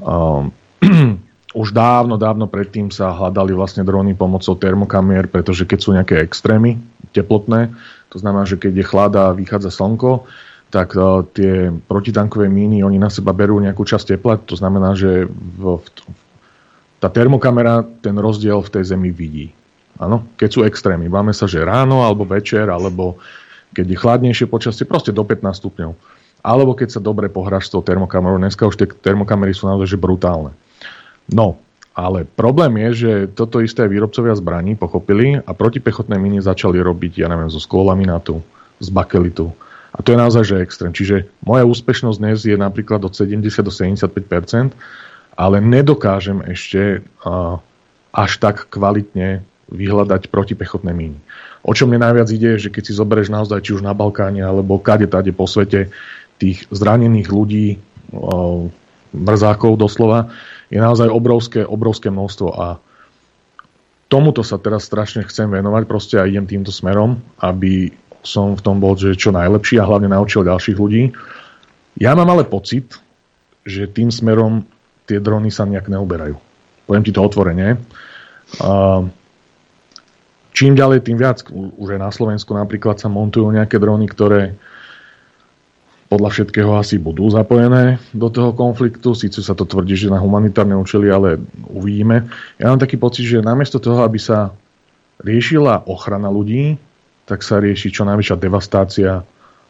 Uh, už dávno, dávno predtým sa hľadali vlastne drony pomocou termokamier, pretože keď sú nejaké extrémy teplotné, to znamená, že keď je chlada a vychádza slnko, tak uh, tie protitankové míny, oni na seba berú nejakú časť tepla, to znamená, že v, v, tá termokamera ten rozdiel v tej zemi vidí. Áno, keď sú extrémy. Máme sa, že ráno, alebo večer, alebo keď je chladnejšie počasie, proste do 15 stupňov. Alebo keď sa dobre pohráš s tou termokamerou. Dneska už tie termokamery sú naozaj brutálne. No, ale problém je, že toto isté výrobcovia zbraní pochopili a protipechotné miny začali robiť, ja neviem, zo skolaminátu, z bakelitu. A to je naozaj, že extrém. Čiže moja úspešnosť dnes je napríklad od 70 do 75%, ale nedokážem ešte uh, až tak kvalitne vyhľadať protipechotné míny. O čo mne najviac ide, že keď si zoberieš naozaj či už na Balkáne alebo kade tade po svete tých zranených ľudí, uh, mrzákov doslova, je naozaj obrovské, obrovské množstvo a tomuto sa teraz strašne chcem venovať proste a idem týmto smerom, aby som v tom bol že čo najlepší a hlavne naučil ďalších ľudí. Ja mám ale pocit, že tým smerom tie drony sa nejak neuberajú. Poviem ti to otvorene. Čím ďalej, tým viac. Už aj na Slovensku napríklad sa montujú nejaké drony, ktoré podľa všetkého asi budú zapojené do toho konfliktu. Síce sa to tvrdí, že na humanitárne účely, ale uvidíme. Ja mám taký pocit, že namiesto toho, aby sa riešila ochrana ľudí, tak sa rieši čo najväčšia devastácia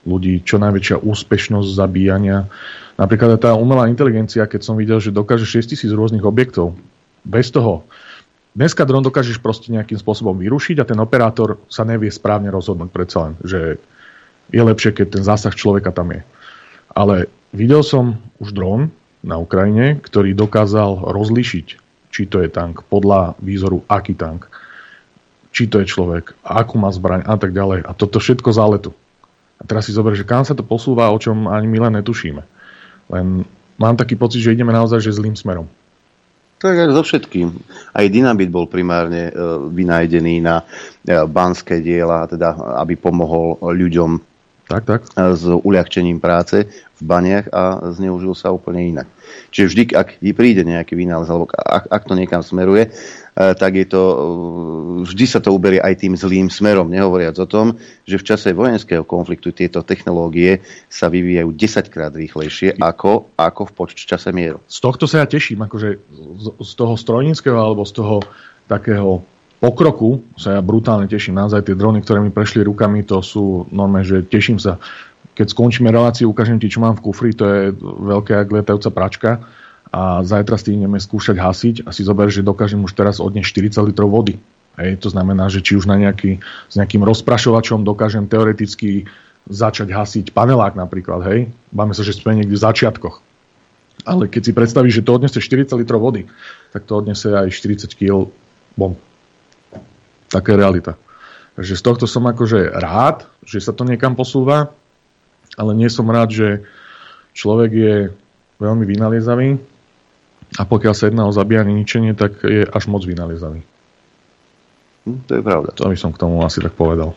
ľudí, čo najväčšia úspešnosť zabíjania. Napríklad tá umelá inteligencia, keď som videl, že dokáže 6000 rôznych objektov, bez toho, dneska dron dokážeš proste nejakým spôsobom vyrušiť a ten operátor sa nevie správne rozhodnúť predsa len, že je lepšie, keď ten zásah človeka tam je. Ale videl som už dron na Ukrajine, ktorý dokázal rozlišiť, či to je tank, podľa výzoru, aký tank, či to je človek, akú má zbraň a tak ďalej. A toto všetko za. A teraz si zober, že kam sa to posúva, o čom ani my len netušíme. Len mám taký pocit, že ideme naozaj že zlým smerom. Tak aj so všetkým. Aj dynamit bol primárne e, na e, banské diela, teda aby pomohol ľuďom tak, tak. s uľahčením práce v baniach a zneužil sa úplne inak. Čiže vždy, ak príde nejaký vynález, alebo ak, ak to niekam smeruje, e, tak je to, e, vždy sa to uberie aj tým zlým smerom, nehovoriac o tom, že v čase vojenského konfliktu tieto technológie sa vyvíjajú 10 krát rýchlejšie ako, ako v poččase mieru. Z tohto sa ja teším, akože z, z toho strojníckého alebo z toho takého pokroku sa ja brutálne teším. Naozaj tie drony, ktoré mi prešli rukami, to sú normálne, že teším sa. Keď skončíme reláciu, ukážem ti, čo mám v kufri, to je veľká lietajúca pračka a zajtra stihneme skúšať hasiť a si zober, že dokážem už teraz odnieť 40 litrov vody. Hej, to znamená, že či už na nejaký, s nejakým rozprašovačom dokážem teoreticky začať hasiť panelák napríklad, hej. Máme sa, že sme niekde v začiatkoch. Ale keď si predstavíš, že to odnese 40 litrov vody, tak to odnese aj 40 kg bomb. Taká je realita. Takže z tohto som akože rád, že sa to niekam posúva, ale nie som rád, že človek je veľmi vynaliezavý a pokiaľ sa jedná o zabíjanie ničenie, tak je až moc vynaliezavý. Hm, to je pravda. To by som k tomu asi tak povedal.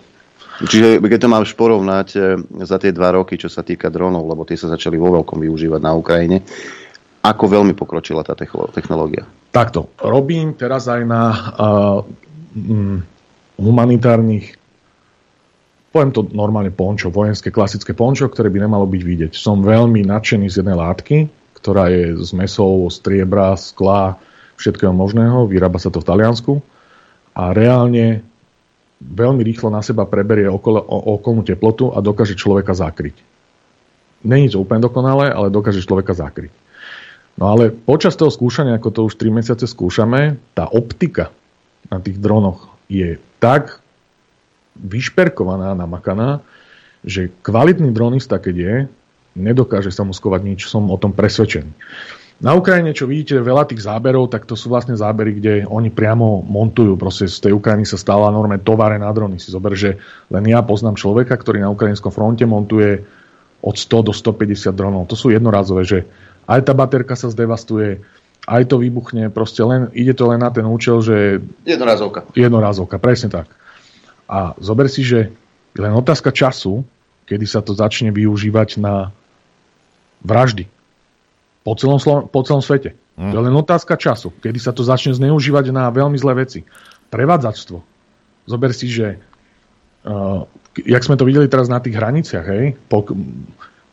Čiže keď to máš porovnať e, za tie dva roky, čo sa týka dronov, lebo tie sa začali vo veľkom využívať na Ukrajine, ako veľmi pokročila tá technológia? Takto. Robím teraz aj na uh, mm, humanitárnych poviem to normálne pončo, vojenské klasické pončo, ktoré by nemalo byť vidieť. Som veľmi nadšený z jednej látky, ktorá je z mesov, striebra, skla, všetkého možného, vyrába sa to v Taliansku a reálne veľmi rýchlo na seba preberie okolo, okolnú teplotu a dokáže človeka zakryť. Není to úplne dokonalé, ale dokáže človeka zakryť. No ale počas toho skúšania, ako to už 3 mesiace skúšame, tá optika na tých dronoch je tak vyšperkovaná, namakaná, že kvalitný dronista, keď je, nedokáže sa mu skovať nič, som o tom presvedčený. Na Ukrajine, čo vidíte, veľa tých záberov, tak to sú vlastne zábery, kde oni priamo montujú. Proste z tej Ukrajiny sa stala normálne tovare na drony. Si zober, že len ja poznám človeka, ktorý na ukrajinskom fronte montuje od 100 do 150 dronov. To sú jednorazové, že aj tá baterka sa zdevastuje, aj to vybuchne, proste len, ide to len na ten účel, že... Jednorazovka. Jednorazovka, presne tak. A zober si, že len otázka času, kedy sa to začne využívať na vraždy. Po celom, po celom svete. Mm. To je len otázka času, kedy sa to začne zneužívať na veľmi zlé veci. Prevádzačstvo. Zober si, že uh, jak sme to videli teraz na tých hraniciach, hej, po,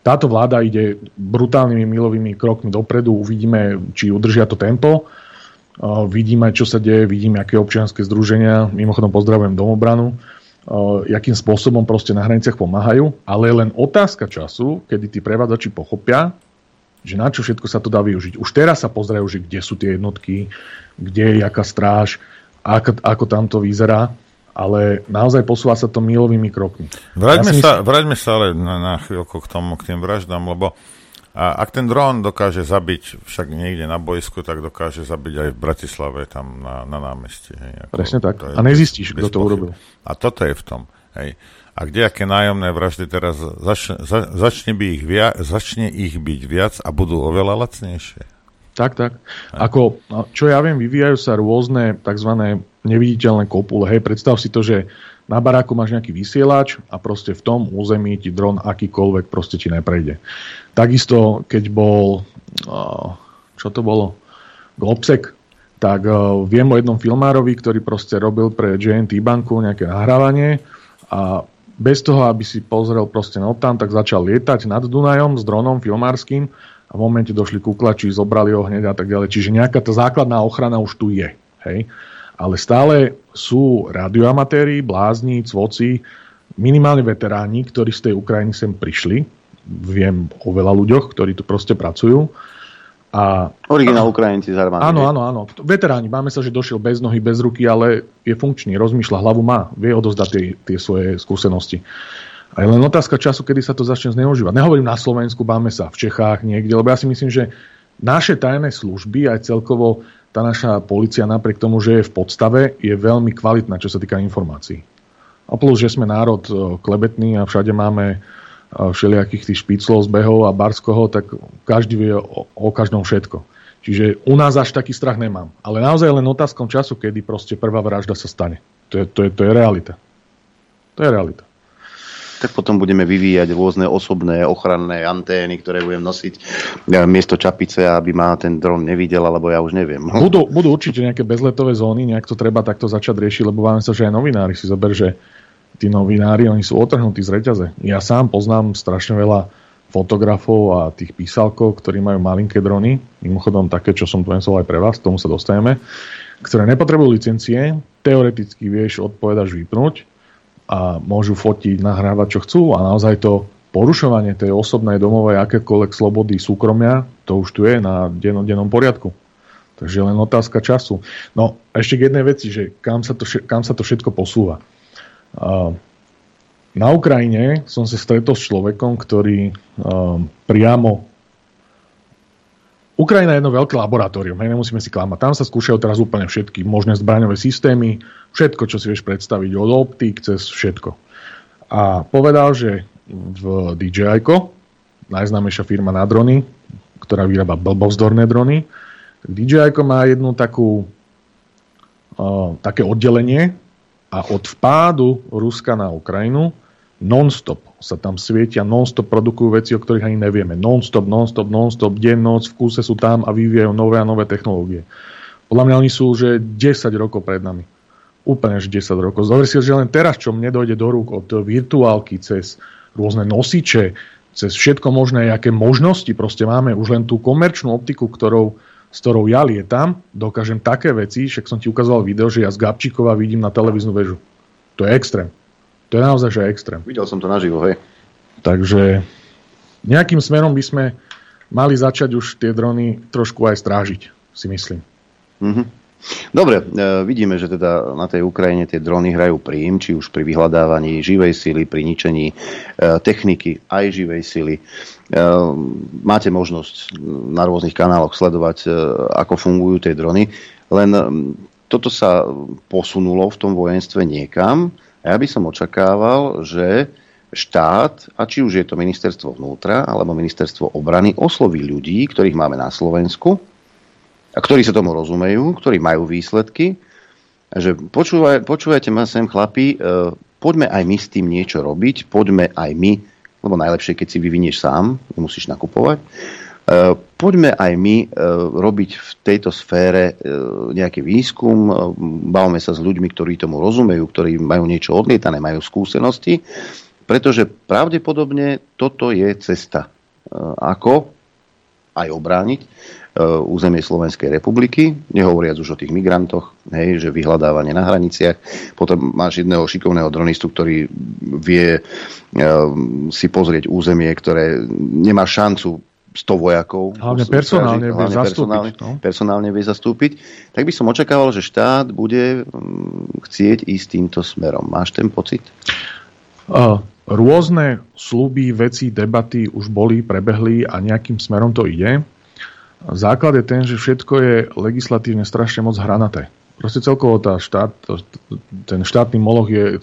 táto vláda ide brutálnymi milovými krokmi dopredu, uvidíme, či udržia to tempo, uh, vidíme, čo sa deje, vidíme, aké občianske združenia, mimochodom pozdravujem domobranu, uh, jakým spôsobom proste na hraniciach pomáhajú, ale je len otázka času, kedy tí prevádzači pochopia, že na čo všetko sa to dá využiť. Už teraz sa pozerajú, že kde sú tie jednotky, kde je jaká stráž, ako, ako tam to vyzerá, ale naozaj posúva sa to milovými krokmi. Vráťme, ja sa, myslím... vráťme sa ale na, na chvíľku k tomu, k tým vraždám, lebo a ak ten dron dokáže zabiť však niekde na bojsku, tak dokáže zabiť aj v Bratislave, tam na, na námestí. Hej, ako, Presne tak. A nezistíš, kto to urobil. A toto je v tom. Hej a kde aké nájomné vraždy teraz začne, za, začne, by ich via, začne ich byť viac a budú oveľa lacnejšie. Tak, tak. Ako, no, čo ja viem, vyvíjajú sa rôzne tzv. neviditeľné kopule. Hej, predstav si to, že na baráku máš nejaký vysielač a proste v tom území ti dron akýkoľvek proste ti neprejde. Takisto, keď bol, čo to bolo, Globsek, tak viem o jednom filmárovi, ktorý proste robil pre JNT banku nejaké nahrávanie a bez toho, aby si pozrel proste no tam, tak začal lietať nad Dunajom s dronom filmárským a v momente došli kuklači, zobrali ho hneď a tak ďalej. Čiže nejaká tá základná ochrana už tu je. Hej? Ale stále sú radioamatéri, blázni, cvoci, minimálne veteráni, ktorí z tej Ukrajiny sem prišli. Viem o veľa ľuďoch, ktorí tu proste pracujú a, Originál Ukrajinci z armády. Áno, áno, áno. Veteráni, máme sa, že došiel bez nohy, bez ruky, ale je funkčný, rozmýšľa, hlavu má, vie odozdať tie, tie svoje skúsenosti. A je len otázka času, kedy sa to začne zneužívať. Nehovorím na Slovensku, máme sa v Čechách niekde, lebo ja si myslím, že naše tajné služby, aj celkovo tá naša policia napriek tomu, že je v podstave, je veľmi kvalitná, čo sa týka informácií. A plus, že sme národ e, klebetný a všade máme všelijakých tých špiclov, zbehov a barskoho, tak každý vie o, o každom všetko. Čiže u nás až taký strach nemám. Ale naozaj len otázkom času, kedy proste prvá vražda sa stane. To je, to je, to je realita. To je realita. Tak potom budeme vyvíjať rôzne osobné ochranné antény, ktoré budem nosiť miesto čapice, aby ma ten dron nevidel, alebo ja už neviem. Budú, budú určite nejaké bezletové zóny, nejak to treba takto začať riešiť, lebo máme sa, že aj novinári si zober, že tí novinári, oni sú otrhnutí z reťaze. Ja sám poznám strašne veľa fotografov a tých písalkov, ktorí majú malinké drony, mimochodom také, čo som tu aj pre vás, k tomu sa dostaneme. ktoré nepotrebujú licencie, teoreticky vieš odpovedaš vypnúť a môžu fotiť, nahrávať, čo chcú a naozaj to porušovanie tej osobnej domovej akékoľvek slobody súkromia, to už tu je na dennodennom poriadku. Takže len otázka času. No ešte k jednej veci, že kam sa to, kam sa to všetko posúva. Na Ukrajine som sa stretol s človekom, ktorý priamo Ukrajina je jedno veľké laboratórium, hej, nemusíme si klamať. Tam sa skúšajú teraz úplne všetky možné zbraňové systémy, všetko, čo si vieš predstaviť, od optík cez všetko. A povedal, že v DJI, najznámejšia firma na drony, ktorá vyrába blbozdorné drony, DJI má jednu takú uh, také oddelenie a od vpádu Ruska na Ukrajinu non-stop sa tam svietia, non-stop produkujú veci, o ktorých ani nevieme. Non-stop, non-stop, non-stop, deň, noc, v kúse sú tam a vyvíjajú nové a nové technológie. Podľa mňa oni sú že 10 rokov pred nami. Úplne až 10 rokov. Zober si, že len teraz, čo mne dojde do rúk od virtuálky cez rôzne nosiče, cez všetko možné, aké možnosti proste máme, už len tú komerčnú optiku, ktorou, s ktorou ja lietam, dokážem také veci, však som ti ukazoval video, že ja z Gabčíkova vidím na televíznu väžu. To je extrém. To je naozaj že extrém. Videl som to naživo, hej. Takže nejakým smerom by sme mali začať už tie drony trošku aj strážiť, si myslím. Mm-hmm. Dobre, e, vidíme, že teda na tej Ukrajine tie drony hrajú príjm, či už pri vyhľadávaní živej sily, pri ničení e, techniky aj živej sily. E, máte možnosť na rôznych kanáloch sledovať, ako fungujú tie drony, len toto sa posunulo v tom vojenstve niekam, a ja by som očakával, že štát, a či už je to ministerstvo vnútra alebo ministerstvo obrany, osloví ľudí, ktorých máme na Slovensku, a ktorí sa tomu rozumejú, ktorí majú výsledky, že počúvaj, počúvajte ma sem chlapi, e, poďme aj my s tým niečo robiť, poďme aj my, lebo najlepšie, keď si vyvinieš sám, nemusíš nakupovať, E, poďme aj my e, robiť v tejto sfére e, nejaký výskum, bavme sa s ľuďmi, ktorí tomu rozumejú, ktorí majú niečo odlietané, majú skúsenosti, pretože pravdepodobne toto je cesta, ako aj obrániť územie Slovenskej republiky, nehovoriac už o tých migrantoch, hej, že vyhľadávanie na hraniciach. Potom máš jedného šikovného dronistu, ktorý vie si pozrieť územie, ktoré nemá šancu 100 vojakov. Hlavne personálne vie zastúpiť. Personálne, no? personálne vie zastúpiť. Tak by som očakával, že štát bude mm, chcieť ísť týmto smerom. Máš ten pocit? Uh, rôzne sluby, veci, debaty už boli, prebehli a nejakým smerom to ide. Základ je ten, že všetko je legislatívne strašne moc hranaté. Proste celkovo tá štát, ten štátny moloch je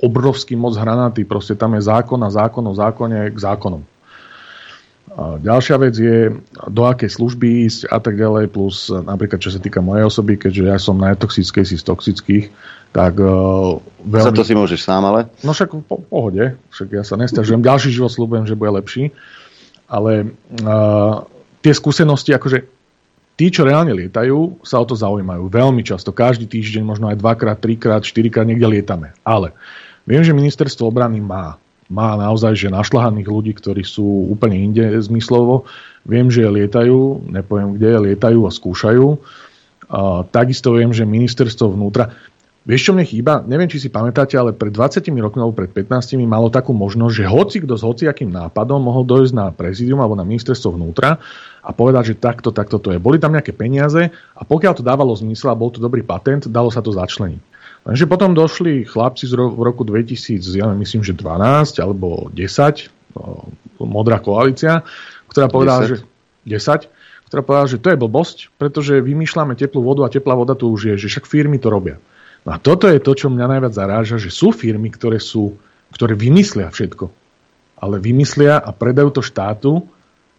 obrovský moc hranatý. Proste tam je zákon a zákon o zákone k zákonom. A ďalšia vec je, do akej služby ísť a tak ďalej, plus napríklad čo sa týka mojej osoby, keďže ja som najtoxickejší z toxických, tak uh, veľmi... Za to si môžeš sám, ale? No však po pohode, však ja sa nestiažujem. Ďalší život slúbujem, že bude lepší, ale uh, tie skúsenosti, akože tí, čo reálne lietajú, sa o to zaujímajú veľmi často. Každý týždeň, možno aj dvakrát, trikrát, štyrikrát niekde lietame. Ale viem, že ministerstvo obrany má má naozaj že našľahaných ľudí, ktorí sú úplne inde zmyslovo. Viem, že lietajú, nepoviem kde, lietajú a skúšajú. A takisto viem, že ministerstvo vnútra... Vieš, čo mne chýba? Neviem, či si pamätáte, ale pred 20 rokmi alebo pred 15 malo takú možnosť, že hoci kto s hociakým nápadom mohol dojsť na prezidium alebo na ministerstvo vnútra a povedať, že takto, takto to je. Boli tam nejaké peniaze a pokiaľ to dávalo zmysel a bol to dobrý patent, dalo sa to začleniť. Takže potom došli chlapci z ro- v roku 2000, ja myslím, že 12 alebo 10, no, modrá koalícia, ktorá povedala, 10. že 10, ktorá povedala, že to je blbosť, pretože vymýšľame teplú vodu a teplá voda tu už je, že však firmy to robia. No a toto je to, čo mňa najviac zaráža, že sú firmy, ktoré, sú, ktoré vymyslia všetko. Ale vymyslia a predajú to štátu,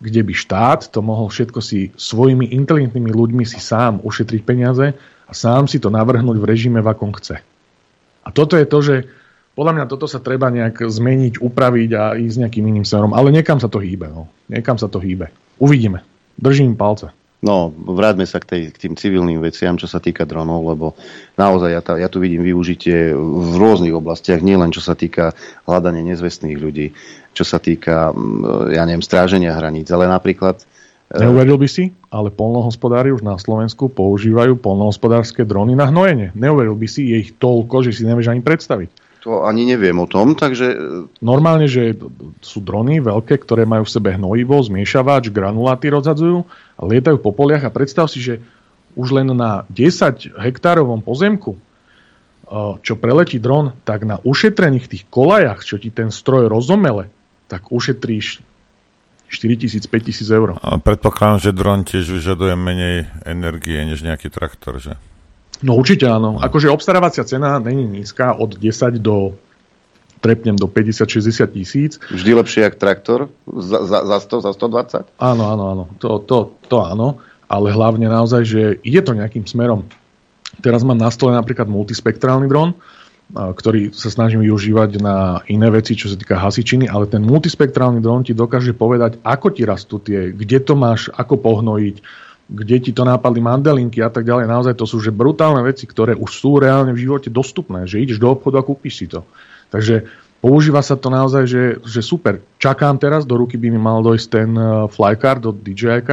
kde by štát to mohol všetko si svojimi inteligentnými ľuďmi si sám ušetriť peniaze a sám si to navrhnúť v režime, v akom chce. A toto je to, že podľa mňa toto sa treba nejak zmeniť, upraviť a ísť nejakým iným smerom. Ale niekam sa to hýbe. No. Niekam sa to hýbe. Uvidíme. Držím palce. No, vráťme sa k, tej, k tým civilným veciam, čo sa týka dronov, lebo naozaj ja, ta, ja tu vidím využitie v rôznych oblastiach, nielen čo sa týka hľadania nezvestných ľudí, čo sa týka, ja neviem, stráženia hraníc, ale napríklad Neuveril by si, ale polnohospodári už na Slovensku používajú polnohospodárske drony na hnojenie. Neuveril by si, je ich toľko, že si nevieš ani predstaviť. To ani neviem o tom, takže... Normálne, že sú drony veľké, ktoré majú v sebe hnojivo, zmiešavač, granuláty rozhadzujú a lietajú po poliach a predstav si, že už len na 10 hektárovom pozemku, čo preletí dron, tak na ušetrených tých kolajach, čo ti ten stroj rozomele, tak ušetríš 4000, 5000 eur. A predpokladám, že dron tiež vyžaduje menej energie než nejaký traktor, že? No určite áno. Akože obstarávacia cena není nízka od 10 do trepnem do 50-60 tisíc. Vždy lepšie jak traktor? Za, za, za 100, za 120? Áno, áno, áno. To, to, to áno. Ale hlavne naozaj, že ide to nejakým smerom. Teraz mám na stole napríklad multispektrálny dron, ktorý sa snažím využívať na iné veci, čo sa týka hasičiny, ale ten multispektrálny dron ti dokáže povedať, ako ti rastú tie, kde to máš, ako pohnojiť, kde ti to nápadli mandelinky a tak ďalej. Naozaj to sú že brutálne veci, ktoré už sú reálne v živote dostupné, že ideš do obchodu a kúpiš si to. Takže používa sa to naozaj, že, že super. Čakám teraz, do ruky by mi mal dojsť ten e, flycard od dji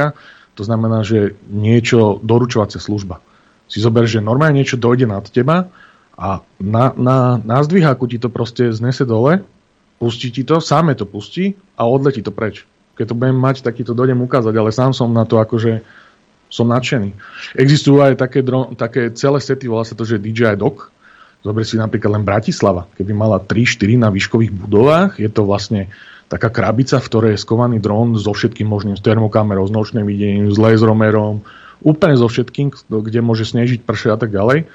to znamená, že niečo, doručovacia služba. Si zober, že normálne niečo dojde nad teba a na, na, na zdviháku ti to proste znese dole, pustí ti to, sáme to pustí a odletí to preč. Keď to budem mať, tak ti to dojdem ukázať, ale sám som na to akože som nadšený. Existujú aj také, dron, také celé sety, volá sa to, že DJI Dock. Zober si napríklad len Bratislava. Keby mala 3-4 na výškových budovách, je to vlastne taká krabica, v ktorej je skovaný dron so všetkým možným, s termokamerou, s nočným videním, s laseromerom, úplne so všetkým, kde môže snežiť, prše a tak ďalej.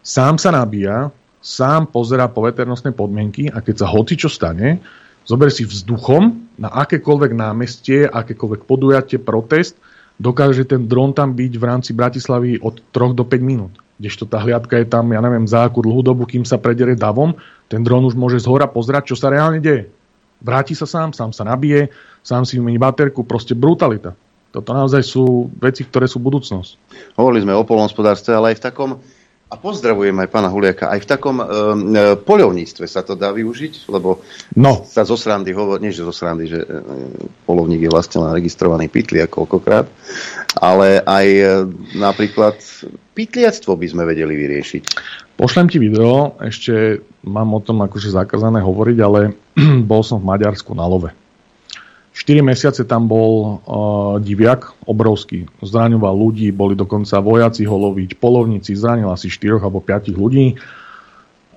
Sám sa nabíja, sám pozera poveternostné podmienky a keď sa hoci čo stane, zober si vzduchom na akékoľvek námestie, akékoľvek podujatie, protest, dokáže ten dron tam byť v rámci Bratislavy od 3 do 5 minút. Kdežto tá hliadka je tam, ja neviem, za akú dlhú dobu, kým sa predere davom, ten dron už môže z hora pozerať, čo sa reálne deje. Vráti sa sám, sám sa nabije, sám si vymení baterku, proste brutalita. Toto naozaj sú veci, ktoré sú budúcnosť. Hovorili sme o polnohospodárstve, ale aj v takom a pozdravujem aj pána Huliaka. Aj v takom e, polovníctve sa to dá využiť, lebo no. sa zo srandy hovorí, nie že zo srandy, že e, polovník je vlastne len registrovaný pytliak koľkokrát, ale aj e, napríklad pytliactvo by sme vedeli vyriešiť. Pošlem ti video, ešte mám o tom akože zakázané hovoriť, ale bol som v Maďarsku na love. 4 mesiace tam bol uh, diviak, obrovský. Zraňoval ľudí, boli dokonca vojaci ho loviť, polovníci, zranil asi 4 alebo 5 ľudí.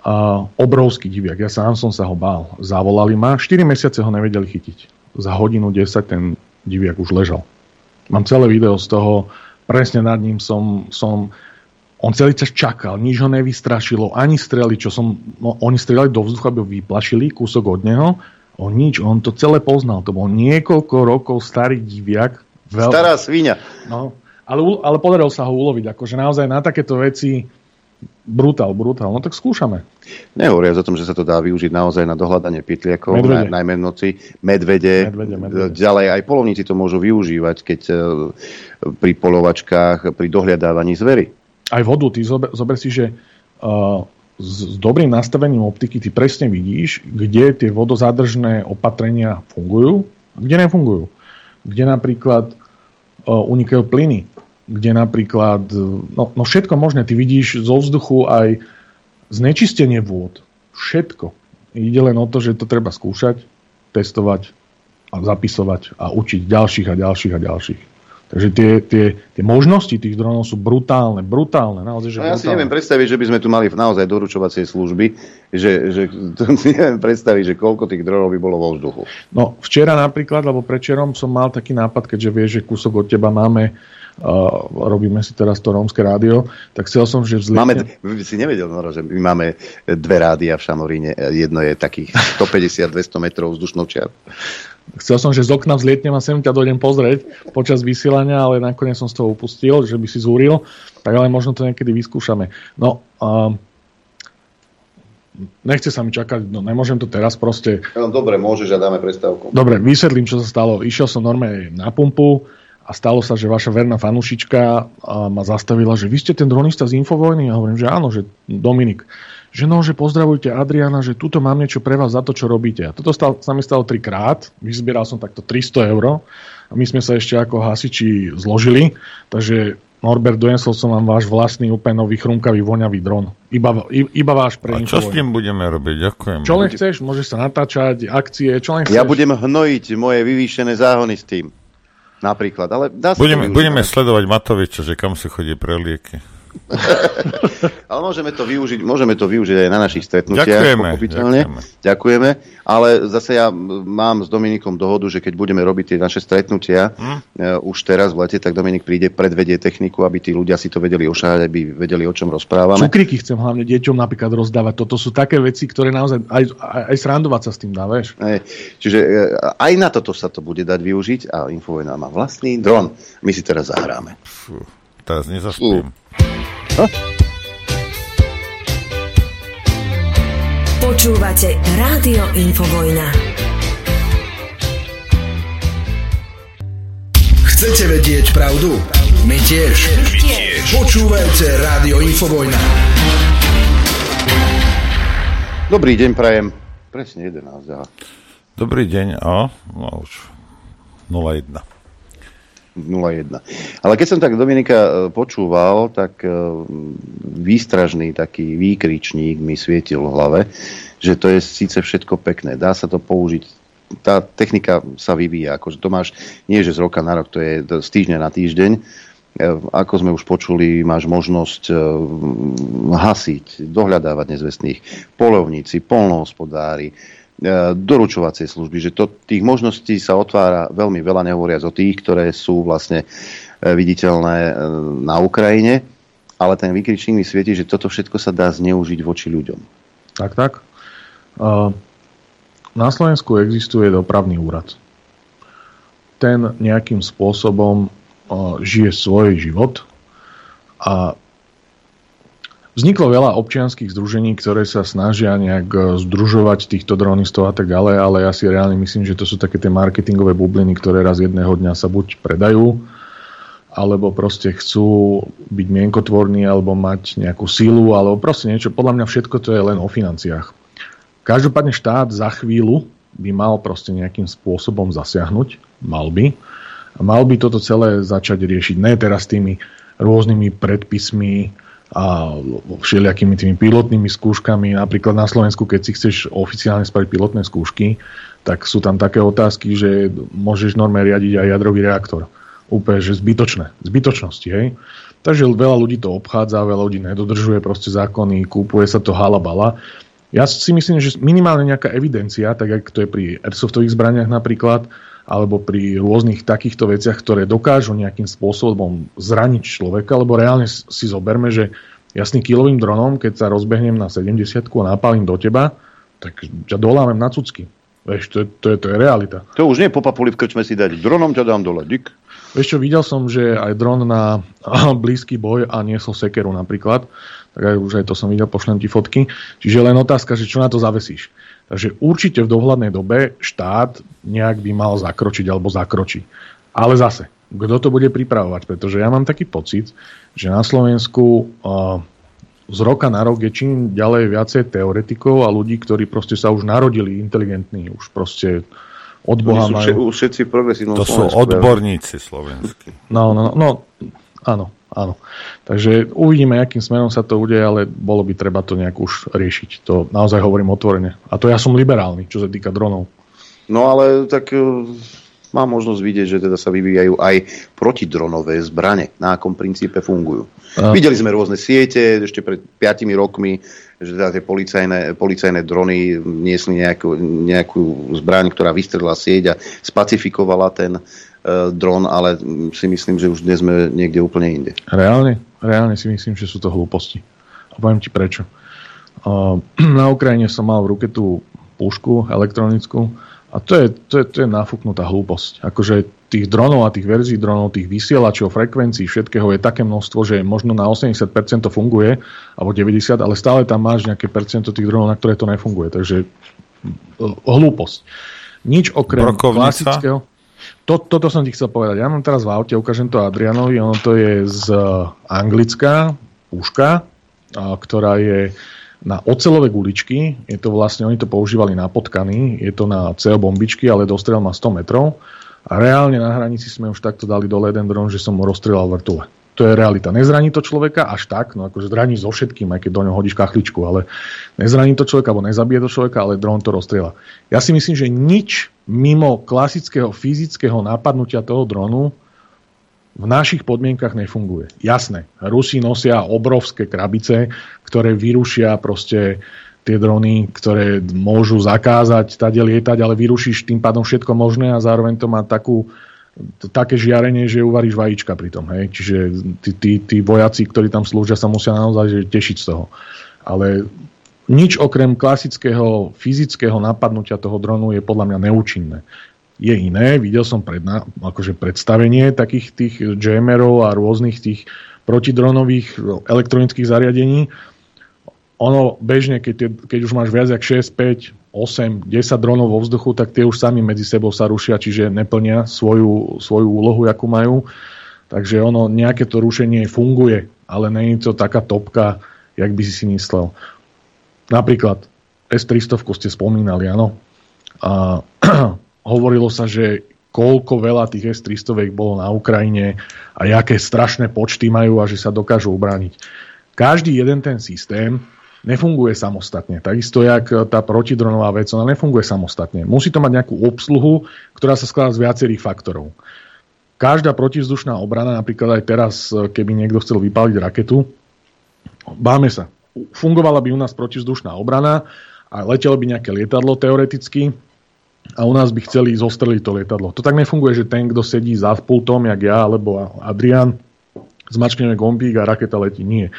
Uh, obrovský diviak, ja sám som sa ho bál. Zavolali ma, 4 mesiace ho nevedeli chytiť. Za hodinu 10 ten diviak už ležal. Mám celé video z toho, presne nad ním som, som on celý čas čakal, nič ho nevystrašilo, ani strely, čo som, no, oni strelali do vzduchu, aby ho vyplašili kúsok od neho O nič, on to celé poznal. To bol niekoľko rokov starý diviak. Veľ... Stará svíňa. No, ale, ale podarilo sa ho uloviť. Akože naozaj na takéto veci brutál, brutál. No tak skúšame. Nehovoria o tom, že sa to dá využiť naozaj na dohľadanie pytliakov, na, najmä v noci, medvede, medvede, medvede. ďalej aj polovníci to môžu využívať, keď uh, pri polovačkách, pri dohľadávaní zvery. Aj vodu, ty zober, zober si, že uh, s, dobrým nastavením optiky ty presne vidíš, kde tie vodozádržné opatrenia fungujú a kde nefungujú. Kde napríklad uh, unikajú plyny, kde napríklad, no, no všetko možné, ty vidíš zo vzduchu aj znečistenie vôd. Všetko. Ide len o to, že to treba skúšať, testovať a zapisovať a učiť ďalších a ďalších a ďalších. Takže tie, tie, tie možnosti tých dronov sú brutálne, brutálne. Naozaj, že no ja brutálne. si neviem predstaviť, že by sme tu mali naozaj doručovacie služby, že, že to si neviem predstaviť, že koľko tých dronov by bolo vo vzduchu. No včera napríklad, alebo prečerom som mal taký nápad, keďže vieš, že kúsok od teba máme Uh, robíme si teraz to rómske rádio, tak chcel som, že vzlietne... Máme, si nevedel, Noro, že my máme dve rádia v Šamoríne. Jedno je takých 150-200 metrov vzdušnou čiar. Chcel som, že z okna vzlietnem a sem ťa dojdem pozrieť počas vysielania, ale nakoniec som z toho upustil, že by si zúril. Tak ale možno to niekedy vyskúšame. No, uh, nechce sa mi čakať, no nemôžem to teraz proste... No, dobre, môžeš a dáme prestávku. Dobre, vysvetlím, čo sa stalo. Išiel som normálne na pumpu, a stalo sa, že vaša verná fanúšička ma zastavila, že vy ste ten dronista z Infovojny? A hovorím, že áno, že Dominik. Že no, že pozdravujte Adriana, že tuto mám niečo pre vás za to, čo robíte. A toto stal, sa mi stalo trikrát, vyzbieral som takto 300 eur a my sme sa ešte ako hasiči zložili, takže Norbert, donesol som vám váš vlastný úplne nový chrumkavý voňavý dron. Iba, iba váš pre A čo s tým budeme robiť? Ďakujem. Čo len chceš, môžeš sa natáčať, akcie, čo len chceš. Ja budem hnojiť moje vyvýšené záhony s tým. Napríklad, ale dá sa Budeme, budeme sledovať Matoviča, že kam si chodí pre lieky. Ale môžeme to využiť, môžeme to využiť aj na našich stretnutiach. Ďakujeme, pochopiteľne. ďakujeme. Ale zase ja mám s Dominikom dohodu, že keď budeme robiť tie naše stretnutia Hm? uh, už teraz v lete, tak Dominik príde, predvedie techniku, aby tí ľudia si to vedeli ošahať, aby vedeli, o čom rozprávame. Cukriky chcem hlavne deťom napríklad rozdávať. Toto sú také veci, ktoré naozaj aj, aj, aj srandovať sa s tým dá, vieš. Hej. Čiže e, aj na toto sa to bude dať využiť a Infovojna má vlastný dron. My si teraz zahráme. Fú, teraz nezaspím. Počúvate Rádio Infovojna. Chcete vedieť pravdu? My tiež. My tiež. Počúvajte Rádio Infovojna. Dobrý deň, prajem. Presne 11. Aha. Dobrý deň, a no už 01. 0,1. Ale keď som tak Dominika e, počúval, tak e, výstražný taký výkričník mi svietil v hlave, že to je síce všetko pekné, dá sa to použiť, tá technika sa vyvíja, akože to máš nie že z roka na rok, to je z týždňa na týždeň. E, Ako sme už počuli, máš možnosť hasiť, dohľadávať nezvestných, polovníci, polnohospodári, doručovacie služby, že to, tých možností sa otvára veľmi veľa, nehovoriac o tých, ktoré sú vlastne e, viditeľné e, na Ukrajine, ale ten vykričník mi svieti, že toto všetko sa dá zneužiť voči ľuďom. Tak, tak. Uh, na Slovensku existuje dopravný úrad. Ten nejakým spôsobom žije svoj život a vzniklo veľa občianských združení, ktoré sa snažia nejak uh, združovať týchto dronistov a tak ďalej, ale ja si reálne myslím, že to sú také tie marketingové bubliny, ktoré raz jedného dňa sa buď predajú, alebo proste chcú byť mienkotvorní, alebo mať nejakú sílu, alebo proste niečo. Podľa mňa všetko to je len o financiách. Každopádne štát za chvíľu by mal proste nejakým spôsobom zasiahnuť, mal by. Mal by toto celé začať riešiť. Ne teraz tými rôznymi predpismi a všelijakými tými pilotnými skúškami. Napríklad na Slovensku, keď si chceš oficiálne spraviť pilotné skúšky, tak sú tam také otázky, že môžeš norme riadiť aj jadrový reaktor. Úplne, že zbytočné. Zbytočnosti, hej. Takže veľa ľudí to obchádza, veľa ľudí nedodržuje proste zákony, kúpuje sa to halabala. Ja si myslím, že minimálne nejaká evidencia, tak ako to je pri airsoftových zbraniach napríklad, alebo pri rôznych takýchto veciach, ktoré dokážu nejakým spôsobom zraniť človeka, lebo reálne si zoberme, že jasný kilovým dronom, keď sa rozbehnem na 70 a napálim do teba, tak ťa dolámem na cucky. Vieš, to je, to je, to je realita. To už nie je po papuli v krčme si dať. Dronom ťa dám dole, dik. Vieš čo, videl som, že aj dron na blízky boj a niesol sekeru napríklad, tak aj už aj to som videl, pošlem ti fotky. Čiže len otázka, že čo na to zavesíš. Takže určite v dohľadnej dobe štát nejak by mal zakročiť alebo zakročí. Ale zase, kto to bude pripravovať? Pretože ja mám taký pocit, že na Slovensku uh, z roka na rok je čím ďalej viacej teoretikov a ľudí, ktorí proste sa už narodili inteligentní, už proste od Boha majú... všetci progresívnom To sú odborníci slovenskí. No, no, no, no, áno, áno. Takže uvidíme, akým smerom sa to udeje, ale bolo by treba to nejak už riešiť. To naozaj hovorím otvorene. A to ja som liberálny, čo sa týka dronov. No ale tak e, mám možnosť vidieť, že teda sa vyvíjajú aj protidronové zbrane, na akom princípe fungujú. A- Videli sme rôzne siete ešte pred 5 rokmi, že teda tie policajné, policajné drony niesli nejakú, nejakú zbraň, ktorá vystrelila sieť a spacifikovala ten dron, ale si myslím, že už dnes sme niekde úplne inde. Reálne? Reálne si myslím, že sú to hlúposti. A poviem ti prečo. Uh, na Ukrajine som mal v ruke tú pušku elektronickú a to je, to je, to je nafúknutá hlúposť. Akože tých dronov a tých verzií dronov, tých vysielačov, frekvencií, všetkého je také množstvo, že možno na 80% to funguje, alebo 90%, ale stále tam máš nejaké percento tých dronov, na ktoré to nefunguje. Takže uh, hlúposť. Nič okrem Brokovnica? klasického... To, toto som ti chcel povedať. Ja mám teraz v aute, ukážem to Adrianovi, ono to je z eh, Anglicka, puška, a, ktorá je na ocelové guličky, je to vlastne, oni to používali na potkany, je to na CO bombičky, ale dostrel má 100 metrov a reálne na hranici sme už takto dali dole jeden dron, že som mu rozstrelal vrtule. To je realita. Nezraní to človeka až tak, no akože zraní so všetkým, aj keď do ňoho hodíš kachličku, ale nezraní to človeka, alebo nezabije to človeka, ale dron to rozstrieľa. Ja si myslím, že nič mimo klasického fyzického napadnutia toho dronu v našich podmienkach nefunguje. Jasné, Rusi nosia obrovské krabice, ktoré vyrušia proste tie drony, ktoré môžu zakázať tade lietať, ale vyrušíš tým pádom všetko možné a zároveň to má takú, také žiarenie, že uvaríš vajíčka pri tom. Hej? Čiže tí, tí, tí vojaci, ktorí tam slúžia, sa musia naozaj tešiť z toho. Ale nič okrem klasického fyzického napadnutia toho dronu je podľa mňa neúčinné je iné. Videl som pred, akože predstavenie takých tých jamerov a rôznych tých protidronových elektronických zariadení. Ono bežne, keď, keď už máš viac jak 6, 5, 8, 10 dronov vo vzduchu, tak tie už sami medzi sebou sa rušia, čiže neplnia svoju, svoju úlohu, akú majú. Takže ono, nejaké to rušenie funguje, ale je to taká topka, jak by si si myslel. Napríklad S-300 ste spomínali, áno. A hovorilo sa, že koľko veľa tých S-300 bolo na Ukrajine a aké strašné počty majú a že sa dokážu ubrániť. Každý jeden ten systém nefunguje samostatne. Takisto jak tá protidronová vec, ona nefunguje samostatne. Musí to mať nejakú obsluhu, ktorá sa skladá z viacerých faktorov. Každá protivzdušná obrana, napríklad aj teraz, keby niekto chcel vypaliť raketu, báme sa. Fungovala by u nás protivzdušná obrana a letelo by nejaké lietadlo teoreticky, a u nás by chceli zostreliť to lietadlo. To tak nefunguje, že ten, kto sedí za pultom, jak ja alebo Adrian, zmačkneme gombík a raketa letí. Nie.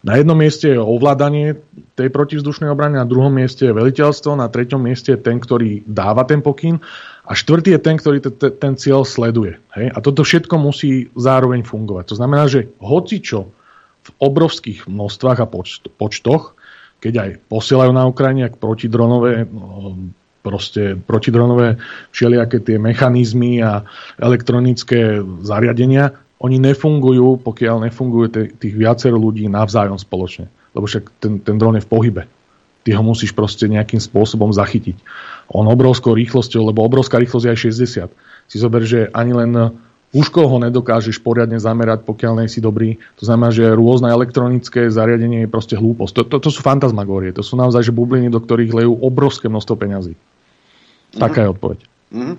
Na jednom mieste je ovládanie tej protivzdušnej obrany, na druhom mieste je veliteľstvo, na treťom mieste je ten, ktorý dáva ten pokyn a štvrtý je ten, ktorý t- t- ten cieľ sleduje. Hej? A toto všetko musí zároveň fungovať. To znamená, že hocičo v obrovských množstvách a počt- počtoch, keď aj posielajú na Ukrajine ak protidronové no, proste protidronové všelijaké tie mechanizmy a elektronické zariadenia, oni nefungujú, pokiaľ nefungujú tých viacero ľudí navzájom spoločne. Lebo však ten, ten dron je v pohybe. Ty ho musíš proste nejakým spôsobom zachytiť. On obrovskou rýchlosťou, lebo obrovská rýchlosť je aj 60. Si zober, že ani len Uško ho nedokážeš poriadne zamerať, pokiaľ nie si dobrý. To znamená, že rôzne elektronické zariadenie je proste hlúposť. To, to, to sú fantasmagórie. To sú naozaj že bubliny, do ktorých lejú obrovské množstvo peňazí. Taká je odpoveď. Mm-hmm.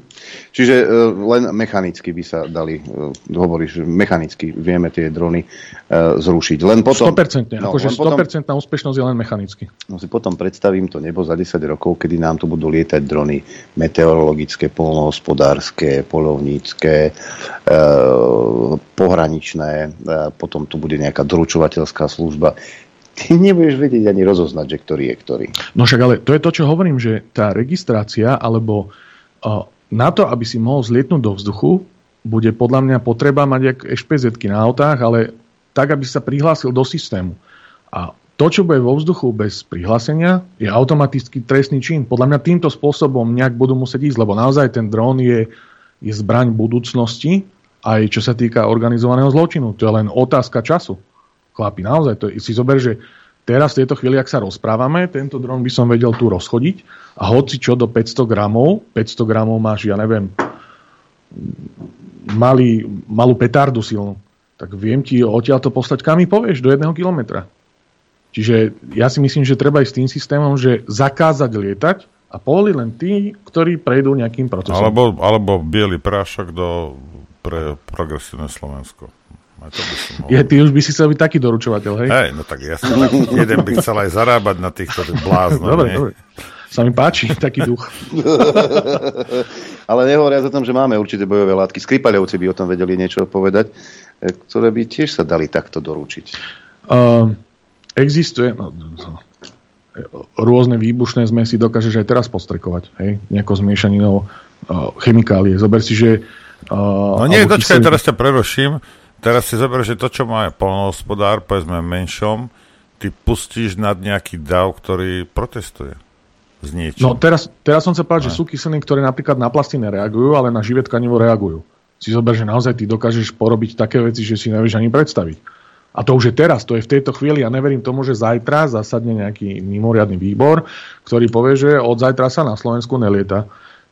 Čiže uh, len mechanicky by sa dali, uh, hovoríš, mechanicky vieme tie drony uh, zrušiť. Len potom, 100%, no, akože 100% potom, úspešnosť je len mechanicky. No si potom predstavím to nebo za 10 rokov, kedy nám tu budú lietať drony meteorologické, polnohospodárske, polovnícke, uh, pohraničné, uh, potom tu bude nejaká doručovateľská služba ty nebudeš vedieť ani rozoznať, že ktorý je ktorý. No však ale to je to, čo hovorím, že tá registrácia, alebo na to, aby si mohol zlietnúť do vzduchu, bude podľa mňa potreba mať jak ešpz na autách, ale tak, aby sa prihlásil do systému. A to, čo bude vo vzduchu bez prihlásenia, je automaticky trestný čin. Podľa mňa týmto spôsobom nejak budú musieť ísť, lebo naozaj ten dron je, je zbraň budúcnosti, aj čo sa týka organizovaného zločinu. To je len otázka času chlapi, naozaj, to je, si zober, že teraz v tejto chvíli, ak sa rozprávame, tento dron by som vedel tu rozchodiť a hoci čo do 500 gramov, 500 gramov máš, ja neviem, malý, malú petardu silnú, tak viem ti odtiaľ to poslať, kam mi povieš, do jedného kilometra. Čiže ja si myslím, že treba ísť s tým systémom, že zakázať lietať a povoliť len tí, ktorí prejdú nejakým procesom. Alebo, alebo biely prášok do pre progresívne Slovensko. Ja, ty už by si chcel byť taký doručovateľ, hej? Hej, no tak jasne. jeden by chcel aj zarábať na týchto bláznoch. Dobre, dobre. Sa mi páči taký duch. Ale nehovoria o tom, že máme určité bojové látky. Skripaľovci by o tom vedeli niečo povedať, e, ktoré by tiež sa dali takto doručiť. Uh, existuje... No, no, rôzne výbušné zmesy dokážeš aj teraz postrekovať, hej? Nejako zmiešaninou uh, chemikálie. Zober si, že... Uh, no nie, dočkaj, kyselý... teraz ťa preruším teraz si zober, že to, čo má polnohospodár, povedzme menšom, ty pustíš nad nejaký dav, ktorý protestuje s niečím. No teraz, teraz som sa povedať, že sú kyseliny, ktoré napríklad na plasty nereagujú, ale na živé tkanivo reagujú. Si zober, že naozaj ty dokážeš porobiť také veci, že si nevieš ani predstaviť. A to už je teraz, to je v tejto chvíli. Ja neverím tomu, že zajtra zasadne nejaký mimoriadný výbor, ktorý povie, že od zajtra sa na Slovensku nelieta.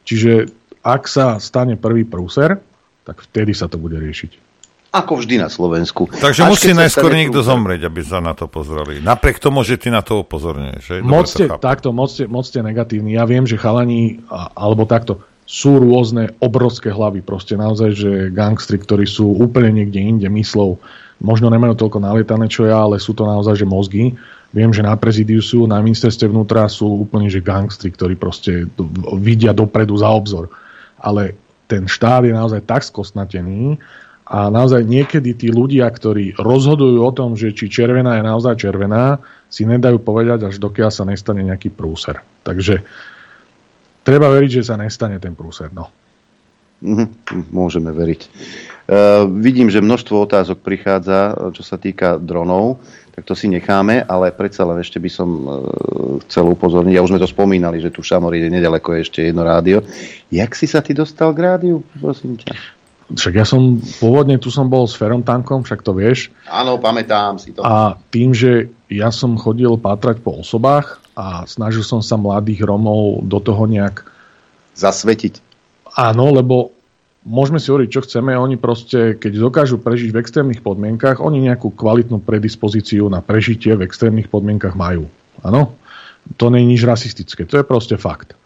Čiže ak sa stane prvý prúser, tak vtedy sa to bude riešiť. Ako vždy na Slovensku. Takže Až musí najskôr niekto zomrieť, aby sa na to pozreli. Napriek tomu, že ty na to upozorňuješ. že? Dobre Moc to ste, chápem. takto, moc ste, moc ste negatívni. Ja viem, že chalani, alebo takto, sú rôzne obrovské hlavy. Proste naozaj, že gangstri, ktorí sú úplne niekde inde myslou, možno nemajú toľko nalietané, čo ja, ale sú to naozaj, že mozgy. Viem, že na prezidiu sú, na ministerstve vnútra sú úplne, že gangstri, ktorí proste vidia dopredu za obzor. Ale ten štát je naozaj tak skostnatený a naozaj niekedy tí ľudia, ktorí rozhodujú o tom, že či červená je naozaj červená, si nedajú povedať, až dokiaľ sa nestane nejaký prúser. Takže treba veriť, že sa nestane ten prúser. No. Mhm, môžeme veriť. Uh, vidím, že množstvo otázok prichádza, čo sa týka dronov, tak to si necháme, ale predsa len ešte by som uh, chcel upozorniť, a už sme to spomínali, že tu v Šamori je ešte jedno rádio. Jak si sa ty dostal k rádiu, prosím ťa? Však ja som, pôvodne tu som bol s Ferom Tankom, však to vieš. Áno, pamätám si to. A tým, že ja som chodil pátrať po osobách a snažil som sa mladých Romov do toho nejak Zasvetiť. Áno, lebo môžeme si hovoriť, čo chceme, oni proste, keď dokážu prežiť v extrémnych podmienkach, oni nejakú kvalitnú predispozíciu na prežitie v extrémnych podmienkach majú. Áno? To nie je nič rasistické, to je proste fakt.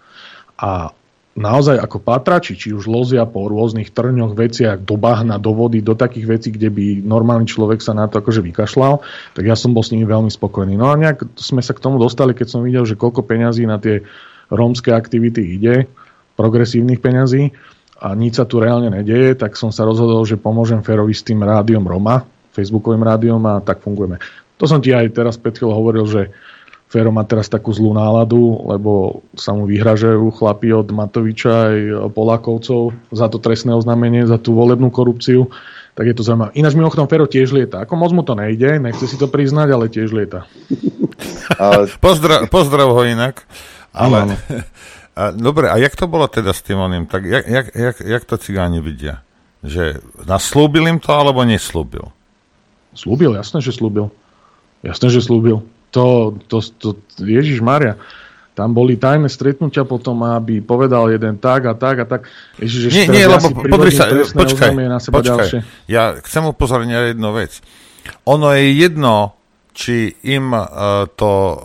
A naozaj ako patrači, či už lozia po rôznych trňoch, veciach, do bahna, do vody, do takých vecí, kde by normálny človek sa na to akože vykašľal, tak ja som bol s nimi veľmi spokojný. No a nejak sme sa k tomu dostali, keď som videl, že koľko peňazí na tie rómske aktivity ide, progresívnych peňazí a nič sa tu reálne nedeje, tak som sa rozhodol, že pomôžem Ferovi s tým rádiom Roma, facebookovým rádiom a tak fungujeme. To som ti aj teraz pred chvíľou hovoril, že Fero má teraz takú zlú náladu, lebo sa mu vyhražajú chlapi od Matoviča aj Polákovcov za to trestné oznámenie, za tú volebnú korupciu. Tak je to zaujímavé. Ináč mimochodom Fero tiež lieta. Ako moc mu to nejde, nechce si to priznať, ale tiež lieta. Pozdrav, pozdrav ho inak. Ale, a, dobre, a jak to bolo teda s tým oným? Tak jak, jak, jak, jak to cigáni vidia? Že naslúbil im to, alebo neslúbil? Slúbil, jasné, že slúbil. Jasné, že slúbil. To, to, to Ježiš Maria. Tam boli tajné stretnutia potom, aby povedal jeden tak a tak a tak. Ježiš, Nie, nie, ja lebo podri sa, počkaj, na seba počkaj. ďalšie. Ja chcem upozorniť na jednu vec. Ono je jedno, či im uh, to uh,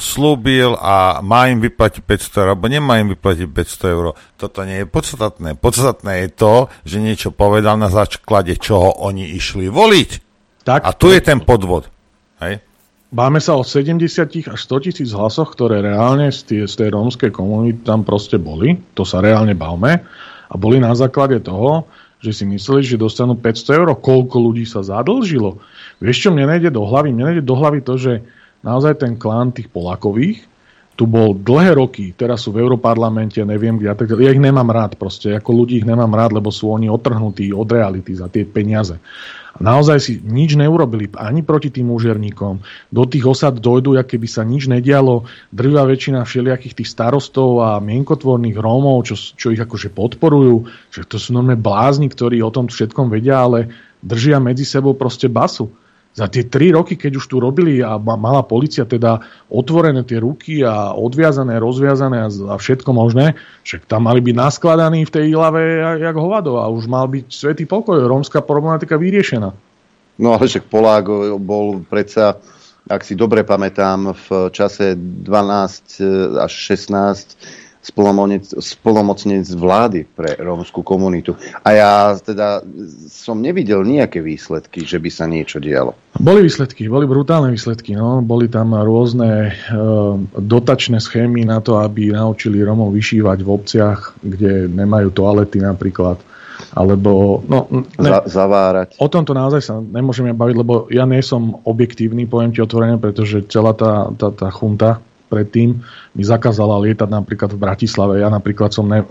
slúbil a má im vyplatiť 500 eur, alebo nemá im vyplatiť 500 eur. Toto nie je podstatné. Podstatné je to, že niečo povedal na základe čoho oni išli voliť. Tak, a tu je ten podvod. Báme sa o 70 až 100 tisíc hlasoch, ktoré reálne z, tie, z tej rómskej komunity tam proste boli. To sa reálne bavme. A boli na základe toho, že si mysleli, že dostanú 500 eur. Koľko ľudí sa zadlžilo? Vieš čo, mne nejde do hlavy? Mne nejde do hlavy to, že naozaj ten klán tých Polakových tu bol dlhé roky, teraz sú v Europarlamente, neviem kde, tak, ja ich nemám rád proste, ako ľudí ich nemám rád, lebo sú oni otrhnutí od reality za tie peniaze. Naozaj si nič neurobili ani proti tým úžerníkom. Do tých osad dojdu, aké by sa nič nedialo. Drvá väčšina všelijakých tých starostov a mienkotvorných Rómov, čo, čo ich akože podporujú, že to sú normálne blázni, ktorí o tom všetkom vedia, ale držia medzi sebou proste basu za tie tri roky, keď už tu robili a mala policia teda otvorené tie ruky a odviazané, rozviazané a všetko možné, však tam mali byť naskladaní v tej Ilave jak hovado a už mal byť svetý pokoj, rómska problematika vyriešená. No ale však Polák bol predsa, ak si dobre pamätám, v čase 12 až 16 spolomocnec vlády pre rómskú komunitu. A ja teda som nevidel nejaké výsledky, že by sa niečo dialo. Boli výsledky, boli brutálne výsledky. No. Boli tam rôzne e, dotačné schémy na to, aby naučili Rómov vyšívať v obciach, kde nemajú toalety napríklad. Alebo, no, ne, Za, zavárať. O tomto naozaj sa nemôžeme baviť, lebo ja nie som objektívny, poviem ti otvorene, pretože celá tá, tá, tá chunta predtým mi zakázala lietať napríklad v Bratislave. Ja napríklad som, ne,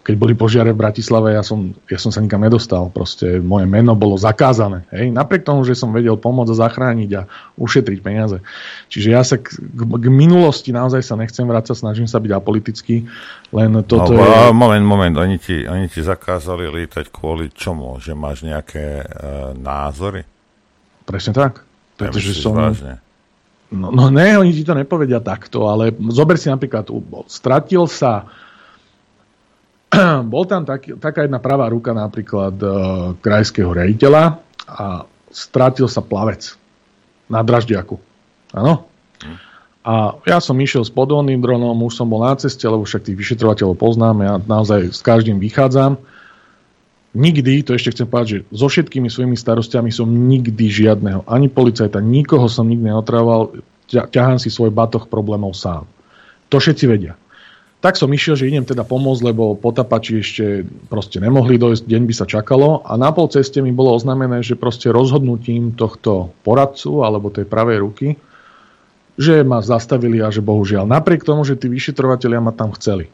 keď boli požiare v Bratislave, ja som, ja som sa nikam nedostal. Proste moje meno bolo zakázané. Hej? Napriek tomu, že som vedel pomôcť a zachrániť a ušetriť peniaze. Čiže ja sa k, k, minulosti naozaj sa nechcem vrácať, snažím sa byť apolitický, len toto no, je... Moment, moment, oni ti, oni ti zakázali lietať kvôli čomu? Že máš nejaké uh, názory? Presne tak. Pretože Nemyslíš som... vážne? No, no ne, oni ti to nepovedia takto, ale zober si napríklad, stratil sa bol tam taký, taká jedna pravá ruka napríklad e, krajského rejiteľa a stratil sa plavec na Draždiaku. Áno? A ja som išiel s podolným dronom, už som bol na ceste, lebo však tých vyšetrovateľov poznám, ja naozaj s každým vychádzam. Nikdy, to ešte chcem povedať, že so všetkými svojimi starostiami som nikdy žiadneho, ani policajta, nikoho som nikdy neotrával, ťahám si svoj batoh problémov sám. To všetci vedia. Tak som išiel, že idem teda pomôcť, lebo potapači ešte proste nemohli dojsť, deň by sa čakalo a na pol ceste mi bolo oznámené, že proste rozhodnutím tohto poradcu alebo tej pravej ruky, že ma zastavili a že bohužiaľ, napriek tomu, že tí vyšetrovateľia ma tam chceli.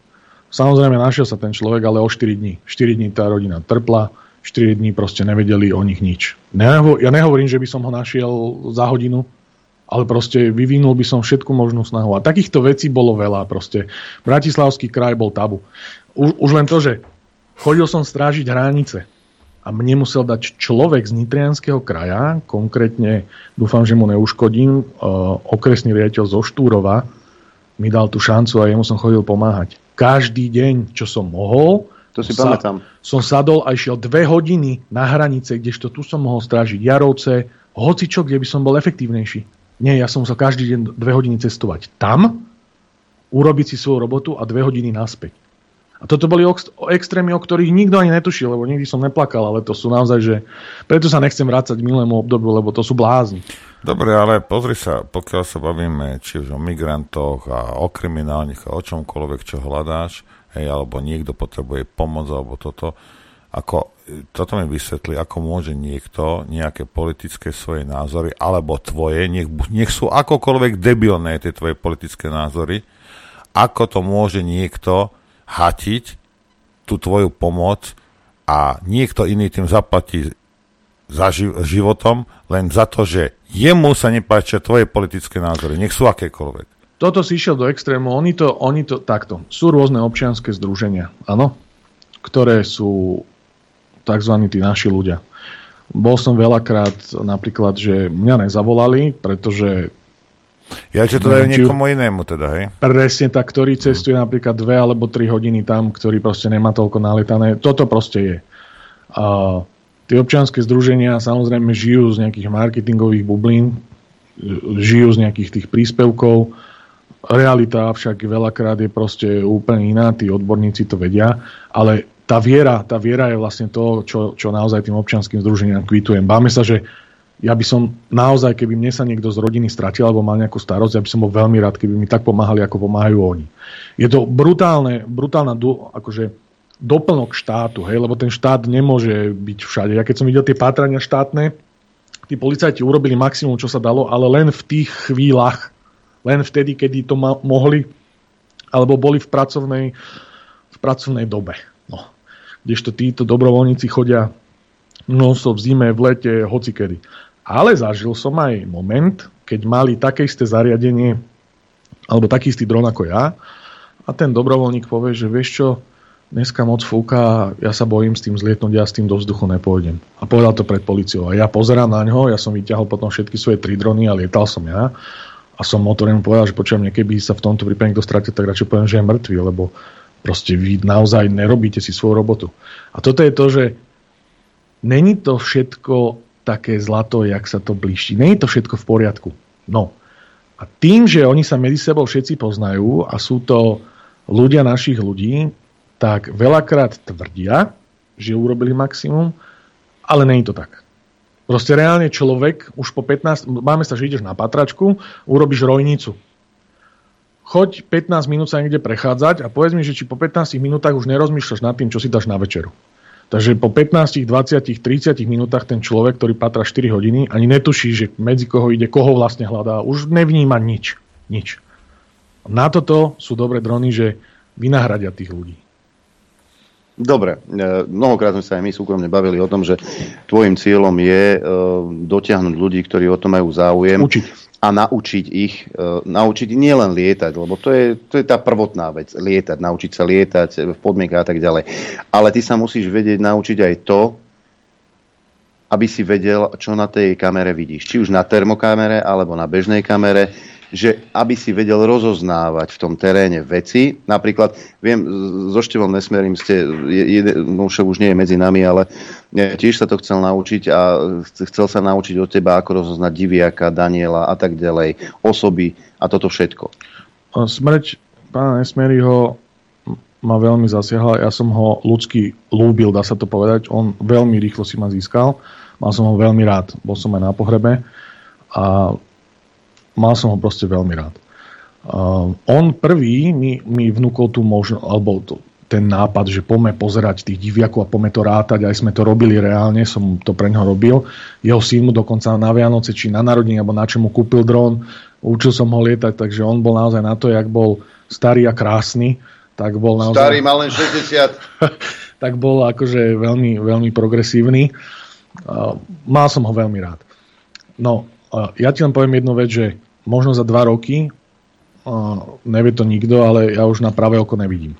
Samozrejme, našiel sa ten človek, ale o 4 dní. 4 dní tá rodina trpla, 4 dní proste nevedeli o nich nič. Ja nehovorím, že by som ho našiel za hodinu, ale proste vyvinul by som všetku možnú snahu. A takýchto vecí bolo veľa. Proste Bratislavský kraj bol tabu. Už, už len to, že chodil som strážiť hranice a mne musel dať človek z Nitrianského kraja, konkrétne dúfam, že mu neuškodím, uh, okresný riaditeľ zo Štúrova, mi dal tú šancu a jemu som chodil pomáhať. Každý deň, čo som mohol, to si sa, pamätám. som sadol a išiel dve hodiny na hranice, kdežto tu som mohol strážiť Jarovce, hocičo, kde by som bol efektívnejší. Nie, ja som musel každý deň dve hodiny cestovať tam, urobiť si svoju robotu a dve hodiny naspäť. A toto boli extrémy, o ktorých nikto ani netušil, lebo nikdy som neplakal, ale to sú naozaj, že preto sa nechcem vrácať k milému obdobiu, lebo to sú blázni. Dobre, ale pozri sa, pokiaľ sa bavíme či už o migrantoch a o kriminálnych a o čomkoľvek, čo hľadáš, hej, alebo niekto potrebuje pomoc alebo toto, ako, toto mi vysvetli, ako môže niekto nejaké politické svoje názory, alebo tvoje, nech, nech sú akokoľvek debilné tie tvoje politické názory, ako to môže niekto hatiť tú tvoju pomoc a niekto iný tým zaplatí za ži- životom len za to, že jemu sa nepáčia tvoje politické názory, nech sú akékoľvek. Toto si išiel do extrému, oni to, oni to takto. Sú rôzne občianské združenia, áno, ktoré sú tzv. tí naši ľudia. Bol som veľakrát napríklad, že mňa nezavolali, pretože ja, že to dajú niekomu inému teda, hej? Presne tak, ktorý cestuje hmm. napríklad dve alebo tri hodiny tam, ktorý proste nemá toľko naletané. Toto proste je. A tie občianske združenia samozrejme žijú z nejakých marketingových bublín, žijú z nejakých tých príspevkov. Realita však veľakrát je proste úplne iná, tí odborníci to vedia, ale tá viera, tá viera je vlastne to, čo, čo naozaj tým občianským združeniam kvitujem. Báme sa, že ja by som naozaj, keby mne sa niekto z rodiny stratil alebo mal nejakú starosť, ja by som bol veľmi rád, keby mi tak pomáhali, ako pomáhajú oni. Je to brutálne, brutálna akože doplnok štátu, hej, lebo ten štát nemôže byť všade. Ja keď som videl tie pátrania štátne, tí policajti urobili maximum, čo sa dalo, ale len v tých chvíľach, len vtedy, kedy to ma- mohli, alebo boli v pracovnej, v pracovnej dobe. No kdežto títo dobrovoľníci chodia non v zime, v lete, hocikedy. Ale zažil som aj moment, keď mali také isté zariadenie, alebo taký istý dron ako ja, a ten dobrovoľník povie, že vieš čo, dneska moc fúka, ja sa bojím s tým zlietnúť, ja s tým do vzduchu nepôjdem. A povedal to pred policiou. A ja pozerám na ňo, ja som vyťahol potom všetky svoje tri drony a lietal som ja. A som motorem povedal, že počujem, keby sa v tomto prípade niekto stratil, tak radšej poviem, že je mŕtvy, lebo Proste vy naozaj nerobíte si svoju robotu. A toto je to, že není to všetko také zlato, jak sa to blíží. Není to všetko v poriadku. No. A tým, že oni sa medzi sebou všetci poznajú a sú to ľudia našich ľudí, tak veľakrát tvrdia, že urobili maximum, ale není to tak. Proste reálne človek už po 15, máme sa, že ideš na patračku, urobíš rojnicu choď 15 minút sa niekde prechádzať a povedz mi, že či po 15 minútach už nerozmýšľaš nad tým, čo si dáš na večeru. Takže po 15, 20, 30 minútach ten človek, ktorý patra 4 hodiny, ani netuší, že medzi koho ide, koho vlastne hľadá. Už nevníma nič. Nič. Na toto sú dobré drony, že vynahradia tých ľudí. Dobre, e, mnohokrát sme sa aj my súkromne bavili o tom, že tvojim cieľom je e, dotiahnuť ľudí, ktorí o to majú záujem. Učiť a naučiť ich, e, naučiť nielen lietať, lebo to je, to je tá prvotná vec, lietať, naučiť sa lietať v podmienkach a tak ďalej. Ale ty sa musíš vedieť naučiť aj to, aby si vedel, čo na tej kamere vidíš. Či už na termokamere, alebo na bežnej kamere, že aby si vedel rozoznávať v tom teréne veci. Napríklad, viem, so Števom Nesmerím ste, je, no už nie je medzi nami, ale tiež sa to chcel naučiť a chcel sa naučiť od teba, ako rozoznať Diviaka, Daniela a tak ďalej, osoby a toto všetko. Smrť pána Nesmeryho ma veľmi zasiahla. Ja som ho ľudsky lúbil, dá sa to povedať. On veľmi rýchlo si ma získal. Mal som ho veľmi rád. Bol som aj na pohrebe a mal som ho proste veľmi rád. Uh, on prvý mi, mi vnúkol tú možnosť, alebo to, ten nápad, že poďme pozerať tých diviakov a poďme to rátať, aj sme to robili reálne, som to pre ňoho robil. Jeho syn mu dokonca na Vianoce, či na narodení, alebo na čomu kúpil dron, učil som ho lietať, takže on bol naozaj na to, jak bol starý a krásny, tak bol naozaj... Starý, mal len 60. tak bol akože veľmi, veľmi progresívny. Uh, mal som ho veľmi rád. No, ja ti len poviem jednu vec, že možno za dva roky, nevie to nikto, ale ja už na pravé oko nevidím.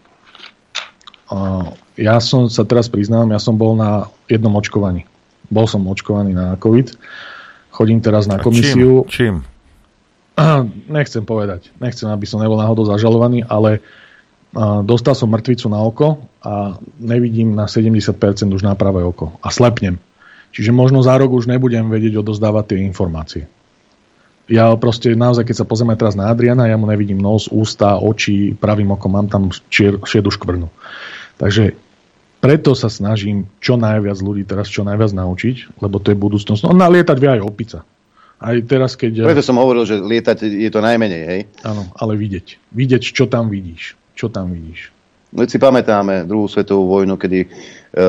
Ja som sa teraz priznám, ja som bol na jednom očkovaní. Bol som očkovaný na COVID. Chodím teraz na komisiu. čím? čím? Nechcem povedať. Nechcem, aby som nebol náhodou zažalovaný, ale dostal som mŕtvicu na oko a nevidím na 70% už na pravé oko. A slepnem. Čiže možno za rok už nebudem vedieť odozdávať tie informácie. Ja proste naozaj, keď sa pozrieme teraz na Adriana, ja mu nevidím nos, ústa, oči, pravým okom, mám tam čier, šiedu škvrnu. Takže preto sa snažím čo najviac ľudí teraz čo najviac naučiť, lebo to je budúcnosť. No nalietať vie aj opica. Aj teraz, keď... Preto som hovoril, že lietať je to najmenej, hej? Áno, ale vidieť. Vidieť, čo tam vidíš čo tam vidíš? My si pamätáme druhú svetovú vojnu, kedy e,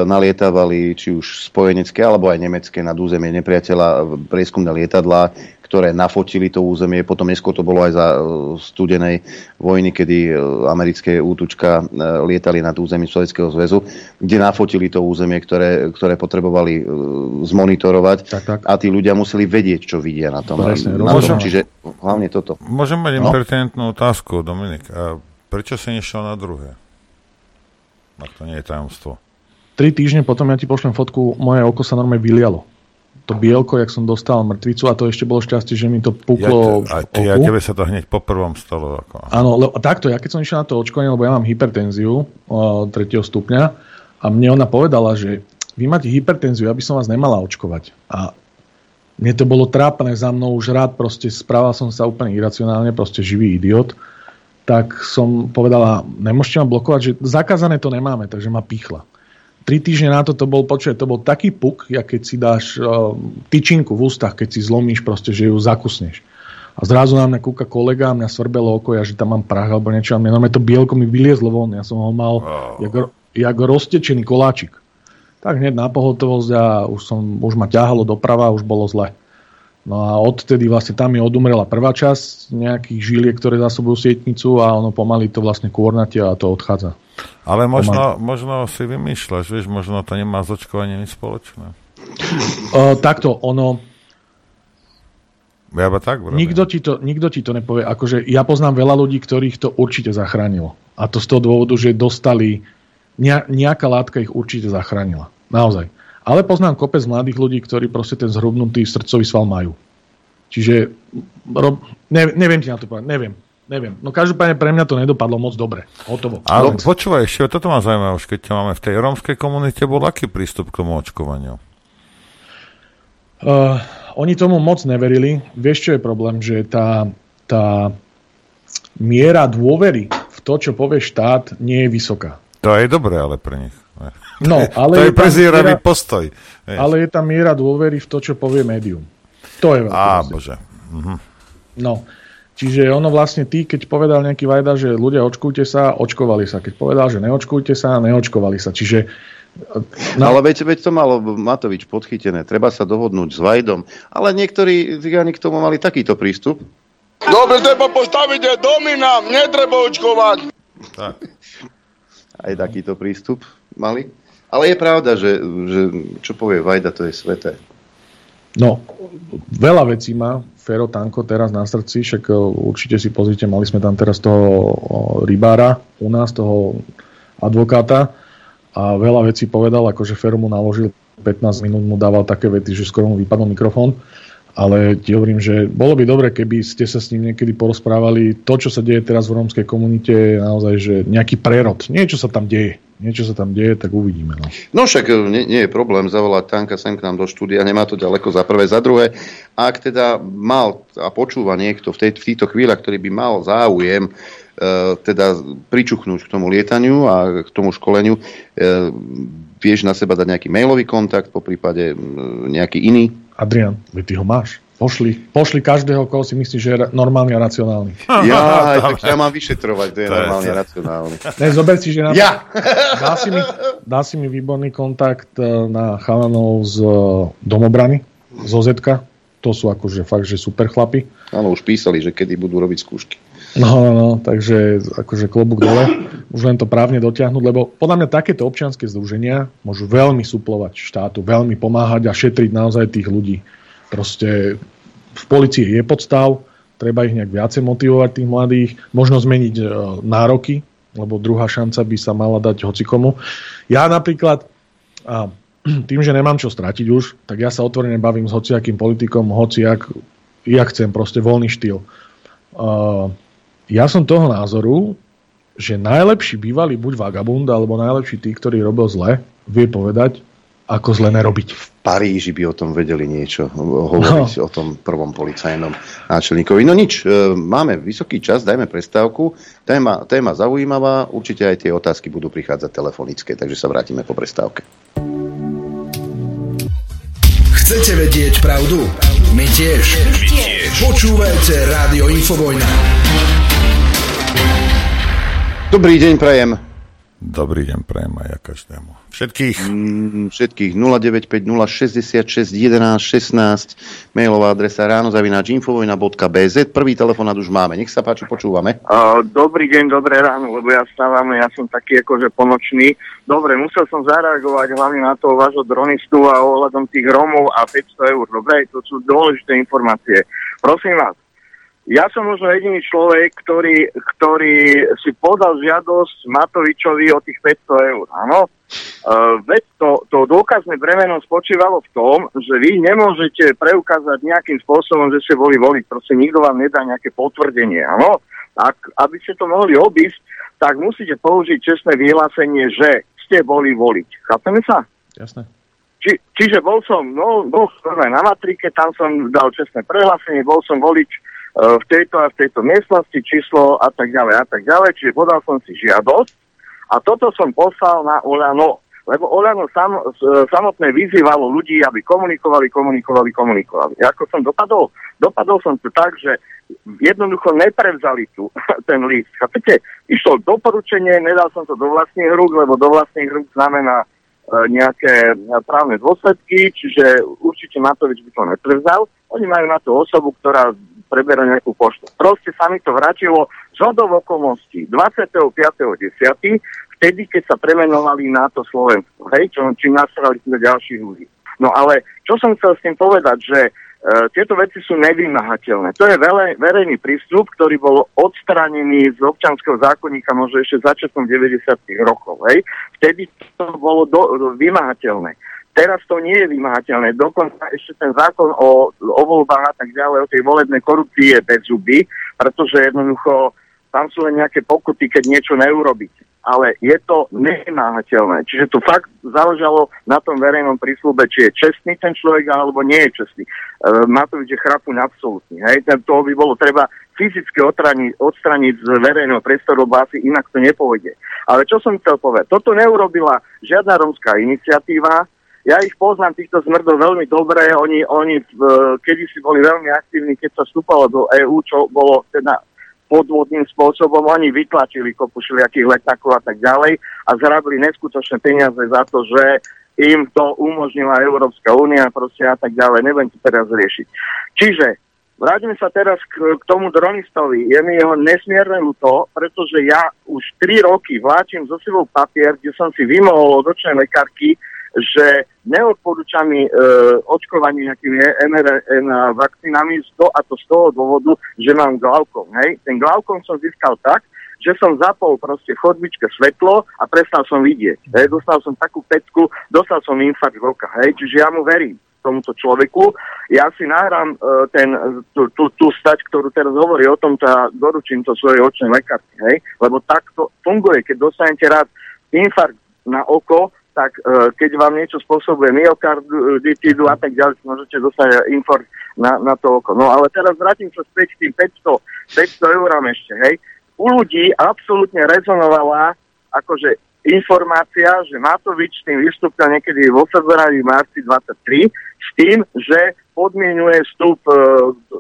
nalietavali či už spojenecké alebo aj nemecké nad územie nepriateľa prieskumné lietadlá, ktoré nafotili to územie. Potom neskôr to bolo aj za e, studenej vojny, kedy e, americké útučka lietali nad územím Sovjetského zväzu, kde nafotili to územie, ktoré, ktoré potrebovali zmonitorovať. Tak, tak. A tí ľudia museli vedieť, čo vidia na tom. Presne, na tom. Čiže hlavne toto. Môžem mať no? impertinentnú otázku, Dominik. Prečo si nešiel na druhé? Ak to nie je tajomstvo. Tri týždne potom ja ti pošlem fotku, moje oko sa normálne vylialo. To bielko, jak som dostal mŕtvicu a to ešte bolo šťastie, že mi to puklo ja, a ty, ja tebe sa to hneď po prvom stalo. Ako... Áno, lebo, takto, ja keď som išiel na to očkovanie, lebo ja mám hypertenziu o, 3. stupňa a mne ona povedala, že vy máte hypertenziu, aby som vás nemala očkovať. A mne to bolo trápne za mnou už rád, proste správal som sa úplne iracionálne, proste živý idiot tak som povedala, nemôžete ma blokovať, že zakázané to nemáme, takže ma pichla. Tri týždne na to to bol, počuť, to bol taký puk, jak keď si dáš uh, tyčinku v ústach, keď si zlomíš proste, že ju zakusneš. A zrazu na mňa kúka kolega, mňa svrbelo oko, ja, že tam mám prach alebo niečo. A mňa to bielko mi vyliezlo von. Ja som ho mal oh. jak, jak roztečený koláčik. Tak hneď na pohotovosť a už, som, už ma ťahalo doprava už bolo zle. No a odtedy vlastne tam mi odumrela prvá časť nejakých žiliek, ktoré zásobujú sietnicu a ono pomaly to vlastne kôrnatie a to odchádza. Ale možno, možno si vymýšľaš, vieš, možno to nemá s očkovaním nič spoločné. O, takto, ono... Ja tak nikto ti, to, nikto ti to nepovie. Akože ja poznám veľa ľudí, ktorých to určite zachránilo. A to z toho dôvodu, že dostali... Nejaká látka ich určite zachránila. Naozaj. Ale poznám kopec mladých ľudí, ktorí proste ten zhrubnutý srdcový sval majú. Čiže rob, ne, neviem ti na to povedať, neviem. Neviem. No každopádne pre mňa to nedopadlo moc dobre. Hotovo. Ale počúvaj, ešte toto ma zaujíma, už keď ťa máme v tej rómskej komunite, bol aký prístup k tomu očkovaniu? Uh, oni tomu moc neverili. Vieš, čo je problém? Že tá, tá miera dôvery v to, čo povie štát, nie je vysoká. To je dobré ale pre nich. No, ale to je, je prezieravý miera, postoj. Vieš. Ale je tam miera dôvery v to, čo povie médium. To je veľký Á, bože. Mhm. No, čiže ono vlastne ty, keď povedal nejaký Vajda, že ľudia očkujte sa, očkovali sa. Keď povedal, že neočkujte sa, neočkovali sa. Čiže No. Ale veď, veď to malo Matovič podchytené. Treba sa dohodnúť s Vajdom. Ale niektorí cigáni k tomu mali takýto prístup. Dobre, treba postaviť domina, netreba očkovať. Tak. Aj takýto prístup mali. Ale je pravda, že, že čo povie Vajda, to je sveté. No, veľa vecí má Fero Tanko teraz na srdci, však e, určite si pozrite, mali sme tam teraz toho rybára u nás, toho advokáta a veľa vecí povedal, akože Fero mu naložil 15 minút mu dával také vety, že skoro mu vypadol mikrofón. Ale ti hovorím, že bolo by dobre, keby ste sa s ním niekedy porozprávali. To, čo sa deje teraz v rómskej komunite, je naozaj že nejaký prerod. Niečo sa tam deje. Niečo sa tam deje, tak uvidíme. No, no však e, nie, nie je problém zavolať Tanka sem k nám do štúdia, nemá to ďaleko za prvé. Za druhé, ak teda mal a počúva niekto v, tej, v týchto chvíľach, ktorý by mal záujem, E, teda pričuchnúť k tomu lietaniu a k tomu školeniu. E, vieš na seba dať nejaký mailový kontakt, po prípade nejaký iný? Adrian, ty ho máš. Pošli, pošli každého, koho si myslíš, že je normálny a racionálny. Ja, tak ja mám vyšetrovať, kto je normálny a racionálny. Ne, zober si, že nám... Ja! Dá si, mi, dá si mi výborný kontakt e, na chalanov z domobrany, z OZ. To sú akože fakt, že super chlapi. Áno, už písali, že kedy budú robiť skúšky. No, no, no, takže akože klobúk dole, už len to právne dotiahnuť, lebo podľa mňa takéto občianske združenia môžu veľmi suplovať štátu, veľmi pomáhať a šetriť naozaj tých ľudí. Proste v policii je podstav, treba ich nejak viacej motivovať tých mladých, možno zmeniť e, nároky, lebo druhá šanca by sa mala dať hocikomu. Ja napríklad, a tým, že nemám čo stratiť už, tak ja sa otvorene bavím s hociakým politikom, hociak, ja chcem proste voľný štýl. Uh, ja som toho názoru, že najlepší bývalý buď vagabund, alebo najlepší tí, ktorý robil zle, vie povedať, ako zle nerobiť. V Paríži by o tom vedeli niečo hovoriť, no. o tom prvom policajnom náčelníkovi. No nič, e, máme vysoký čas, dajme prestávku. Téma, téma zaujímavá, určite aj tie otázky budú prichádzať telefonické, takže sa vrátime po prestávke. Chcete vedieť pravdu? My tiež. My tiež. Počúvajte Rádio Infovojna. Dobrý deň, prajem. Dobrý deň, prajem aj ja každému. Všetkých? Mm, všetkých 095066 11 16 mailová adresa ránozavináčinfovojna.bz Prvý telefonát už máme, nech sa páči, počúvame. Uh, dobrý deň, dobré ráno, lebo ja stávam, ja som taký akože ponočný. Dobre, musel som zareagovať hlavne na toho vášho dronistu a ohľadom tých Romov a 500 eur. Dobre, to sú dôležité informácie. Prosím vás, ja som možno jediný človek, ktorý, ktorý si podal žiadosť Matovičovi o tých 500 eur. Áno? Uh, veď to, to dôkazné bremeno spočívalo v tom, že vy nemôžete preukázať nejakým spôsobom, že ste boli voliť. Proste nikto vám nedá nejaké potvrdenie. Áno? Ak, aby ste to mohli obísť, tak musíte použiť čestné vyhlásenie, že ste boli voliť. Chápeme sa? Jasné. Či, čiže bol som, no, bol som na matrike, tam som dal čestné prehlásenie, bol som volič v tejto a v tejto miestnosti, číslo a tak ďalej a tak ďalej. Čiže podal som si žiadosť a toto som poslal na Olano, lebo Olano sam, samotné vyzývalo ľudí, aby komunikovali, komunikovali, komunikovali. Ako som dopadol? Dopadol som to tak, že jednoducho neprevzali tu ten list. Chápete? Išlo doporučenie, nedal som to do vlastných rúk, lebo do vlastných rúk znamená e, nejaké právne dôsledky, čiže určite Matovič by to neprevzal. Oni majú na to osobu, ktorá preberať nejakú poštu. Proste sa mi to vrátilo z hodov okolností 25.10., vtedy, keď sa premenovali na to Slovensko, hej, čo, čím nastrali teda ďalších ľudí. No ale čo som chcel s tým povedať, že e, tieto veci sú nevymahateľné. To je vele, verejný prístup, ktorý bol odstranený z občanského zákonníka možno ešte začiatkom 90. rokov. Hej. Vtedy to bolo do, do, vymahateľné. Teraz to nie je vymáhateľné. Dokonca ešte ten zákon o, o voľbách a tak ďalej, o tej volebnej korupcii je bez zuby, pretože jednoducho tam sú len nejaké pokuty, keď niečo neurobíte. Ale je to nevymáhateľné. Čiže to fakt záležalo na tom verejnom prísľube, či je čestný ten človek, alebo nie je čestný. E, Matovič je chrapuň absolútny. Hej? To by bolo treba fyzicky odstraniť, odstraniť z verejného priestoru, lebo asi inak to nepôjde. Ale čo som chcel povedať? Toto neurobila žiadna rómska iniciatíva, ja ich poznám, týchto zmrdov veľmi dobre. Oni, oni kedy si boli veľmi aktívni, keď sa vstúpalo do EÚ, čo bolo teda podvodným spôsobom. Oni vytlačili kopu všelijakých letákov a tak ďalej a zarabili neskutočné peniaze za to, že im to umožnila Európska únia proste a tak ďalej. Nebudem to teraz riešiť. Čiže Vráťme sa teraz k, k tomu dronistovi. Je mi jeho nesmierne ľúto, pretože ja už 3 roky vláčim zo sebou papier, kde som si vymohol od očnej lekárky, že neodporúča mi e, očkovanie nejakými mRNA vakcínami to, a to z toho dôvodu, že mám glaukom. Hej? Ten glaukom som získal tak, že som zapol proste chodbičke svetlo a prestal som vidieť. Hej, dostal som takú pecku, dostal som infarkt v oka, hej, čiže ja mu verím tomuto človeku. Ja si nahrám uh, tú, stať, ktorú teraz hovorí o tom, a doručím to svojej očnej lekárky, hej, lebo takto funguje, keď dostanete rád infarkt na oko, tak uh, keď vám niečo spôsobuje myokarditídu a tak ďalej, môžete dostať infarkt na, na to oko. No ale teraz vrátim sa späť k tým 500, 500 eurám ešte, hej. U ľudí absolútne rezonovala akože informácia, že Matovič tým vystúpil niekedy vo februári, marci 23 s tým, že podmienuje vstup e,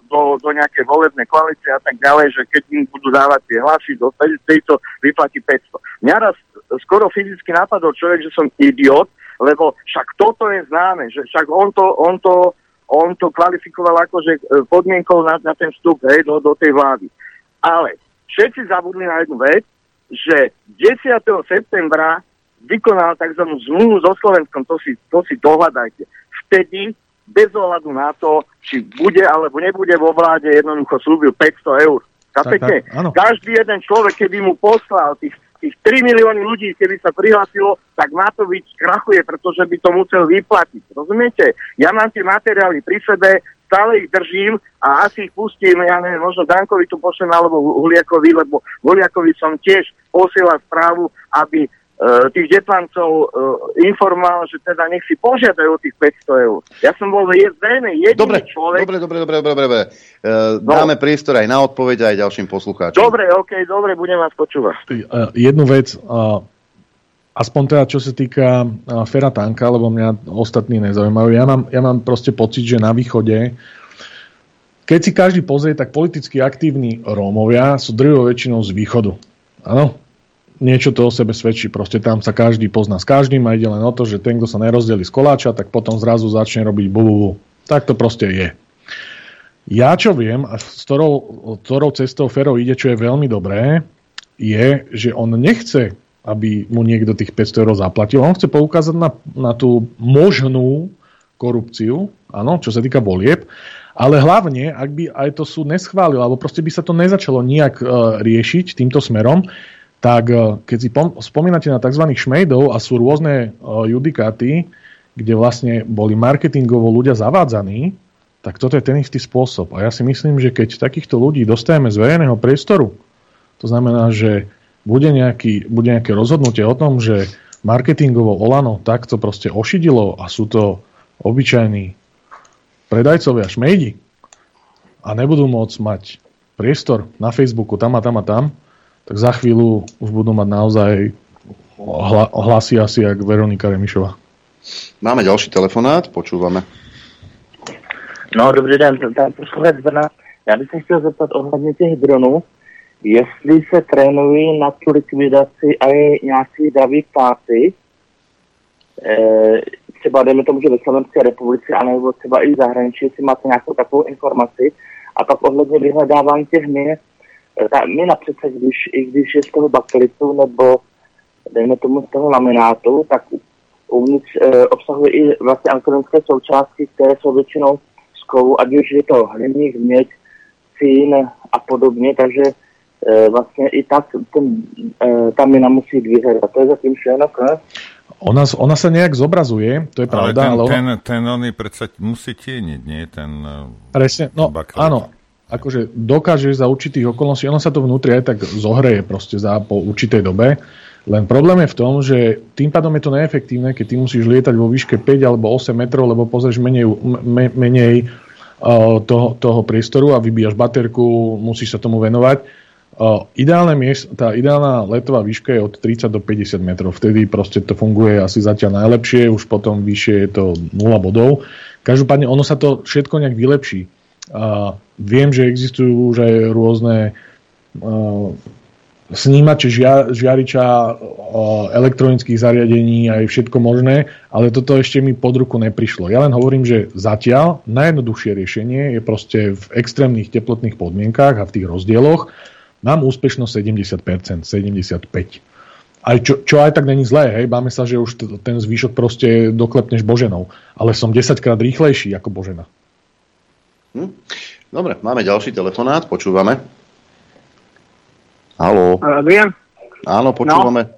do, do nejakej volebnej koalície a tak ďalej, že keď im budú dávať tie hlasy, do tejto vyplatí 500. Mňa raz skoro fyzicky napadol človek, že som idiot, lebo však toto je známe, že však on to, on to on to kvalifikoval akože e, podmienkou na, na ten vstup hej, do, do tej vlády. Ale všetci zabudli na jednu vec, že 10. septembra vykonal tzv. zmluvu so Slovenskom, to si, to si dohľadajte. Vtedy, bez ohľadu na to, či bude alebo nebude vo vláde, jednoducho slúbil 500 eur. Kapete? Každý jeden človek, keby mu poslal tých tých 3 milióny ľudí, keby sa prihlásilo, tak Matovič krachuje, pretože by to musel vyplatiť. Rozumiete? Ja mám tie materiály pri sebe, stále ich držím a asi ich pustím, ja neviem, možno Dankovi to pošlem alebo Huliakovi, lebo Huliakovi som tiež posielal správu, aby tých detlancov uh, informoval, že teda nech si požiadajú tých 500 eur. Ja som bol zrejme jediný dobre, človek... Dobre, dobre, dobre, dobre, dobre. Uh, no. Dáme priestor aj na odpoveď aj ďalším poslucháčom. Dobre, ok, dobre, budem vás počúvať. Uh, jednu vec, uh, aspoň teda čo sa týka uh, Fera Tanka, lebo mňa ostatní nezaujímajú. Ja mám, ja mám proste pocit, že na východe keď si každý pozrie, tak politicky aktívni Rómovia sú drvou väčšinou z východu. Áno, niečo to o sebe svedčí. Proste tam sa každý pozná s každým a ide len o to, že ten, kto sa nerozdeli z koláča, tak potom zrazu začne robiť bu. Tak to proste je. Ja čo viem, a s ktorou, ktorou cestou Fero ide, čo je veľmi dobré, je, že on nechce aby mu niekto tých 500 eur zaplatil. On chce poukázať na, na tú možnú korupciu, áno, čo sa týka volieb, ale hlavne, ak by aj to súd neschválil, alebo proste by sa to nezačalo nejak uh, riešiť týmto smerom, tak uh, keď si pom- spomínate na tzv. šmejdov a sú rôzne uh, judikáty, kde vlastne boli marketingovo ľudia zavádzaní, tak toto je ten istý spôsob. A ja si myslím, že keď takýchto ľudí dostajeme z verejného priestoru, to znamená, že bude, nejaký, bude nejaké rozhodnutie o tom, že marketingovo Olano takto proste ošidilo a sú to obyčajní predajcovia šmejdi a nebudú môcť mať priestor na Facebooku tam a tam a tam, tak za chvíľu už budú mať naozaj hla, hlasy asi jak Veronika Remišová. Máme ďalší telefonát, počúvame. No, dobrý den, ten posluchač Brna. Já bych se chtěl zeptat ohledně těch dronů, jestli se trénují na tu likvidaci a je nějaký davý ptáci, e, třeba dejme tomu, že ve Slovenské republice, anebo třeba i v zahraničí, jestli máte nějakou takovou informaci. A pak ohledně vyhledávání těch e, ta mina přece, když, i když je z toho bakelitu nebo dejme tomu z toho laminátu, tak uvnitř e, obsahuje i vlastně elektronické součástky, které jsou většinou z kovu, ať už je to hliník, měď, cín a podobně, takže e, vlastně i tak ten, e, ta mina musí dvíhat. A to je zatím všechno, ne? Ona, ona sa nejak zobrazuje, to je pravda. Ale ten, ale ten, ten oný predsa musí tieniť, nie? Ten, Presne, no bakelit. áno. Akože dokáže za určitých okolností, ono sa to vnútri aj tak zohreje proste za, po určitej dobe. Len problém je v tom, že tým pádom je to neefektívne, keď ty musíš lietať vo výške 5 alebo 8 metrov, lebo pozrieš menej, me, menej uh, toho, toho priestoru a vybíjaš baterku, musíš sa tomu venovať Uh, ideálne miest, tá ideálna letová výška je od 30 do 50 metrov. Vtedy proste to funguje asi zatiaľ najlepšie, už potom vyššie je to 0 bodov. Každopádne ono sa to všetko nejak vylepší. Uh, viem, že existujú už aj rôzne uh, snímače žia, žiariča uh, elektronických zariadení aj všetko možné, ale toto ešte mi pod ruku neprišlo. Ja len hovorím, že zatiaľ najjednoduchšie riešenie je proste v extrémnych teplotných podmienkách a v tých rozdieloch mám úspešnosť 70%, 75%. Aj čo, čo aj tak není zlé, hej, máme sa, že už t- ten zvýšok proste doklepneš Boženou, ale som 10 krát rýchlejší ako Božena. Hm? Dobre, máme ďalší telefonát, počúvame. Haló. Adrian? Áno, počúvame.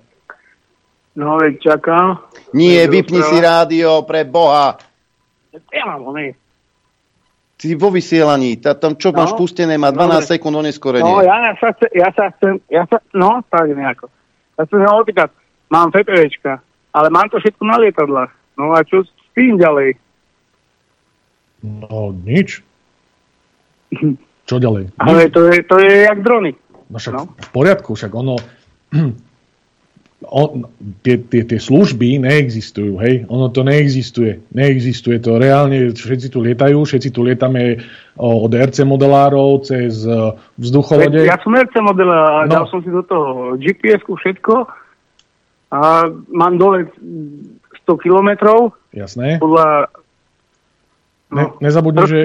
No, veď čakám. Nie, vypni si rádio, pre Boha. Ja mám ho. Ty vo vysielaní, tá, tam čo No. máš pustené, má 12 Dobre. sekúnd oneskorenie. No, ja sa, chce, ja sa chcem, ja sa, no, tak nejako. Ja chcem sa opýtať, mám FPVčka, ale mám to všetko na lietadlách. No a čo s tým ďalej? No, nič. Čo ďalej? Ale to je, to je jak drony. No však no. v poriadku, však ono... on, tie, tie, tie služby neexistujú, hej? Ono to neexistuje. Neexistuje to. Reálne všetci tu lietajú, všetci tu lietame o, od RC modelárov cez e, vzducholode. Ja som RC model a No. dal som si do toho GPS-ku všetko a mám dole 100 kilometrov Jasné. podľa Ne, nezabudni, že,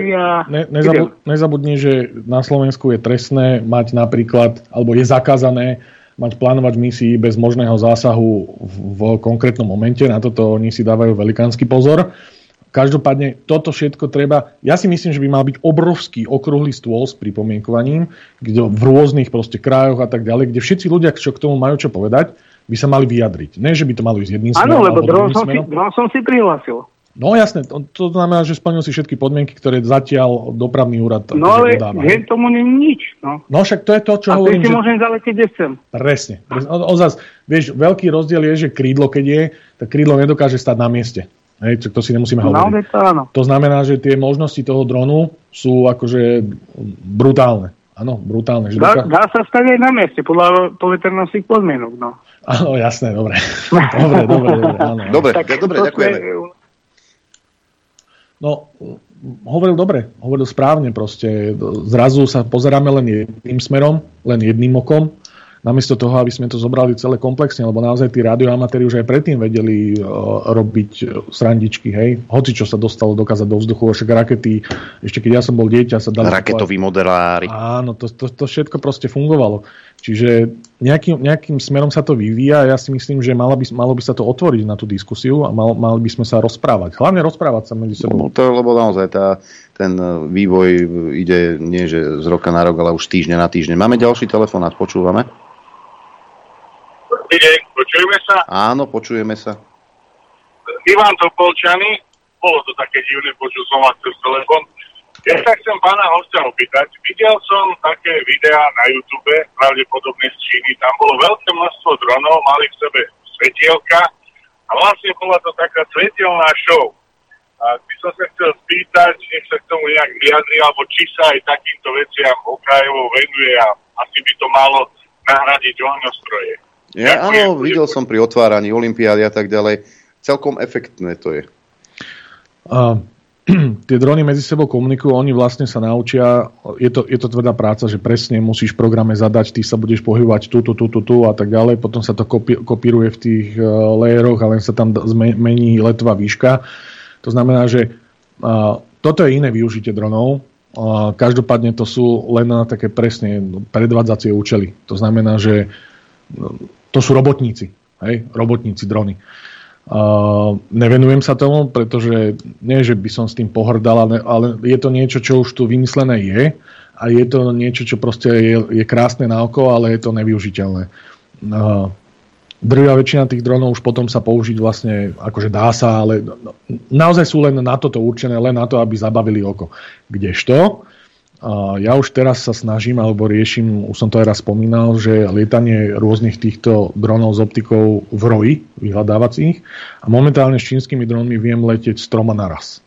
ne, nezabu, nezabudni, že na Slovensku je trestné mať napríklad, alebo je zakázané mať plánovať misií bez možného zásahu v, v konkrétnom momente. Na toto oni si dávajú velikánsky pozor. Každopádne toto všetko treba, ja si myslím, že by mal byť obrovský okrúhly stôl s pripomienkovaním, kde v rôznych proste krajoch a tak ďalej, kde všetci ľudia, čo k tomu majú čo povedať, by sa mali vyjadriť. Ne, že by to malo ísť jedným Áno, smerom lebo alebo dron druhým som, si, som si prihlásil. No jasné, to, to znamená, že splnil si všetky podmienky, ktoré zatiaľ dopravný úrad No ale dodáva. tomu nie nič. No. No však to je to, čo a hovorím, si že... môžem zaletieť, kde chcem. Presne. presne. O, o zas, vieš, veľký rozdiel je, že krídlo, keď je, tak krídlo nedokáže stať na mieste. Hej, to si nemusíme No, hovoriť. to áno. To znamená, že tie možnosti toho dronu sú akože brutálne. Áno, brutálne. Že Dá, doká... dá sa stať aj na mieste, podľa poveternostných podmienok. No. Áno, jasné, dobre. dobre, dobre, dobre, áno. Dobre, Tak dobre, ďakujeme. sme- No, hovoril dobre, hovoril správne proste. Zrazu sa pozeráme len jedným smerom, len jedným okom, namiesto toho, aby sme to zobrali celé komplexne, lebo naozaj tí radioamatéri už aj predtým vedeli uh, robiť uh, srandičky, hej. Hoci čo sa dostalo dokázať do vzduchu, však rakety, ešte keď ja som bol dieťa, sa dali... Raketoví modelári. Áno, to, to, to všetko proste fungovalo. Čiže nejakým, nejakým smerom sa to vyvíja a ja si myslím, že malo by, malo by sa to otvoriť na tú diskusiu a mal, mali by sme sa rozprávať. Hlavne rozprávať sa medzi sebou. No, to, lebo naozaj tá, ten e, vývoj ide nie že z roka na rok, ale už týždňa na týždeň. Máme ďalší telefonát, počúvame? Dobrý deň, počujeme sa? Áno, počujeme sa. Ivan Topolčany, bolo to také divné, počul som vás cez telefon. Ja sa chcem pána hostia opýtať. Videl som také videá na YouTube, pravdepodobne z Číny. Tam bolo veľké množstvo dronov, mali v sebe svetielka a vlastne bola to taká svetelná show. A by som sa chcel spýtať, nech sa k tomu nejak vyjadri, alebo či sa aj takýmto veciam okrajovo venuje a asi by to malo nahradiť ohňostroje. Ja, áno, videl som pri otváraní Olympiády a tak ďalej. Celkom efektné to je. A, tie drony medzi sebou komunikujú, oni vlastne sa naučia, je to, je to tvrdá práca, že presne musíš v programe zadať, ty sa budeš pohybovať tu, tu, tu, tu, tu a tak ďalej, potom sa to kopi, kopíruje v tých uh, layeroch a len sa tam d- zme- mení letová výška. To znamená, že uh, toto je iné využitie dronov, uh, každopádne to sú len na také presne predvádzacie účely. To znamená, že no, to sú robotníci, hej, robotníci drony. Uh, nevenujem sa tomu, pretože nie, že by som s tým pohrdal, ale, ale je to niečo, čo už tu vymyslené je a je to niečo, čo proste je, je krásne na oko, ale je to nevyužiteľné. Uh, drvia väčšina tých dronov už potom sa použiť vlastne, akože dá sa, ale no, naozaj sú len na toto určené, len na to, aby zabavili oko. Kdežto, ja už teraz sa snažím, alebo riešim, už som to aj raz spomínal, že lietanie rôznych týchto dronov s optikou v roji, vyhľadávacích, a momentálne s čínskymi dronmi viem letieť s troma naraz.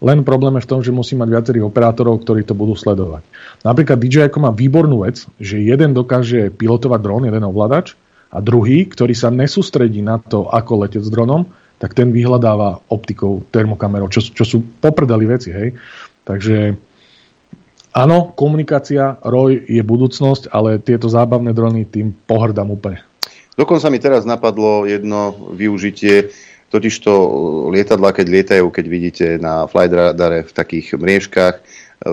Len problém je v tom, že musím mať viacerých operátorov, ktorí to budú sledovať. Napríklad DJI má výbornú vec, že jeden dokáže pilotovať dron, jeden ovládač, a druhý, ktorý sa nesústredí na to, ako letieť s dronom, tak ten vyhľadáva optikou, termokamerou, čo, čo sú poprdali veci, hej. Takže áno, komunikácia, ROJ je budúcnosť, ale tieto zábavné drony tým pohrdám úplne. Dokonca mi teraz napadlo jedno využitie, totižto lietadla, keď lietajú, keď vidíte na flight v takých mriežkach, e,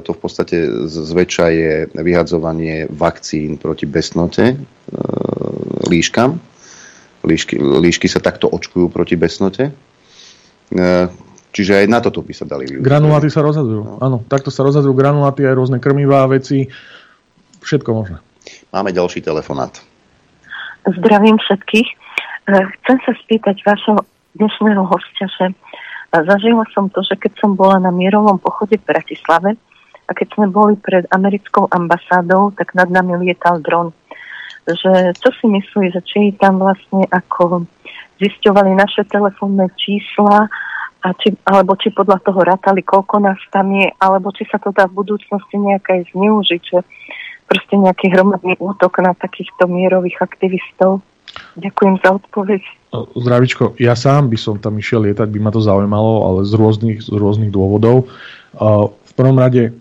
to v podstate zväčša je vyhadzovanie vakcín proti besnote e, líškam. Líšky, líšky sa takto očkujú proti besnote. E, Čiže aj na toto by sa dali využiť. Granuláty sa rozhadzujú. Áno, takto sa rozhadzujú granuláty, aj rôzne krmivá veci, všetko možné. Máme ďalší telefonát. Zdravím všetkých. Eh, Chcem sa spýtať vašho dnešného hostia, že eh, zažila som to, že keď som bola na mierovom pochode v Bratislave a keď sme boli pred americkou ambasádou, tak nad nami lietal dron. Že čo si myslí, že či tam vlastne ako zisťovali naše telefónne čísla a či, alebo či podľa toho rátali, koľko nás tam je, alebo či sa to dá v budúcnosti nejaké zneužiť, že proste nejaký hromadný útok na takýchto mierových aktivistov. Ďakujem za odpoveď. Zdravičko, ja sám by som tam išiel lietať, by ma to zaujímalo, ale z rôznych, z rôznych dôvodov. Uh, v prvom rade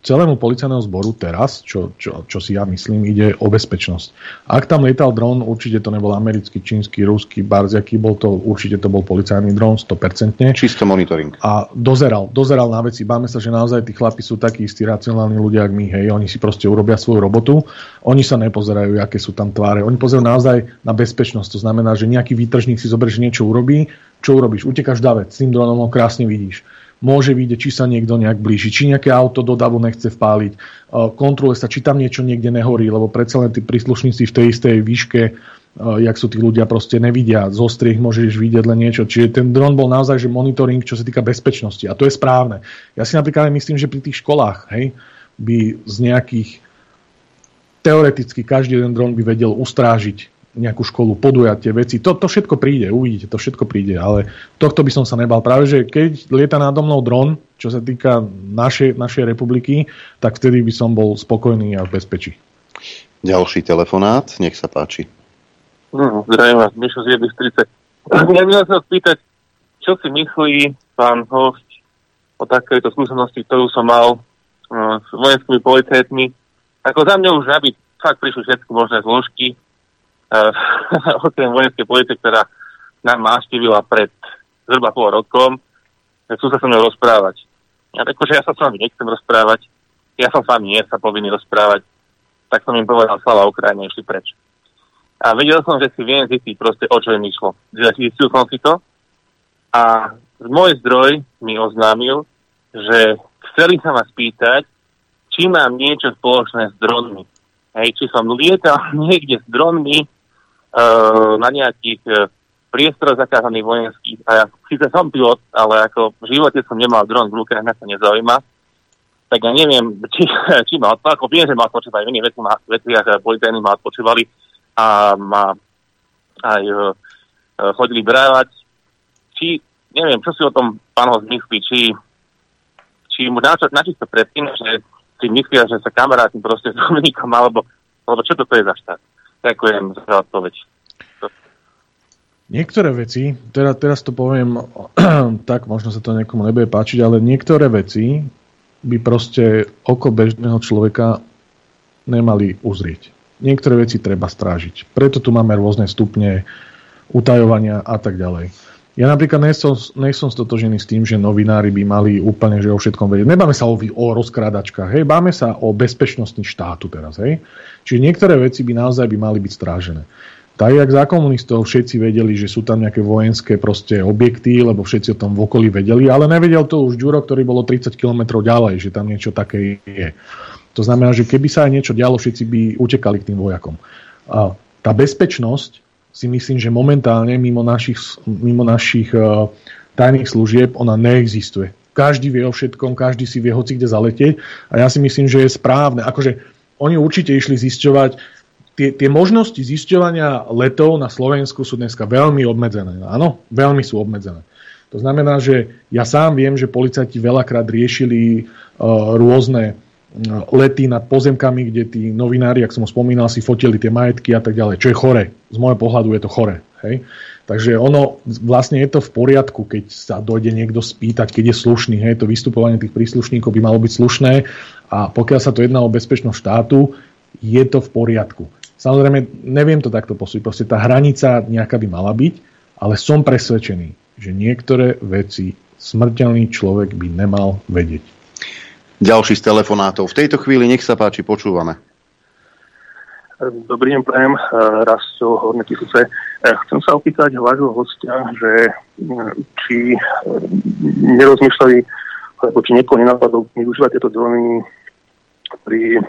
celému policajného zboru teraz, čo, čo, čo si ja myslím, ide o bezpečnosť. Ak tam lietal dron, určite to nebol americký, čínsky, ruský, barziaký, bol to, určite to bol policajný dron, 100%. Čisto monitoring. A dozeral, dozeral na veci. Báme sa, že naozaj tí chlapi sú takí istí racionálni ľudia, ako my, hej, oni si proste urobia svoju robotu, oni sa nepozerajú, aké sú tam tváre, oni pozerajú naozaj na bezpečnosť, to znamená, že nejaký výtržník si zoberie, niečo urobí, čo urobíš? Utekáš davec, s tým dronom ho krásne vidíš môže vidieť, či sa niekto nejak blíži, či nejaké auto do davu nechce vpáliť, kontroluje sa, či tam niečo niekde nehorí, lebo predsa len tí príslušníci v tej istej výške, jak sú tí ľudia proste nevidia, zo striech môžeš vidieť len niečo. Čiže ten dron bol naozaj že monitoring, čo sa týka bezpečnosti. A to je správne. Ja si napríklad myslím, že pri tých školách hej, by z nejakých teoreticky každý jeden dron by vedel ustrážiť nejakú školu, podujatie, veci. To, to všetko príde, uvidíte, to všetko príde, ale tohto by som sa nebal. Práve, že keď lieta nádo mnou dron, čo sa týka našej, našej republiky, tak vtedy by som bol spokojný a v bezpečí. Ďalší telefonát, nech sa páči. No, zdravím vás, Mišo z. Ja by sa spýtať, čo si myslí pán host o takejto skúsenosti, ktorú som mal uh, s vojenskými policajtmi. Ako za mňa už aby fakt prišli všetky možné zložky, okrem vojenskej policie, ktorá nám navštívila pred zhruba pol rokom, chcú sa so mnou rozprávať. Ja tak, že ja sa s vami nechcem rozprávať, ja som s vami nie sa povinný rozprávať, tak som im povedal slava Ukrajine, išli preč. A vedel som, že si viem zistiť proste, o čo im išlo. Zistil som si to a môj zdroj mi oznámil, že chceli sa ma spýtať, či mám niečo spoločné s dronmi. Hej, či som lietal niekde s dronmi, na nejakých uh, priestoroch zakázaných vojenských. A ja síce som pilot, ale ako v živote som nemal dron v ruke, mňa sa nezaujíma. Tak ja neviem, či, či ma odpočívali, ako viem, že ma odpočívali, v iných veci ma, veciach policajní ma odpočívali a ma aj uh, chodili brávať. Či, neviem, čo si o tom pán host myslí, či, či mu načisto predtým, že si myslia, že sa kamarátim proste s Dominikom, alebo, alebo čo toto je za štát. Ďakujem za odpoveď. Niektoré veci, teda, teraz to poviem tak, možno sa to niekomu nebude páčiť, ale niektoré veci by proste oko bežného človeka nemali uzrieť. Niektoré veci treba strážiť. Preto tu máme rôzne stupne utajovania a tak ďalej. Ja napríklad nejsom, nejsom stotožený s tým, že novinári by mali úplne že o všetkom vedieť. Nebáme sa o, o rozkrádačkách, hej, báme sa o bezpečnosti štátu teraz, hej. Čiže niektoré veci by naozaj by mali byť strážené. Tak, jak za komunistov všetci vedeli, že sú tam nejaké vojenské proste objekty, lebo všetci o tom v okolí vedeli, ale nevedel to už Ďuro, ktorý bolo 30 km ďalej, že tam niečo také je. To znamená, že keby sa aj niečo dialo, všetci by utekali k tým vojakom. A tá bezpečnosť si myslím, že momentálne mimo našich, mimo našich uh, tajných služieb ona neexistuje. Každý vie o všetkom, každý si vie hoci kde zaletieť a ja si myslím, že je správne. Akože oni určite išli zisťovať, tie, tie možnosti zisťovania letov na Slovensku sú dneska veľmi obmedzené. Áno, veľmi sú obmedzené. To znamená, že ja sám viem, že policajti veľakrát riešili uh, rôzne lety nad pozemkami, kde tí novinári, ak som spomínal, si fotili tie majetky a tak ďalej. Čo je chore. Z môjho pohľadu je to chore. Hej? Takže ono, vlastne je to v poriadku, keď sa dojde niekto spýtať, keď je slušný. Hej? To vystupovanie tých príslušníkov by malo byť slušné a pokiaľ sa to jedná o bezpečnosť štátu, je to v poriadku. Samozrejme, neviem to takto posúť. Proste tá hranica nejaká by mala byť, ale som presvedčený, že niektoré veci smrteľný človek by nemal vedieť. Ďalší z telefonátov. V tejto chvíli nech sa páči, počúvame. Dobrý deň, prajem. Raz so Horné tisúce. Chcem sa opýtať vášho hostia, že či nerozmýšľali, alebo či niekoho nenapadlo využívať tieto drony pri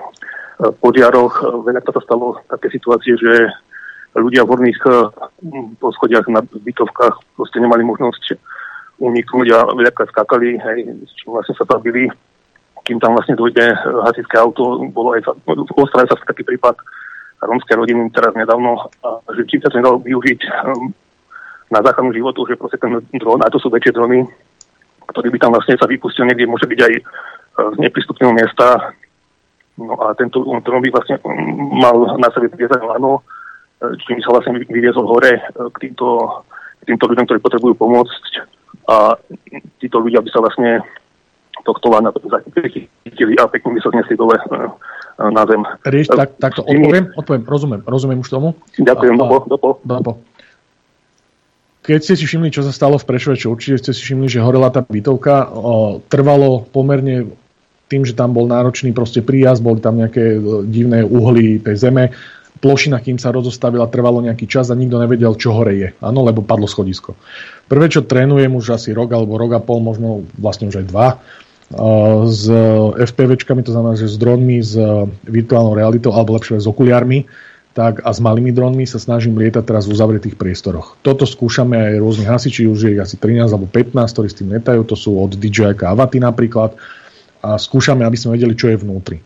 požiaroch. E, Veľa sa stalo také situácie, že ľudia v horných e, poschodiach na bytovkách proste nemali možnosť uniknúť a veľakrát skákali, hej, s čím vlastne sa zabili. Kým tam vlastne dojde hasičské auto, bolo aj, ostal sa taký prípad rómskej rodiny teraz nedávno, že či sa to nedalo využiť um, na záchranu životu, že proste ten dron, a to sú väčšie drony, ktorý by tam vlastne sa vypustil niekde, môže byť aj uh, z neprístupného miesta. No a tento dron by vlastne um, mal na sebe viezať lano, uh, čím sa vlastne vyviezol hore k týmto, k týmto ľuďom, ktorí potrebujú pomôcť a títo ľudia by sa vlastne tohto lana zachytili a pekne by sa znesli dole na zem. Rieš, tak, tak to odpoviem, odpoviem, rozumiem, rozumiem už tomu. Ďakujem, dopo, dopo. dopo. Keď ste si všimli, čo sa stalo v Prešove, čo určite ste si všimli, že horela tá bytovka, o, trvalo pomerne tým, že tam bol náročný proste príjazd, boli tam nejaké divné uhly tej zeme, plošina, kým sa rozostavila, trvalo nejaký čas a nikto nevedel, čo hore je. Áno, lebo padlo schodisko. Prvé, čo trénujem už asi rok alebo rok a pol, možno vlastne už aj dva, s FPVčkami, to znamená, že s dronmi, s virtuálnou realitou, alebo lepšie s okuliarmi, tak a s malými dronmi sa snažím lietať teraz v uzavretých priestoroch. Toto skúšame aj rôzni hasiči, už je asi 13 alebo 15, ktorí s tým letajú, to sú od DJI Avaty napríklad a skúšame, aby sme vedeli, čo je vnútri.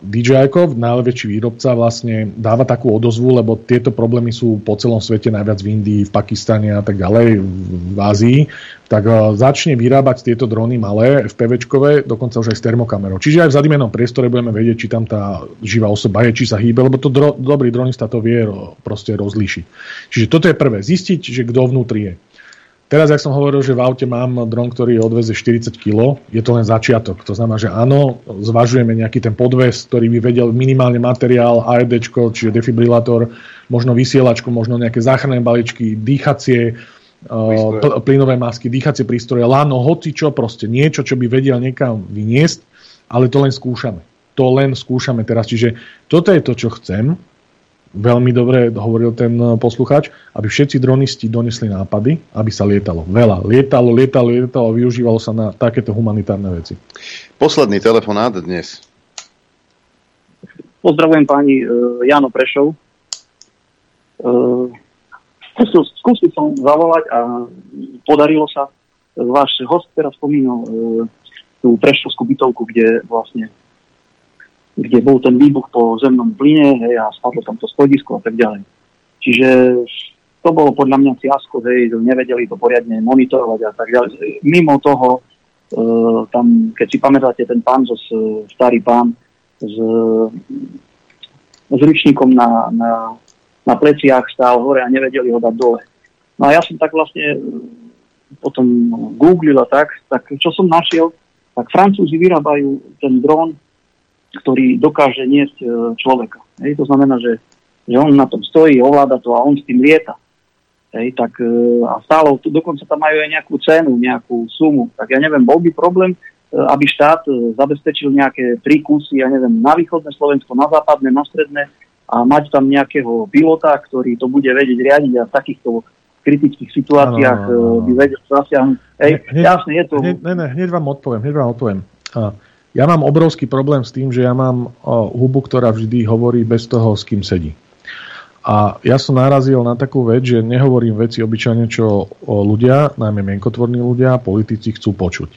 DJI, najväčší výrobca, vlastne dáva takú odozvu, lebo tieto problémy sú po celom svete, najviac v Indii, v Pakistane a tak ďalej, v Ázii, tak začne vyrábať tieto drony malé, FPVčkové, dokonca už aj s termokamerou. Čiže aj v zadimenom priestore budeme vedieť, či tam tá živá osoba je, či sa hýbe, lebo to dro- dobrý dronista to vie proste rozlíšiť. Čiže toto je prvé, zistiť, že kto vnútri je. Teraz, jak som hovoril, že v aute mám dron, ktorý odveze 40 kg, je to len začiatok. To znamená, že áno, zvažujeme nejaký ten podves, ktorý by vedel minimálne materiál, AED, čiže defibrilátor, možno vysielačku, možno nejaké záchranné baličky, dýchacie, uh, plynové masky, dýchacie prístroje, lano, hoci čo, proste niečo, čo by vedel niekam vyniesť, ale to len skúšame. To len skúšame teraz. Čiže toto je to, čo chcem veľmi dobre hovoril ten eh, posluchač, aby všetci dronisti donesli nápady, aby sa lietalo. Veľa. Lietalo, lietalo, lietalo a využívalo sa na takéto humanitárne veci. Posledný telefonát dnes. Pozdravujem pani uh, Jano Prešov. Uh, skúsil, skúsil som zavolať a podarilo sa. Váš host teraz spomínal uh, tú Prešovskú bytovku, kde vlastne kde bol ten výbuch po zemnom plyne hej, a spadlo tam schodisko a tak ďalej. Čiže to bolo podľa mňa fiasko, hej, nevedeli to poriadne monitorovať a tak ďalej. Mimo toho, e, tam, keď si pamätáte, ten pán, zo, starý pán s, s ručníkom na, na, na pleciach stál hore a nevedeli ho dať dole. No a ja som tak vlastne potom googlil a tak, tak čo som našiel, tak Francúzi vyrábajú ten dron ktorý dokáže niesť e, človeka. Hej, to znamená, že, že on na tom stojí, ovláda to a on s tým lieta. Hej, tak, e, a stále, dokonca tam majú aj nejakú cenu, nejakú sumu. Tak ja neviem, bol by problém, e, aby štát zabezpečil nejaké tri kusy, ja neviem, na východné Slovensko, na západné, na stredné a mať tam nejakého pilota, ktorý to bude vedieť riadiť a v takýchto kritických situáciách ano, ano, ano. by vedel zasiahnuť. Hej, hneď, jasne, je to... Hneď, ne, ne, hneď vám odpoviem, hneď vám odpoviem. A, ja mám obrovský problém s tým, že ja mám o, hubu, ktorá vždy hovorí bez toho, s kým sedí. A ja som narazil na takú vec, že nehovorím veci obyčajne, čo ľudia, najmä mienkotvorní ľudia, politici chcú počuť.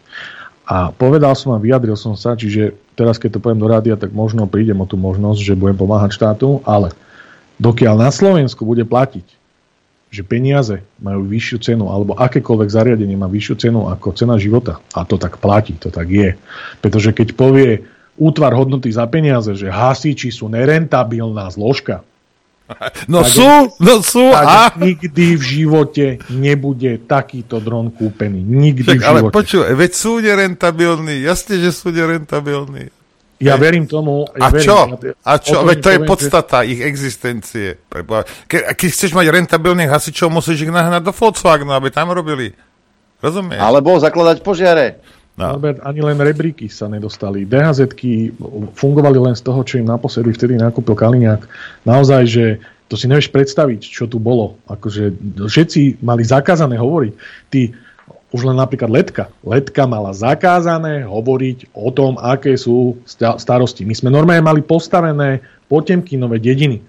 A povedal som a vyjadril som sa, čiže teraz keď to poviem do rádia, tak možno prídem o tú možnosť, že budem pomáhať štátu, ale dokiaľ na Slovensku bude platiť že peniaze majú vyššiu cenu, alebo akékoľvek zariadenie má vyššiu cenu ako cena života. A to tak platí, to tak je. Pretože keď povie útvar hodnoty za peniaze, že hasiči sú nerentabilná zložka, No tak, sú, no sú. Tak a... nikdy v živote nebude takýto dron kúpený. Nikdy tak, v živote. Ale počuj, veď sú nerentabilní. Jasne, že sú nerentabilní. Ja verím tomu. Ja a verím, čo? A čo? Veď to je podstata že... ich existencie. Ke, keď chceš mať rentabilných hasičov, musíš ich nahnať do Volkswagenu, aby tam robili. Rozumieš? Alebo zakladať požiare. No. Albert, ani len rebríky sa nedostali. dhz fungovali len z toho, čo im naposledy vtedy nakúpil Kaliňák. Naozaj, že to si nevieš predstaviť, čo tu bolo. Akože všetci mali zakázané hovoriť. Tí už len napríklad Letka. Letka mala zakázané hovoriť o tom, aké sú starosti. My sme normálne mali postavené Potemkinové dediny.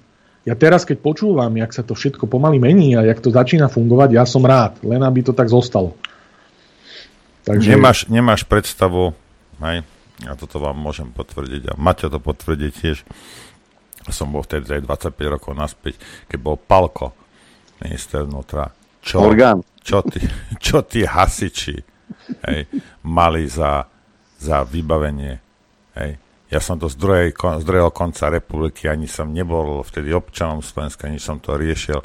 Ja teraz, keď počúvam, jak sa to všetko pomaly mení a jak to začína fungovať, ja som rád, len aby to tak zostalo. Takže... Nemáš, nemáš predstavu, hej, a toto vám môžem potvrdiť, a Maťo to potvrdí tiež, som bol vtedy aj 25 rokov naspäť, keď bol Palko, minister vnútra. Čo, Orgán. Čo tí, čo tí hasiči hej, mali za, za vybavenie. Hej. Ja som to z, druhej, z druhého konca republiky, ani som nebol vtedy občanom Slovenska, ani som to riešil,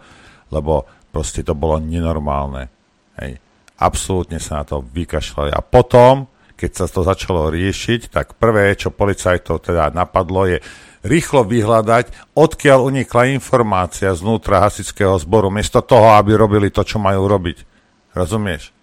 lebo proste to bolo nenormálne. Hej. Absolútne sa na to vykašľali. A potom, keď sa to začalo riešiť, tak prvé, čo policajtov teda napadlo, je rýchlo vyhľadať, odkiaľ unikla informácia znútra hasičského zboru, miesto toho, aby robili to, čo majú robiť. Rozumieš?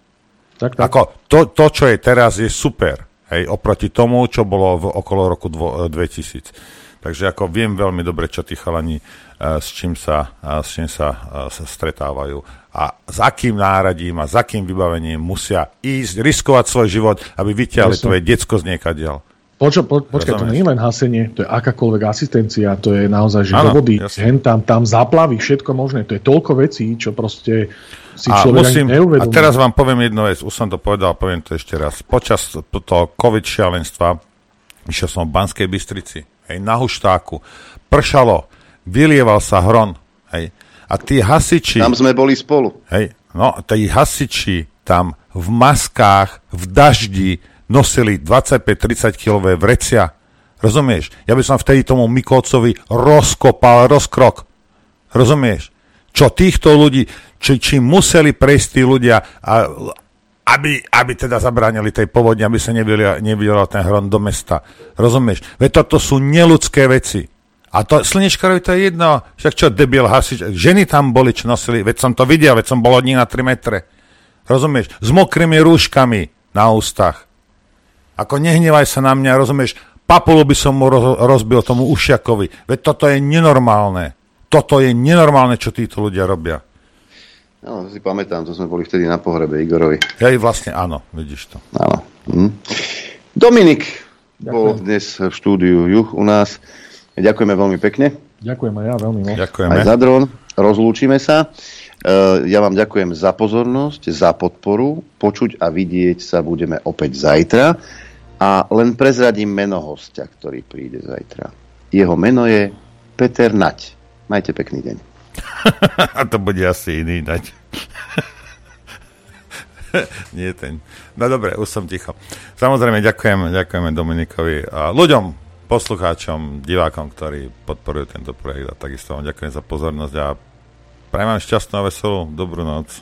Tak, tak. Ako to, to, čo je teraz, je super. Hej, oproti tomu, čo bolo v, okolo roku dvo, 2000. Takže ako viem veľmi dobre, čo tí chalani, uh, s čím sa, uh, s čím sa, uh, sa stretávajú a s akým náradím a s akým vybavením musia ísť, riskovať svoj život, aby vyťahli tvoje decko z niekadiaľ. Počo, po, počkaj, to nie je len hasenie, to je akákoľvek asistencia, to je naozaj, že ano, vody, hen tam, tam záplavy, všetko možné, to je toľko vecí, čo proste si a človek musím, ani A teraz vám poviem jednu vec, už som to povedal, poviem to ešte raz. Počas toho COVID šialenstva išiel som v Banskej Bystrici, hej, na Huštáku, pršalo, vylieval sa hron, hej, a tí hasiči... Tam sme boli spolu. Hej, no, tí hasiči tam v maskách, v daždi, nosili 25-30 kilové vrecia. Rozumieš? Ja by som vtedy tomu Mikolcovi rozkopal rozkrok. Rozumieš? Čo týchto ľudí, či, či museli prejsť tí ľudia, a, aby, aby teda zabránili tej povodni, aby sa nevydelal ten hron do mesta. Rozumieš? Veď toto sú neludské veci. A to slnečkarovi to je jedno, však čo debil hasič, ženy tam boli, čo nosili, veď som to videl, veď som bol od nich na 3 metre. Rozumieš? S mokrými rúškami na ústach. Ako nehnevaj sa na mňa, rozumieš, papulu by som mu rozbil tomu ušiakovi. Veď toto je nenormálne. Toto je nenormálne, čo títo ľudia robia. No, si pamätám, to sme boli vtedy na pohrebe Igorovi. Ja i vlastne áno, vidíš to. Áno. Hm. Dominik Ďakujem. bol dnes v štúdiu Juch u nás. Ďakujeme veľmi pekne. Ďakujem aj ja veľmi moc. Ďakujeme. Aj za dron. Rozlúčime sa. Uh, ja vám ďakujem za pozornosť, za podporu. Počuť a vidieť sa budeme opäť zajtra. A len prezradím meno hostia, ktorý príde zajtra. Jeho meno je Peter Nať. Majte pekný deň. A to bude asi iný Nať. Nie ten. No dobre, už som ticho. Samozrejme, ďakujem, ďakujeme Dominikovi a ľuďom, poslucháčom, divákom, ktorí podporujú tento projekt a takisto vám ďakujem za pozornosť a prajem vám šťastnú a veselú dobrú noc.